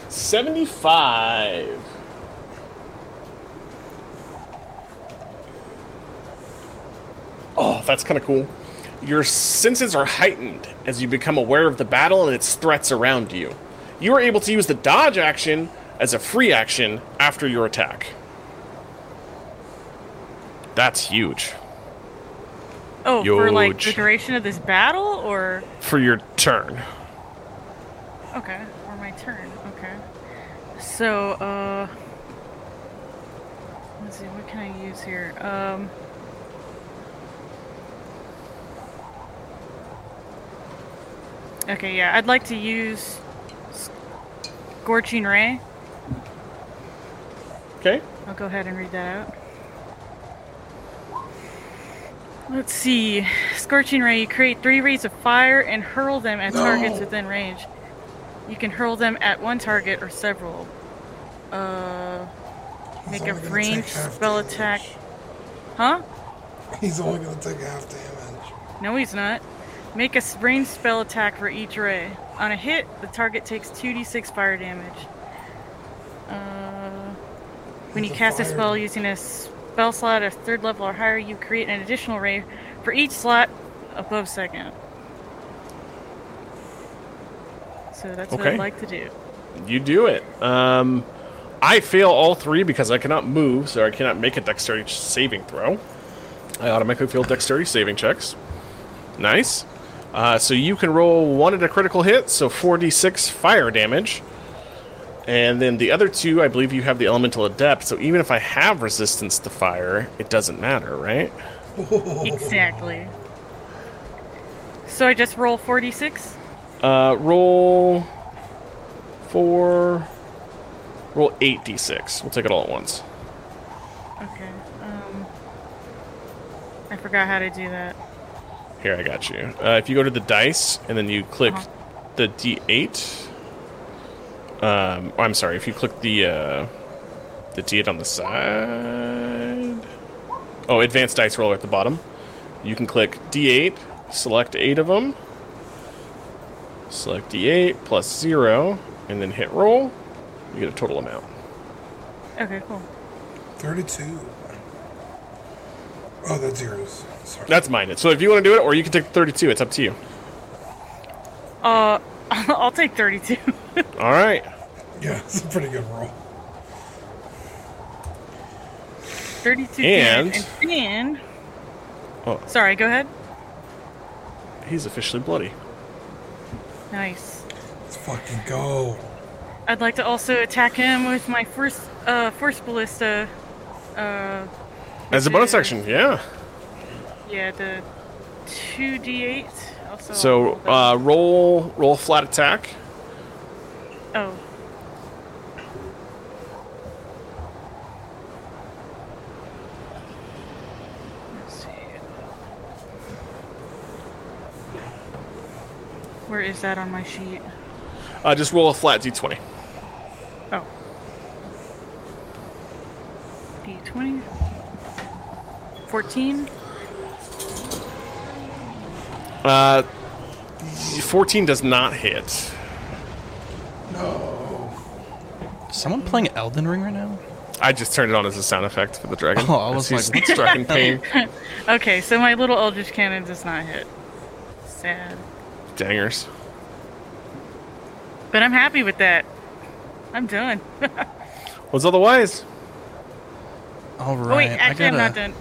75. Oh, that's kind of cool. Your senses are heightened as you become aware of the battle and its threats around you. You are able to use the dodge action as a free action after your attack. That's huge Oh, for like the duration of this battle, or for your turn. okay, or my turn. Okay. So, uh, let's see. What can I use here? Um. Okay, yeah, I'd like to use Scorching Ray. Okay. I'll go ahead and read that out. Let's see. Scorching Ray, you create three rays of fire and hurl them at targets within range. You can hurl them at one target or several. Uh, He's make a ranged spell attack. Huh? He's only going to take half damage. No, he's not. Make a ranged spell attack for each ray. On a hit, the target takes 2d6 fire damage. Uh, when you cast a spell using a spell slot of third level or higher, you create an additional ray for each slot above second. So that's what I'd like to do. You do it. Um, I fail all three because I cannot move, so I cannot make a dexterity saving throw. I automatically fail dexterity saving checks. Nice. Uh, so you can roll one at a critical hit, so 4d6 fire damage. And then the other two, I believe you have the elemental adept, so even if I have resistance to fire, it doesn't matter, right? Exactly. So I just roll 46? Uh, roll four. Roll 8d6. We'll take it all at once. Okay. Um, I forgot how to do that. Here, I got you. Uh, if you go to the dice and then you click Uh-huh. the D8. Um, I'm sorry. If you click the uh, the D8 on the side. Oh, advanced dice roller at the bottom. You can click D8, select eight of them, select D8 plus zero, and then hit roll. You get a total amount. Okay, cool. 32. Oh, that's zeros. Sorry. That's mine. So if you want to do it, or you can take 32. It's up to you. Uh, I'll take 32. All right. Yeah, it's a pretty good roll. 32 And- damage. And then... Oh. Sorry, go ahead. He's officially bloody. Nice. Let's fucking go. I'd like to also attack him with my first, uh, first ballista. Uh, As a bonus is- action, yeah. Yeah, the 2d8. Also, So uh, roll roll flat attack. oh. Is that on my sheet? Uh, just roll a flat d20. Oh. D20. 14. Uh, 14 does not hit. Is someone playing Elden Ring right now? I just turned it on as a sound effect for the dragon. Oh, I was As like, he's struck in pain. Okay, so my little Eldritch Cannon does not hit. Sad. Dangers. But I'm happy with that. I'm done. What's otherwise? All right. oh, wait, actually, I I'm not done.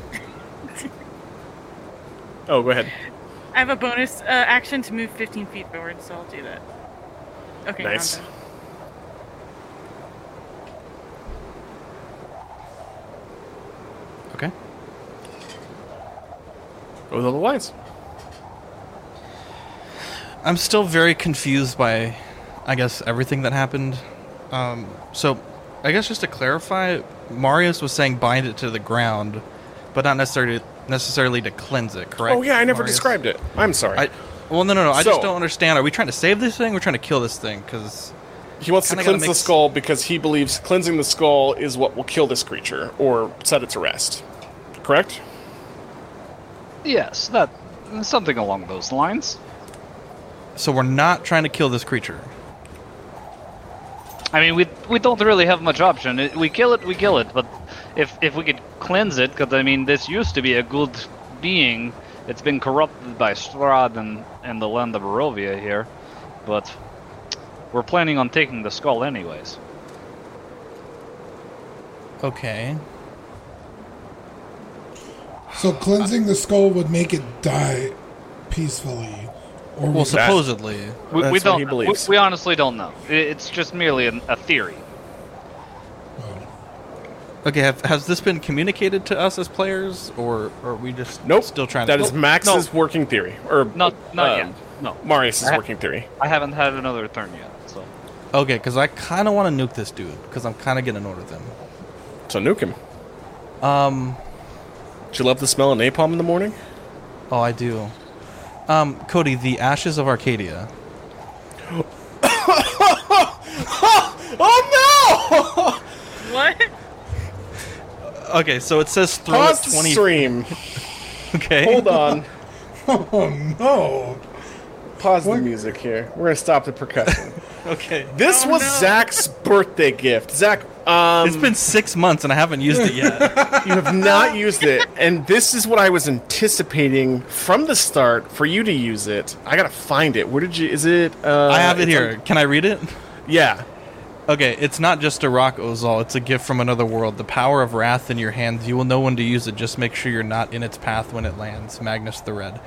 Oh, go ahead. I have a bonus uh, action to move 15 feet forward, so I'll do that. Okay, now I'm Nice. done. Okay. What's otherwise? I'm still very confused by, I guess, everything that happened. Um, so, I guess just to clarify, Marius was saying bind it to the ground, but not necessarily necessarily to cleanse it. Correct? Oh yeah, I never Marius? described it. I'm sorry. I, well, no, no, no. I So- just don't understand. Are we trying to save this thing? We're trying to kill this thing because he wants to cleanse the mix- skull because he believes cleansing the skull is what will kill this creature or set it to rest. Correct? Yes, that something along those lines. so we're not trying to kill this creature. I mean, we we don't really have much option. It- We kill it, we kill it. But if if we could cleanse it, because I mean, this used to be a good being. It's been corrupted by Strahd and and the land of Barovia here, but we're planning on taking the skull anyways. Okay. So cleansing the skull would make it die peacefully. Or Well, would- supposedly. We, That's we don't. he we, believes. we honestly don't know. It's just merely an, a theory. Okay, have, has this been communicated to us as players, or, or are we just Nope. still trying That to? is Max's working theory, or Not not um, yet. No, Marius' I- working theory. I haven't had another turn yet. So Okay, because I kind of want to nuke this dude because I'm kind of getting annoyed with him. So nuke him. Um, Do you love the smell of napalm in the morning? oh, I do. Um, Cody, the ashes of Arcadia. Oh no! What? Okay, so it says throw Pause it twenty. stream. Okay, Hold on. Oh no! Pause the music here. We're gonna stop the percussion. Okay, This Oh, was no. Zach's birthday gift. Zach, um, it's been six months and I haven't used it yet. you have not used it, and this is what I was anticipating from the start for you to use it. I gotta find it. Where did you? Is it? Uh, I have it it's here. Can I read it? yeah. Okay, it's not just a rock, Ozal. It's a gift from another world. The power of wrath in your hands. You will know when to use it. Just make sure you're not in its path when it lands. Magnus the Red.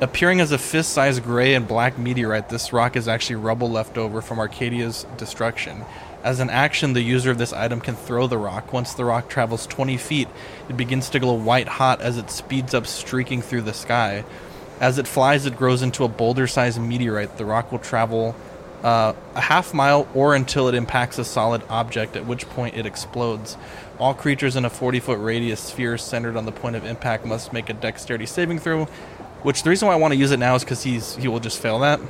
Appearing as a fist-sized gray and black meteorite, this rock is actually rubble left over from Arcadia's destruction. As an action, the user of this item can throw the rock. Once the rock travels 20 feet, it begins to glow white hot as it speeds up, streaking through the sky. As it flies, it grows into a boulder-sized meteorite. The rock will travel uh, a half mile or until it impacts a solid object, at which point it explodes. All creatures in a 40 foot radius sphere centered on the point of impact must make a dexterity saving throw. Which the reason why I want to use it now is because he's he will just fail that.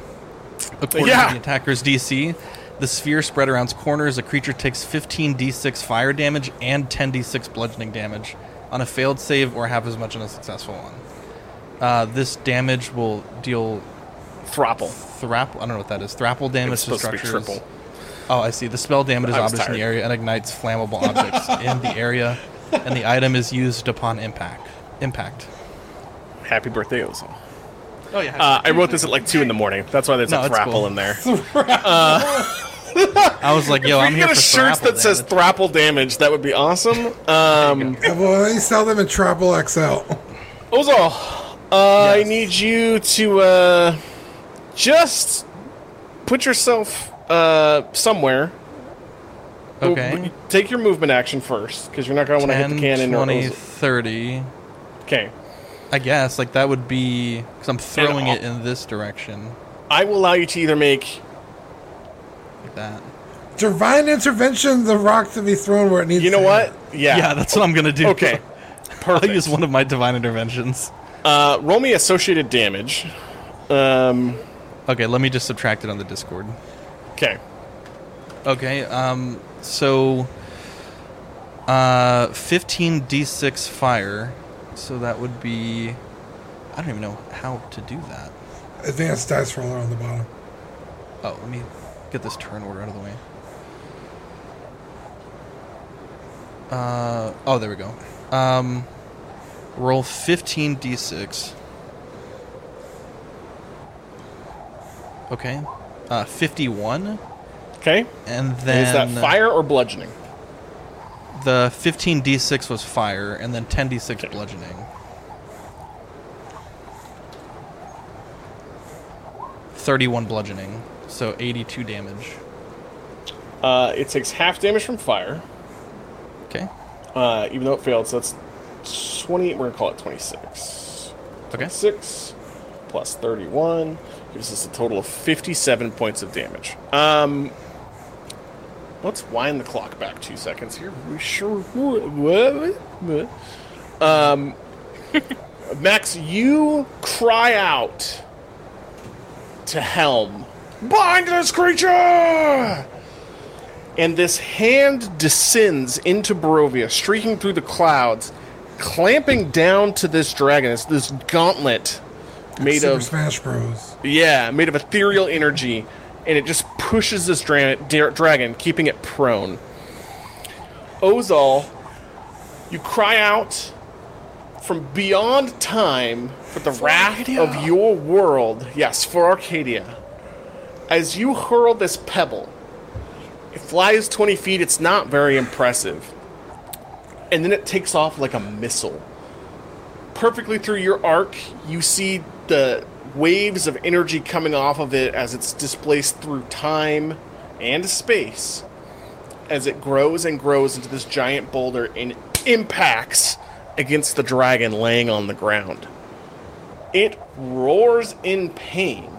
According Yeah. to the attacker's DC, the sphere spread around corners. A creature takes 15 d6 fire damage and 10 d6 bludgeoning damage on a failed save or half as much on a successful one. Uh, this damage will deal Thrapple. thrapple. I don't know what that is. Thrapple damage It's to supposed to structures. triple. Oh, I see. The spell damages objects in the area and ignites flammable objects in the area, and the item is used upon impact. Impact. Happy birthday, Ozal. Oh yeah. Uh, I wrote this at like two in the morning. That's why there's No, a thrapple cool. in there. I was like, yo, if I'm here get for a shirt thrapple that says thrapple damage, that would be awesome. Um, Well, they sell them in Trapple XL. Ozal, uh, I need you to uh, just put yourself uh, somewhere. Okay. Take your movement action first, because you're not going to want to hit the cannon. 20, Or 30. okay. I guess like that would be because I'm throwing it in this direction, I will allow you to either make. like that. Divine intervention, the rock to be thrown where it needs to be. You know to what? Yeah. Yeah, that's what I'm gonna do. Okay. I'll use one of my divine interventions. Uh, roll me associated damage. Um, Okay, let me just subtract it on the Discord. okay. Okay, um, so uh, 15 d6 fire. So that would be. I don't even know how to do that. Advanced dice roller on the bottom. Oh, let me get this turn order out of the way. Uh, oh, there we go. Um, roll 15 d6. Okay. Uh, 51. Okay. And And then. is that fire or bludgeoning? The 15 d6 was fire, and then 10 d6 bludgeoning. Thirty-one bludgeoning, so eighty-two damage. Uh, it takes half damage from fire, Okay. uh, even though it failed. So that's twenty. We're gonna call it twenty-six. Okay. Six plus thirty-one gives us a total of fifty-seven points of damage. Um, let's wind the clock back two seconds here. We sure would. Um, Max, you cry out to Helm, bind this creature! And this hand descends into Barovia, streaking through the clouds, clamping down to this dragon. It's this gauntlet made Super of Smash Bros. yeah, made of ethereal energy, and it just pushes this dra- dra- dragon, keeping it prone. Ozal, you cry out from beyond time for the wrath of your world. Yes, for Arcadia. As you hurl this pebble, it flies 20 feet. It's not very impressive. And then it takes off like a missile perfectly through your arc, you see the waves of energy coming off of it as it's displaced through time and space. as it grows and grows into this giant boulder and impacts against the dragon laying on the ground. It roars in pain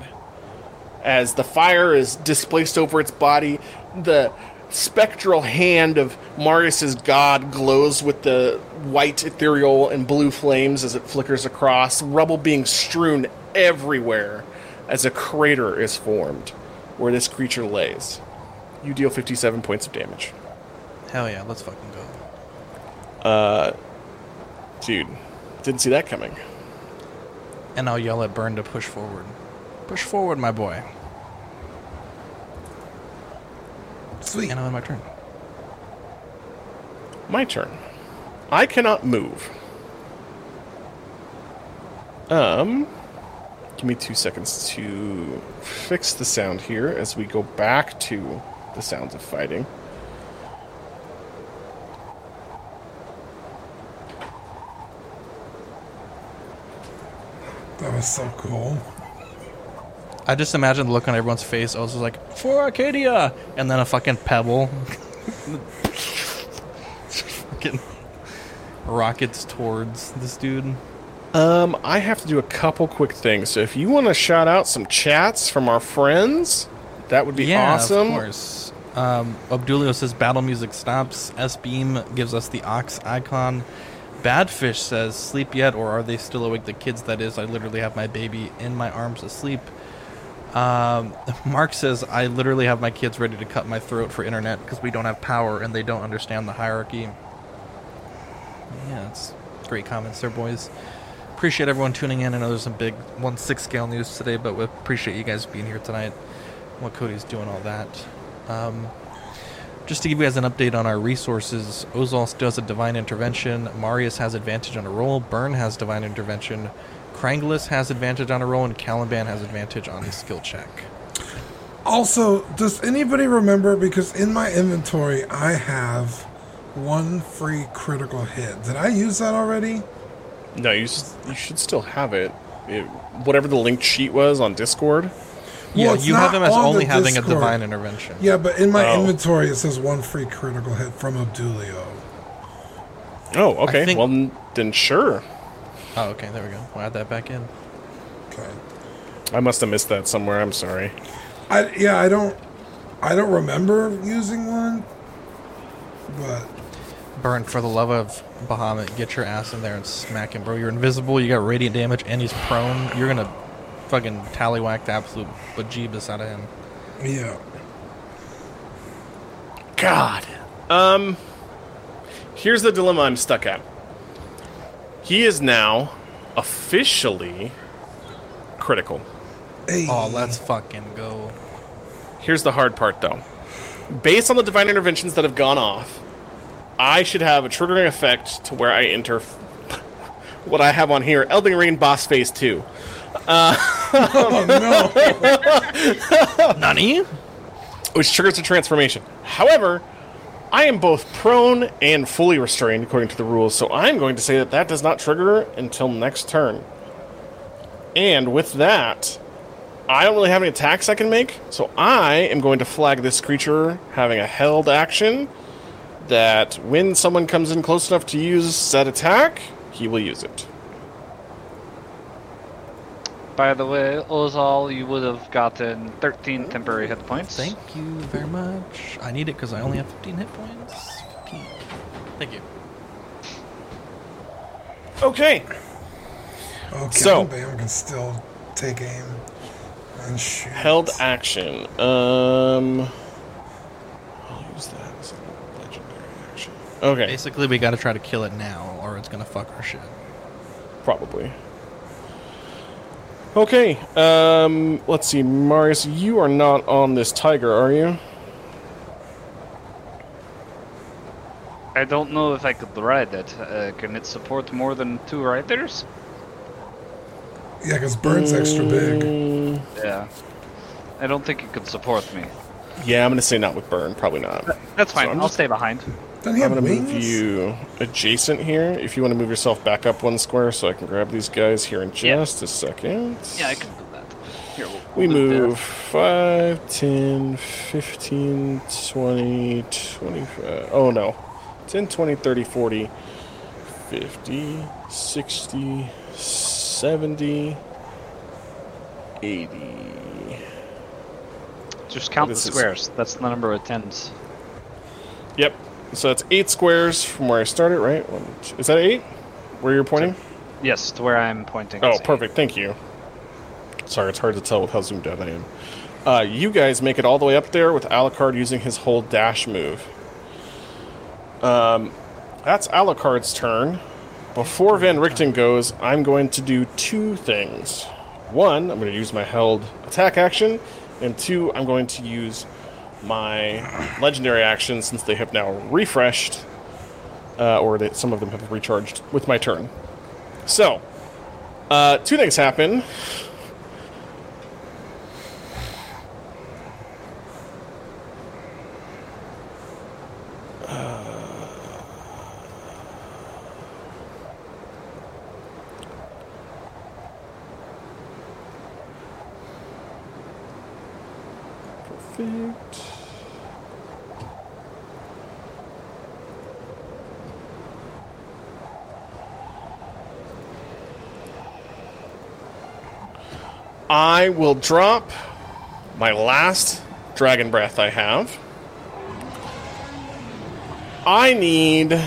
as the fire is displaced over its body. The spectral hand of Marius's god glows with the white ethereal and blue flames as it flickers across, rubble being strewn everywhere as a crater is formed where this creature lays. You deal 57 points of damage. Hell yeah, let's fucking go. Uh, dude, didn't see that coming. And I'll yell at Burn to push forward. Push forward, my boy. Sweet. And I'm in my turn. My turn. I cannot move. Um, give me two seconds to fix the sound here as we go back to the sounds of fighting. That was so cool. I just imagine the look on everyone's face. I was just like, for Arcadia! And then a fucking pebble. fucking rockets towards this dude. Um, I have to do a couple quick things. So if you want to shout out some chats from our friends, that would be yeah, awesome. of course. Um, Obdulio says battle music stops. S Beam gives us the ox icon. Badfish says sleep yet or are they still awake? The kids, that is. I literally have my baby in my arms asleep. Um, Mark says I literally have my kids ready to cut my throat for internet because we don't have power and they don't understand the hierarchy. Yeah, it's great comments there, boys. Appreciate everyone tuning in. I know there's some big one six scale news today, but we appreciate you guys being here tonight. What Cody's doing, all that. Um, just to give you guys an update on our resources, Ozal does a divine intervention. Marius has advantage on a roll. Burn has divine intervention. Kranglis has advantage on a roll, and Caliban has advantage on a skill check. Also, does anybody remember? Because in my inventory, I have one free critical hit. Did I use that already? No, you s- you should still have it. It- Whatever the linked sheet was on Discord. Yeah, it's you not have him as on only the having a Discord. divine intervention. Yeah, but in my Oh. inventory, it says one free critical hit from Abdulio. Oh, okay. think- Well, n- then sure. Oh, okay, there we go. We'll add that back in. Okay. I must have missed that somewhere. I'm sorry. I yeah, I don't, I don't remember using one, but Burn, for the love of Bahamut, get your ass in there and smack him, bro. You're invisible, you got radiant damage, and he's prone. You're gonna fucking tallywhack the absolute bejeebus out of him. yeah. God. Um. Here's the dilemma I'm stuck at. He is now officially critical. Hey, Oh, let's fucking go. Here's the hard part, though. Based on the divine interventions that have gone off, I should have a triggering effect to where I enter what I have on here Elden Ring Boss Phase 2. oh no. Nani? which triggers a transformation. However, I am both prone and fully restrained according to the rules, so I'm going to say that that does not trigger until next turn. And with that, I don't really have any attacks I can make, so I am going to flag this creature having a held action that when someone comes in close enough to use said attack, he will use it. By the way, Ozal, you would have gotten 13 temporary hit points. Thank you very much. I need it because I only have 15 hit points. 15. Thank you. Okay. Okay, So- Bam can still take aim and shoot. Held action. Um. I'll use that as a legendary action. Okay. Basically, we got to try to kill it now, or it's gonna fuck our shit. Probably. Okay. Um. Let's see, Marius. You are not on this tiger, are you? I don't know if I could ride it. Uh, can it support more than two riders? Yeah, because Bird's extra big. Mm, Yeah. I don't think it could support me. yeah, I'm gonna say not with burn. Probably not. That's fine. So I'm I'll just- stay behind. Doesn't he I'm have gonna wings? move you adjacent here. If you want to move yourself back up one square, so I can grab these guys here in Yeah. just a second. Yeah, I can do that. Here, we'll, We we'll do move 5, 10, 15, 20, 25. Oh no. 10, 20, 30, 40, 50, 60, 70, 80. Just count the this is- squares. That's the number of tens. Yep. So that's eight squares from where I started, right? One, two, is that eight? Where you're pointing? Yes, to where I'm pointing. Oh, eight. perfect. Thank you. Sorry, it's hard to tell with how zoomed out I am. Uh, you guys make it all the way up there with Alucard using his whole dash move. Um, that's Alucard's turn. Before Van Richten goes, I'm going to do two things. One, I'm going to use my held attack action, and two, I'm going to use my legendary action since they have now refreshed, uh, or that some of them have recharged with my turn. So, uh, two things happen. Perfect. I will drop my last dragon breath I have. I need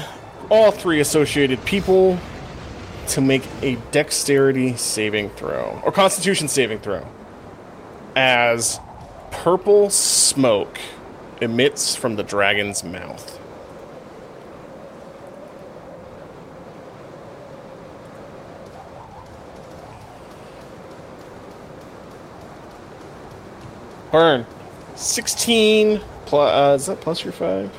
all three associated people to make a dexterity saving throw or constitution saving throw as purple smoke emits from the dragon's mouth. Burn. 16 plus. Uh, is that plus your 5?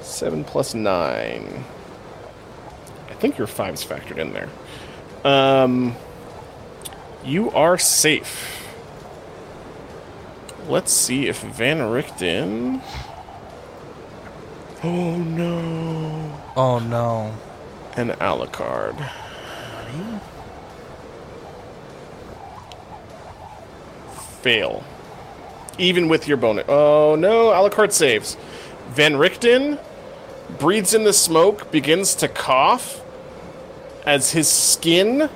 7 plus 9. I think your 5 is factored in there. Um, you are safe. Let's see if Van Richten. Oh no. Oh no. An Alucard. Fail. Even with your bonus. Oh no, Alucard saves. Van Richten breathes in the smoke, begins to cough as his skin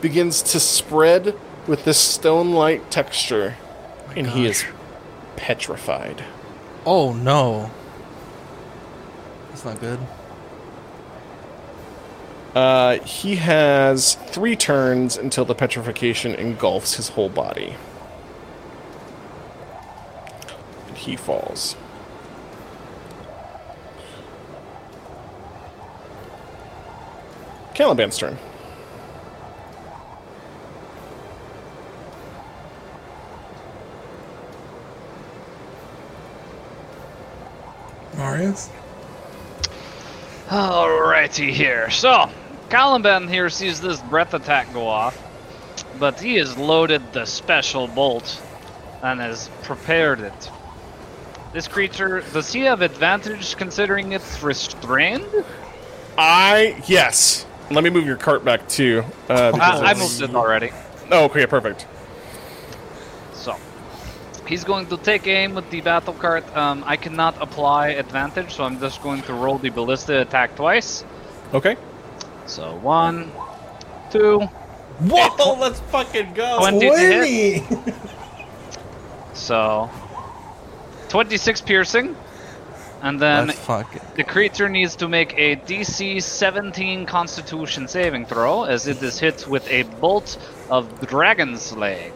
begins to spread with this stone like texture. and he is petrified. Oh no. That's not good. Uh, he has three turns until the petrification engulfs his whole body. And he falls. Caliban's turn. Marius? Alrighty here. So, Caliban here sees this breath attack go off, but he has loaded the special bolt and has prepared it. This creature, does he have advantage considering it's restrained? I yes. Let me move your cart back too. Uh, because I, I moved it already. Oh, okay, perfect. So, he's going to take aim with the battle cart. Um, I cannot apply advantage, so I'm just going to roll the ballista attack twice. Okay. So, one, two, Whoa, let's fucking go. 20 to hit. So, 26 piercing. And then the creature needs to make a DC 17 Constitution saving throw, as it is hit with a bolt of dragon slaying.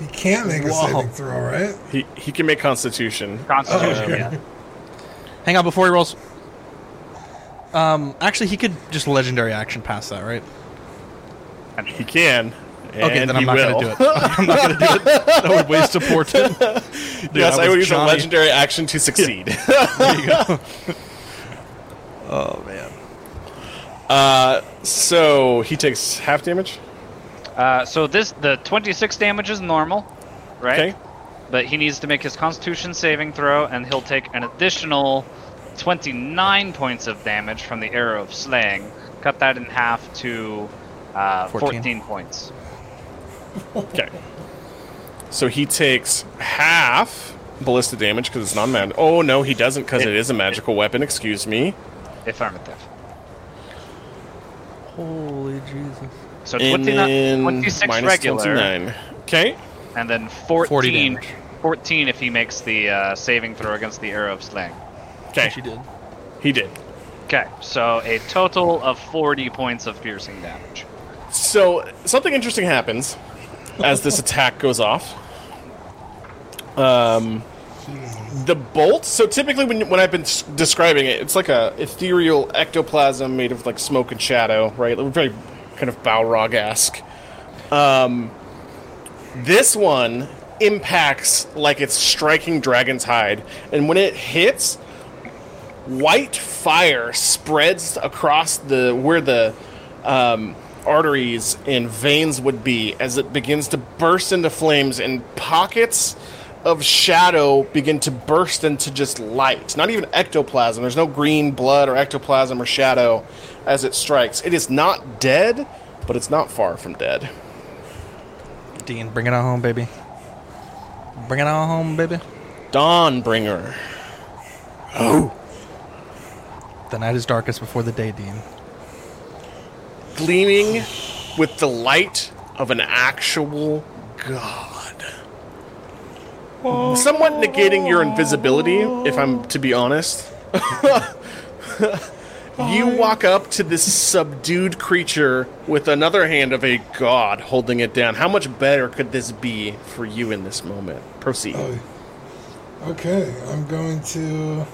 He can't make a Whoa. saving throw, right? He he can make Constitution. Constitution, Oh, yeah. Hang on before he rolls. Um, actually, he could just legendary action past that, right? He can. Okay, then I'm not gonna do it. I'm not gonna do it. That would waste a portent. Dude, yes, I, was would use Johnny. a legendary action to succeed. There you go. oh man. uh, so he takes half damage. Uh, so this the 26 damage is normal, right? Okay. But he needs to make his Constitution saving throw, and he'll take an additional 29 points of damage from the arrow of slaying. Cut that in half to uh, 14. 14 points. Okay. So he takes half ballista damage because it's non mag. Oh no, he doesn't because it is a magical weapon. Excuse me. Affirmative. Holy Jesus. So 29, 26 minus regular, 29. Okay. and then 14, 40 14 if he makes the uh, saving throw against the arrow of slaying. Okay. He did. He did. Okay, so a total of 40 points of piercing damage. So something interesting happens as this attack goes off. Um, the bolt. So typically, when when I've been describing it, it's like a ethereal ectoplasm made of like smoke and shadow, right? Very kind of Balrog esque. Um, this one impacts like it's striking Dragon's hide, and when it hits, white fire spreads across the where the um, arteries and veins would be as it begins to burst into flames and pockets of shadow begin to burst into just light not even ectoplasm there's no green blood or ectoplasm or shadow as it strikes it is not dead but it's not far from dead Dean, bring it on home, baby. Bring it on home, baby. dawnbringer The night is darkest before the day, Dean. Gleaming with the light of an actual god. Somewhat negating your invisibility, if I'm to be honest. you walk up to this subdued creature with another hand of a god holding it down. How much better could this be for you in this moment? Proceed. Oh, okay, I'm going to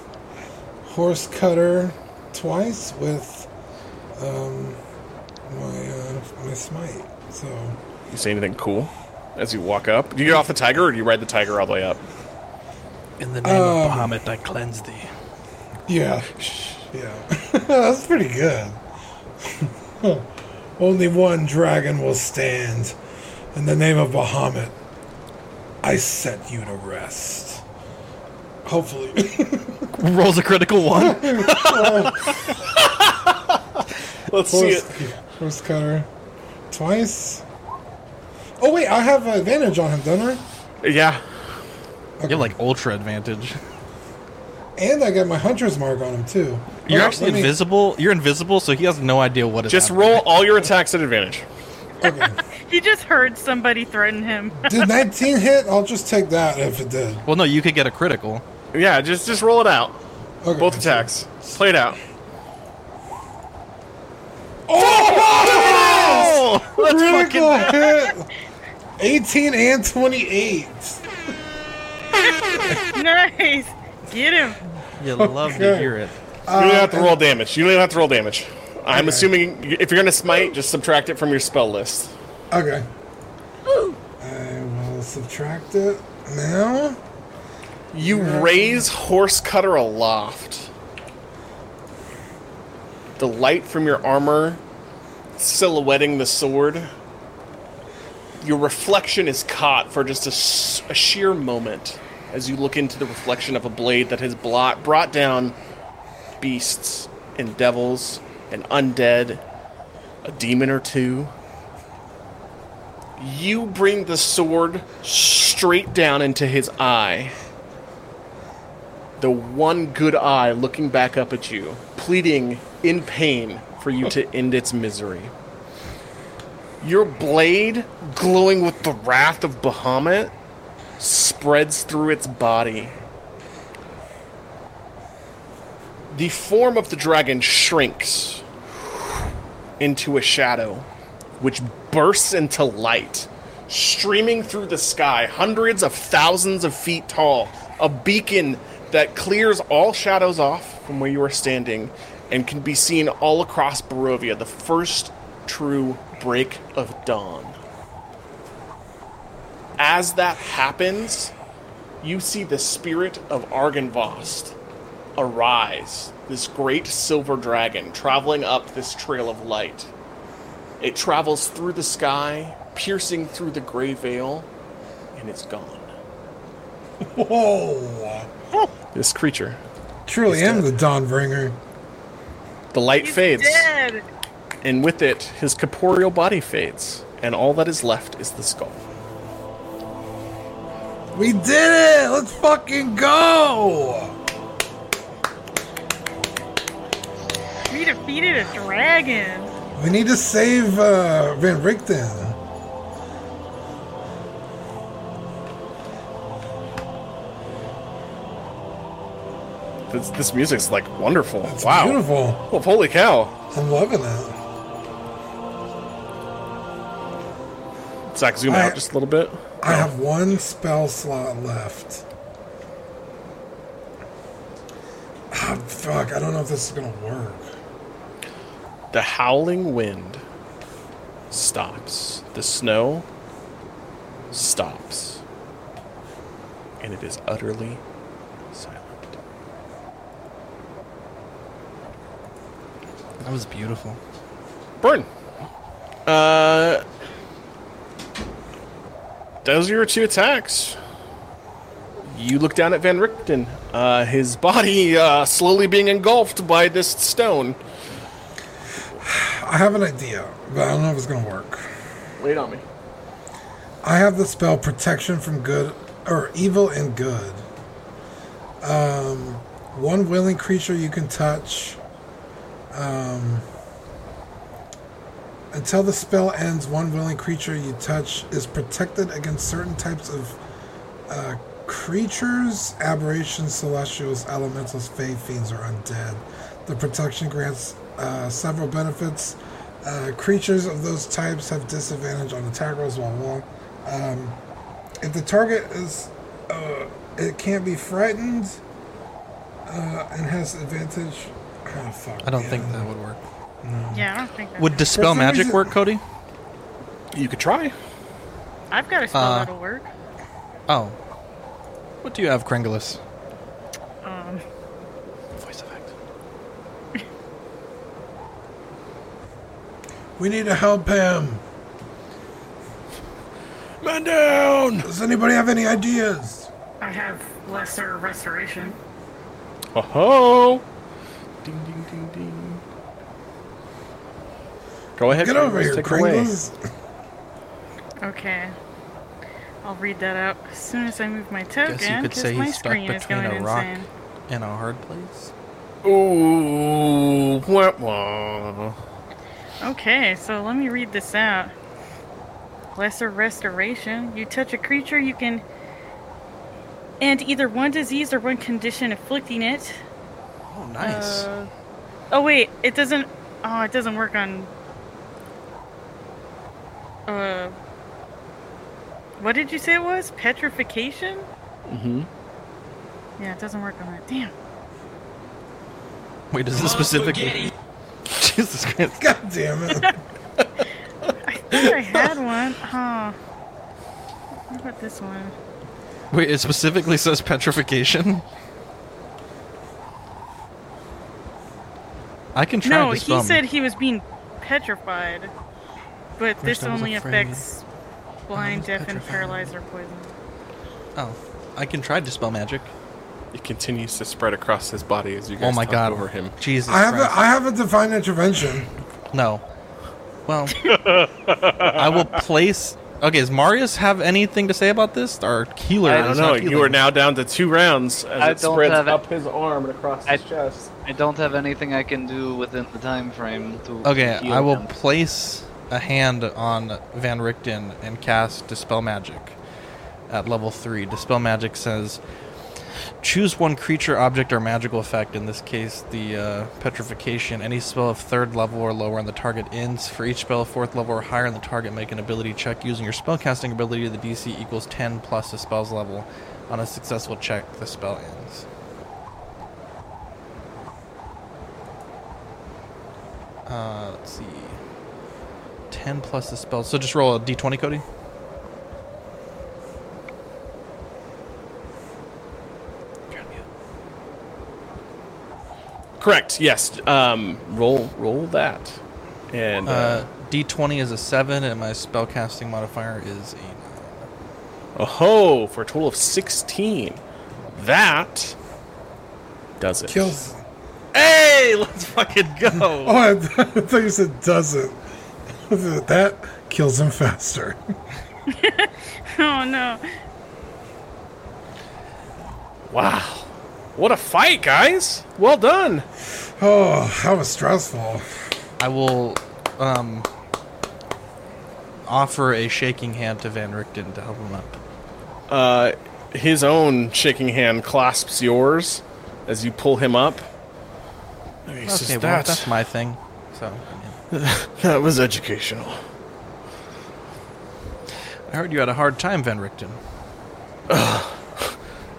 horse cutter twice with um, my uh, my smite. So You say anything cool as you walk up? Do you get off the tiger or do you ride the tiger all the way up? In the name of Bahamut, I cleanse thee. yeah, yeah, that's pretty good. Only one dragon will stand. In the name of Bahamut, I set you to rest. Hopefully. Rolls a critical one. Let's see it. Horse cutter. Twice? Oh, wait, I have an advantage on him, don't I? Yeah. You have like ultra advantage. And I get my hunter's mark on him, too. You're Oh, actually let me- invisible. You're invisible, so he has no idea what is. Just happening. roll all your attacks at advantage. Okay. He just heard somebody threaten him. did 19 hit? I'll just take that if it did. Well, no, you could get a critical. Yeah, just just roll it out. Okay. Both attacks. Play it out. Oh! Critical hit! 18 and 28. nice. Get him. You love to hear it. Uh, you don't have to roll damage. You don't have to roll damage. I'm assuming if you're gonna smite, just subtract it from your spell list. Okay. I will subtract it now. You raise Horse Cutter aloft. The light from your armor silhouetting the sword. Your reflection is caught for just a sheer moment as you look into the reflection of a blade that has blot, brought down beasts and devils and undead, a demon or two. You bring the sword straight down into his eye the one good eye looking back up at you, pleading in pain for you to end its misery. Your blade, glowing with the wrath of Bahamut, spreads through its body. The form of the dragon shrinks into a shadow, which bursts into light, streaming through the sky, hundreds of thousands of feet tall, a beacon that clears all shadows off from where you are standing and can be seen all across Barovia, the first true break of dawn. As that happens, you see the spirit of Argynvost arise, this great silver dragon traveling up this trail of light. It travels through the sky, piercing through the gray veil, and it's gone. Whoa! This creature. Truly am dead. the Dawnbringer. The light He's fades, dead. and with it, his corporeal body fades and all that is left is the skull. We did it! Let's fucking go! We defeated a dragon. We need to save uh, Van Richten. This, this music's like wonderful. It's wow. beautiful. Oh, holy cow. I'm loving it. Zach, zoom I- out just a little bit. I have one spell slot left. Ah, fuck, I don't know if this is gonna work. The howling wind stops. The snow stops. And it is utterly silent. That was beautiful. Burn. Uh, those are your two attacks. You look down at Van Richten. Uh, his body uh, slowly being engulfed by this stone. I have an idea, but I don't know if it's gonna work. Wait on me. I have the spell protection from good or evil and good. Um, one willing creature you can touch. Um, until the spell ends, one willing creature you touch is protected against certain types of uh, creatures, aberrations, celestials, elementals, fae, fiends, or undead. The protection grants uh, several benefits. Uh, creatures of those types have disadvantage on attack rolls while along. Um, if the target is, uh, it can't be frightened uh, and has advantage. Oh, fuck. I don't yeah. think that would work. Yeah, I don't think that. Would dispel some magic work, Cody? You could try. I've got a spell Uh, that'll work. Oh. What do you have, Krangulus? Um, Voice effect. We need to help him. Man down! Does anybody have any ideas? I have lesser restoration. Ho ho! Ding ding ding ding. Go ahead. Get over here, take it away. Kringles. Okay. I'll read that out as soon as I move my token. Guess you could 'cause say he's stuck between a rock insane. and a hard place. Ooh, wah, wah. Okay, so let me read this out. Lesser restoration. You touch a creature, you can. And either one disease or one condition afflicting it. Oh, nice. Uh, oh, wait, it doesn't. Oh, it doesn't work on. Uh. What did you say it was? Petrification? Mm-hmm. Yeah, it doesn't work on that. Damn. Wait, does this specifically? Jesus Christ. God damn it. I think I had one. Huh. What about this one? Wait, it specifically says petrification? I can try No, to he spell. said he was being petrified. But First this only affects blind, was deaf, and petrified. paralyzed or poisoned. Oh, I can try to spell magic. It continues to spread across his body as you oh guys Oh my talk god. over him. Jesus I have Christ. a, I have a divine intervention. No. Well, I will place. Okay, does Marius have anything to say about this? Our healer. I I don't know. You are now down to two rounds as I it don't spreads have it. up his arm and across his chest. I don't have anything I can do within the time frame to. Okay, heal I will him. place a hand on Van Richten and cast Dispel Magic at level 3. Dispel Magic says choose one creature, object, or magical effect. In this case, the uh, Petrification. Any spell of third level or lower on the target ends. For each spell of fourth level or higher on the target, make an ability check using your spellcasting ability. The DC equals 10 plus the spell's level. On a successful check, the spell ends. Uh, let's see. 10 plus the spell. So just roll a d20, Cody. Correct. Yes. Um, roll roll that. And uh, Uh, d20 is a 7, and my spellcasting modifier is a 9. oh ho for a total of sixteen. That does it. Kills. Hey, let's fucking go. Oh, I, I thought you said doesn't. that kills him faster. Oh no. Wow. What a fight, guys. Well done. Oh, that was stressful. I will um, offer a shaking hand to Van Richten to help him up. Uh, his own shaking hand clasps yours as you pull him up. He says, Okay, well, "That- that's my thing. So, I, mean, that was educational. I heard you had a hard time, Van Richten.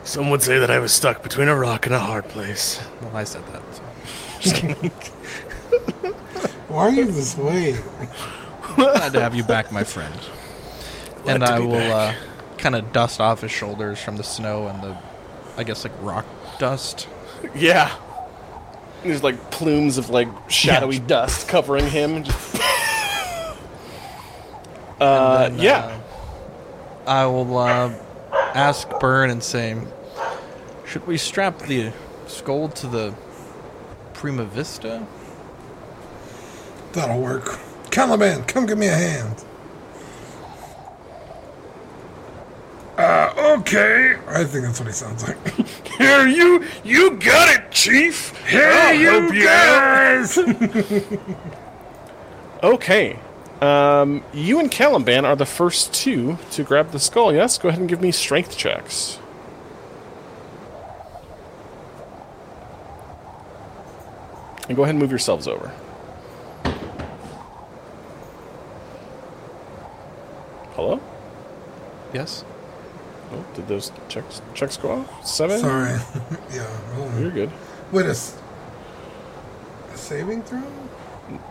Some would say that I was stuck between a rock and a hard place. Well, I said that. So. Why are you this way? Glad to have you back, my friend. and I will uh, kind of dust off his shoulders from the snow and the, I guess, like rock dust. Yeah. There's like plumes of like shadowy dust covering him. Just- uh, And, yeah. uh, I will uh, ask Burn and say, should we strap the skull to the Prima Vista? That'll work. Caliban, come give me a hand. Uh, okay. I think that's what he sounds like. Here, you, you got it, Chief. Hey, you guys! Okay. Um, you and Caliban are the first two to grab the skull. Yes, go ahead and give me strength checks. And go ahead and move yourselves over. Hello? Yes. Oh, did those checks checks go off? Seven? Sorry. yeah. hold on. You're good. Wait, a, s- a saving throw?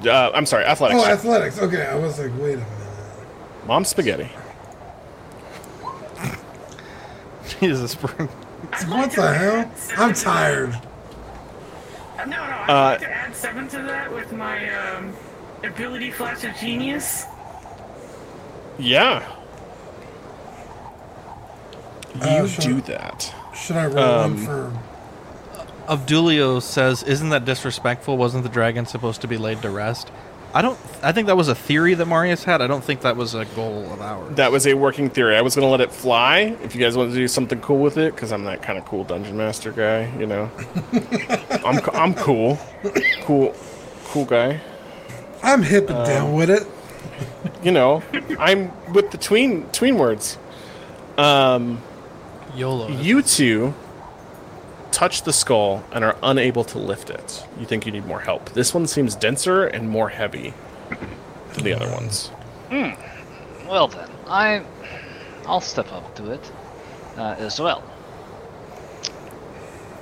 Uh, I'm sorry, athletics. Oh, athletics. Okay, I was like, wait a minute. Mom spaghetti. Jesus, Burn. What the hell? I'm tired. No, no, I'd Uh, like to add seven to that with my um, ability flash of genius. Yeah. You Uh, sure. do that. Should I roll Um, one for? Abdulio says, "Isn't that disrespectful? Wasn't the dragon supposed to be laid to rest?" I don't. I think that was a theory that Marius had. I don't think that was a goal of ours. That was a working theory. I was going to let it fly if you guys want to do something cool with it, because I'm that kind of cool dungeon master guy, you know. I'm, I'm cool. Cool. Cool guy. I'm hip and down with it. You know, I'm with the tween tween words. Um, YOLO. you two touch the skull and are unable to lift it. You think you need more help. This one seems denser and more heavy than the other ones. Well then, I, I'll step up to it uh, as well.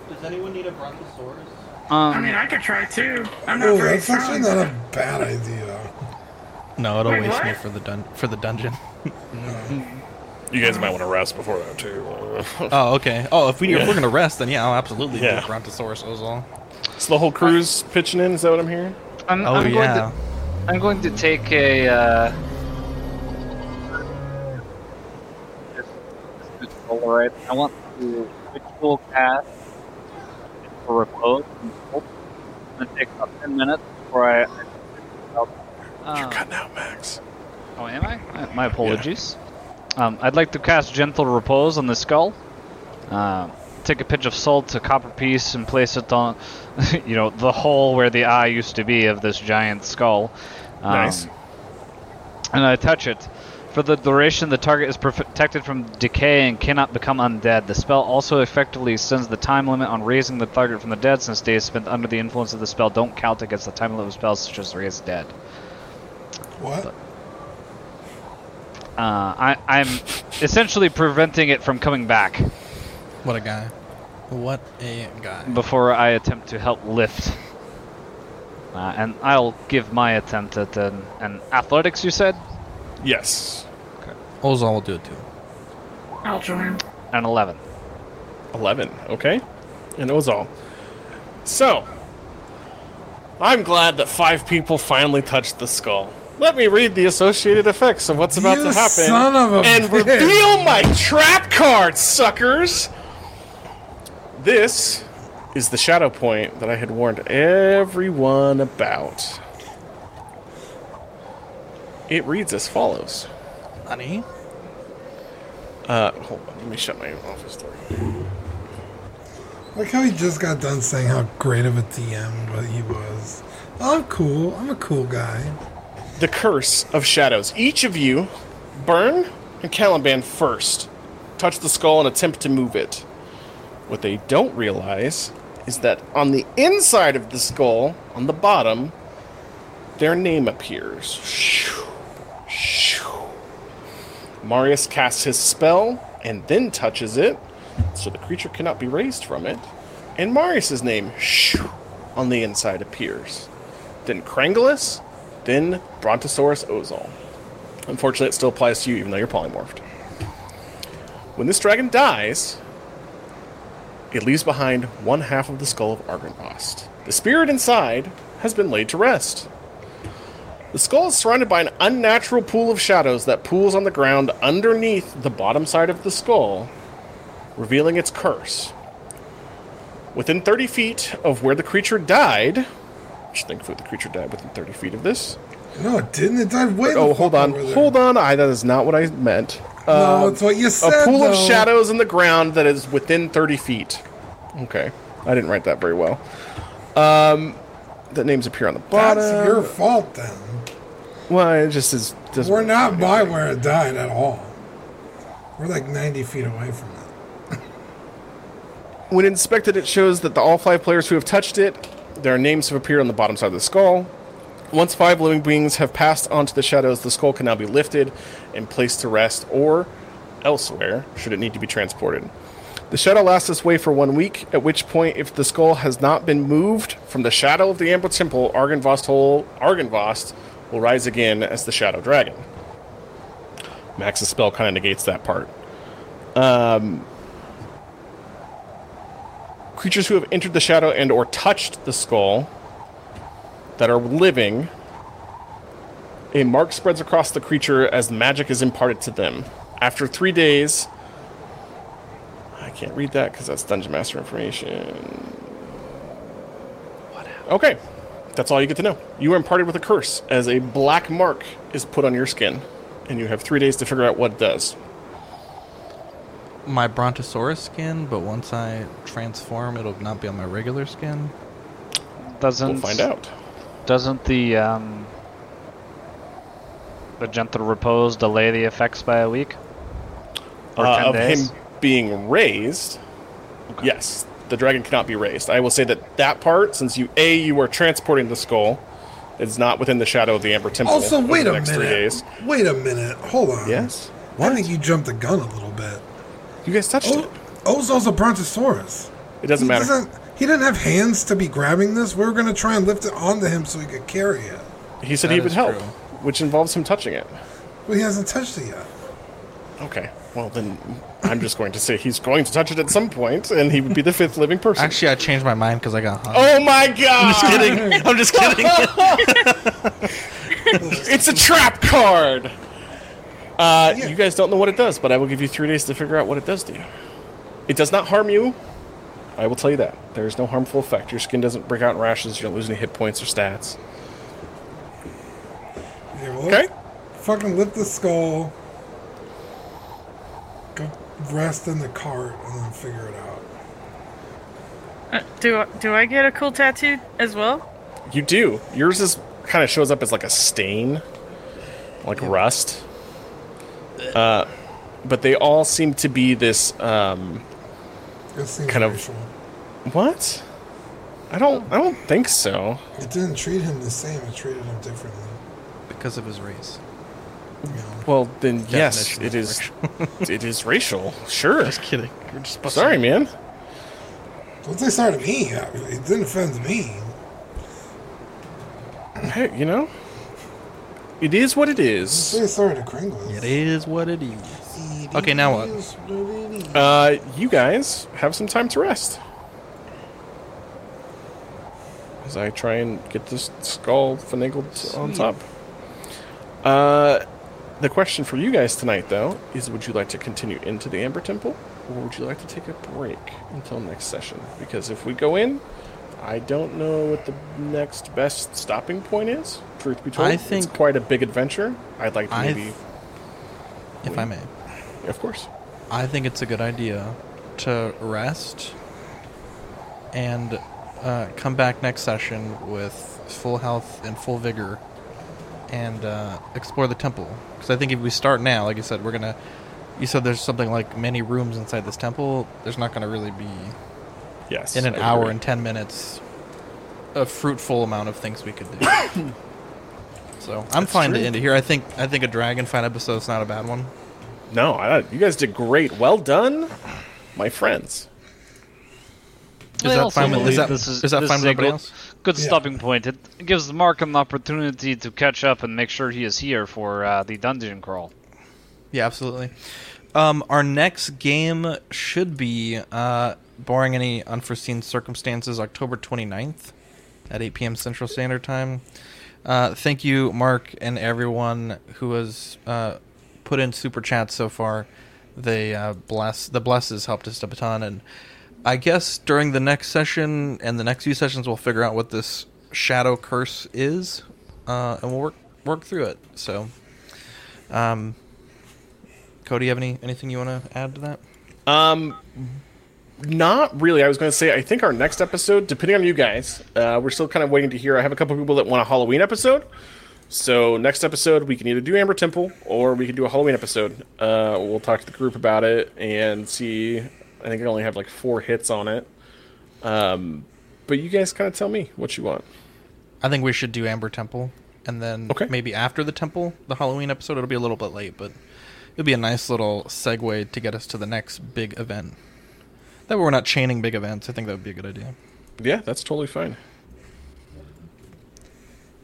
Does anyone need a brontosaurus? I Um, mean, I could try too. I'm not Oh, very that's actually strong. not a bad idea. No, it'll Wait, waste what? me for the dun- for the dungeon. You guys might want to rest before that too. Oh, okay. Oh, if we Yeah. if we're gonna rest, then yeah, I'll absolutely Yeah. do brontosaurus Ozal. so the whole crew's pitching in. Is that what I'm hearing? I'm, Oh I'm going yeah. to, I'm going to take a. Uh, Alright, I want to ritual cast for repose and hope. It's going to take about 10 minutes before I. You're Uh, cutting out, Max. oh, am I? My- My apologies. Um, I'd like to cast Gentle Repose on the skull. Uh, take a pinch of salt, a copper piece, and place it on, you know, the hole where the eye used to be of this giant skull. Um, Nice. and I touch it. For the duration, the target is protected from decay and cannot become undead. The spell also effectively extends the time limit on raising the target from the dead, since days spent under the influence of the spell don't count against the time limit of spells such as raise dead. What? Uh, I, I'm essentially preventing it from coming back What a guy. What a guy. before I attempt to help lift. Uh, and I'll give my attempt at an, an athletics. You said Yes. Okay. Ozal will do it too. I'll join. an eleven. 11, okay? And Ozal. So, I'm glad that five people finally touched the skull. Let me read the associated effects of what's about You to happen. son of a and bitch. reveal my trap card, suckers! This is the shadow point that I had warned everyone about. It reads as follows. Honey. Uh, hold on, let me shut my office door. Like how he just got done saying how great of a DM he was. Oh, I'm cool. I'm a cool guy. The Curse of Shadows. Each of you, Burn and Caliban first, touch the skull and attempt to move it. What they don't realize is that on the inside of the skull, on the bottom, their name appears. Shoo, shoo. Marius casts his spell and then touches it, so the creature cannot be raised from it. And Marius's name, shoo, on the inside appears. Then Krangulus, then Brontosaurus Ozal. Unfortunately, it still applies to you, even though you're polymorphed. When this dragon dies, it leaves behind one half of the skull of Argynvost. The spirit inside has been laid to rest. The skull is surrounded by an unnatural pool of shadows that pools on the ground underneath the bottom side of the skull, revealing its curse. Within 30 feet of where the creature died, which thankfully the creature died within 30 feet of this. No, it didn't. It died way. Oh, hold on, hold on. I that is not what I meant. No, Um, it's what you said. a pool of shadows in the ground that is within 30 feet. Okay. I didn't write that very well. Um, the names appear on the bottom. That's your fault then. Well, it just is. We're not by where it died at all. We're like 90 feet away from it. When inspected, it shows that the all five players who have touched it, their names have appeared on the bottom side of the skull. Once five living beings have passed onto the shadows, the skull can now be lifted and placed to rest or elsewhere, should it need to be transported. The shadow lasts this way for one week, at which point, if the skull has not been moved from the shadow of the Amber Temple, Argynvost, whole, Argynvost will rise again as the Shadow Dragon. Max's spell kind of negates that part. Um, creatures who have entered the shadow and or touched the skull that are living a mark spreads across the creature as magic is imparted to them. After three days i can't read that because that's dungeon master information. Okay that's all you get to know. You are imparted with a curse as a black mark is put on your skin and you have three days to figure out what it does My Brontosaurus skin, but once I transform, it'll not be on my regular skin. Doesn't we'll find out Doesn't the um, the gentle repose delay the effects by a week? Or uh, ten of days? him being raised, yes, the dragon cannot be raised. I will say that that part, since you a you are transporting the skull, is not within the shadow of the Amber Temple. Also, wait a minute. Wait a minute. Hold on. Yes, Why don't you jump the gun a little bit. You guys touched it. O- Ozal's a Brontosaurus. It doesn't he matter. Doesn't, he didn't have hands to be grabbing this. We were going to try and lift it onto him so he could carry it. He said That he would help, true. which involves him touching it. But he hasn't touched it yet. Okay, well then, I'm just going to say he's going to touch it at some point, and he would be the fifth living person. Actually, I changed my mind because I got hung. oh my god! I'm just kidding. I'm just kidding. It's a trap card. Uh, Yeah. You guys don't know what it does, but I will give you three days to figure out what it does to you. It does not harm you. I will tell you that. There is no harmful effect. Your skin doesn't break out in rashes. You don't lose any hit points or stats. Yeah, well, Okay. Fucking lift the skull. Go rest in the cart and then figure it out. Uh, do I- do I get a cool tattoo as well? You do. Yours is kind of shows up as like a stain, like rust. Uh, but they all seem to be this. Um, Kind of- racial. what? I don't. I don't think so. It didn't treat him the same. It treated him differently. because of his race. You know? Well, then yes, Definition it of is. it is racial. Sure. Just kidding. You're just Sorry, man. Don't say sorry to me. It didn't offend me. Hey, you know, it is what it is. Say sorry to Kringles. It is what it is. Okay, now what? what? Uh, you guys have some time to rest. As I try and get this skull finagled on top. Uh, the question for you guys tonight, though, is would you like to continue into the Amber Temple, or would you like to take a break until next session? Because if we go in, I don't know what the next best stopping point is. Truth be told, I it's think- quite a big adventure. I'd like to maybe, th- if I may, of course. I think it's a good idea to rest and uh, come back next session with full health and full vigor and uh, explore the temple. Because I think if we start now, like I said, we're gonna. You said there's something like many rooms inside this temple. There's not gonna really be Yes. in an I hour and ten minutes a fruitful amount of things we could do. so I'm That's fine to end it here. I think I think a dragon fight episode is not a bad one. No, I, you guys did great. Well done, my friends. Is I that fine with- is that- this is, is that this fine is with a everybody good, else? good Yeah. stopping point. It gives Mark an opportunity to catch up and make sure he is here for uh, the dungeon crawl. Yeah, absolutely. Um, our next game should be, uh, barring any unforeseen circumstances, October 29th at 8 p.m. Central Standard Time. Uh, thank you, Mark, and everyone who has uh, put in super chats so far. They uh, bless the blesses helped us a ton, and I guess during the next session and the next few sessions, we'll figure out what this shadow curse is, uh, and we'll work work through it. So, um, Cody, you have any anything you want to add to that? Um, not really. I was going to say, I think our next episode, depending on you guys, uh, we're still kind of waiting to hear. I have a couple people that want a Halloween episode. So next episode, we can either do Amber Temple or we can do a Halloween episode. Uh, we'll talk to the group about it and see. I think I only have like four hits on it. Um, but you guys kind of tell me what you want. I think we should do Amber Temple, and then Okay. maybe after the Temple, the Halloween episode. It'll be a little bit late, but it'll be a nice little segue to get us to the next big event. That way we're not chaining big events. I think that would be a good idea. Yeah, that's totally fine.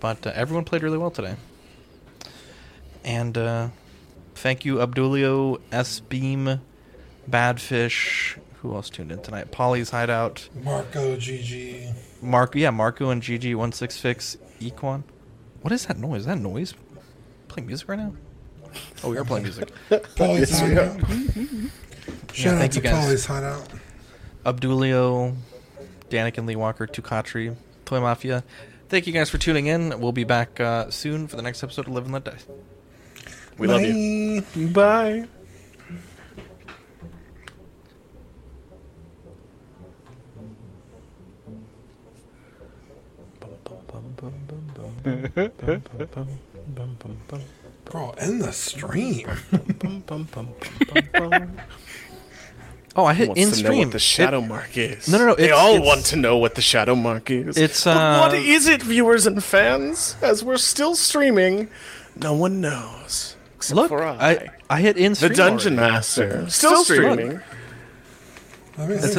But uh, everyone played really well today. And uh, thank you, Abdulio, S Beam, Badfish. Who else tuned in tonight? Polly's Hideout, Marco, GG. Mark. Yeah, Marco and GG one six six Equan. What is that noise? Is that noise? Playing music right now? Oh, we are playing music. Polly's hideout. Shout out thank to you guys. Polly's hideout. Abdulio, Danik and Lee Walker, Tukatri, Toy Mafia. Thank you guys for tuning in. We'll be back uh, soon for the next episode of Live and Let Die. We love you. Bye. Bye. Girl, end the stream. Oh, I hit in to know stream. what the shadow mark is. No, no, no, They all want to know what the shadow mark is. It's, But uh, what is it, viewers and fans? As we're still streaming, no one knows except Look, for I, I, I hit in the dungeon already. master, still, Still streaming. streaming. Let me That see. says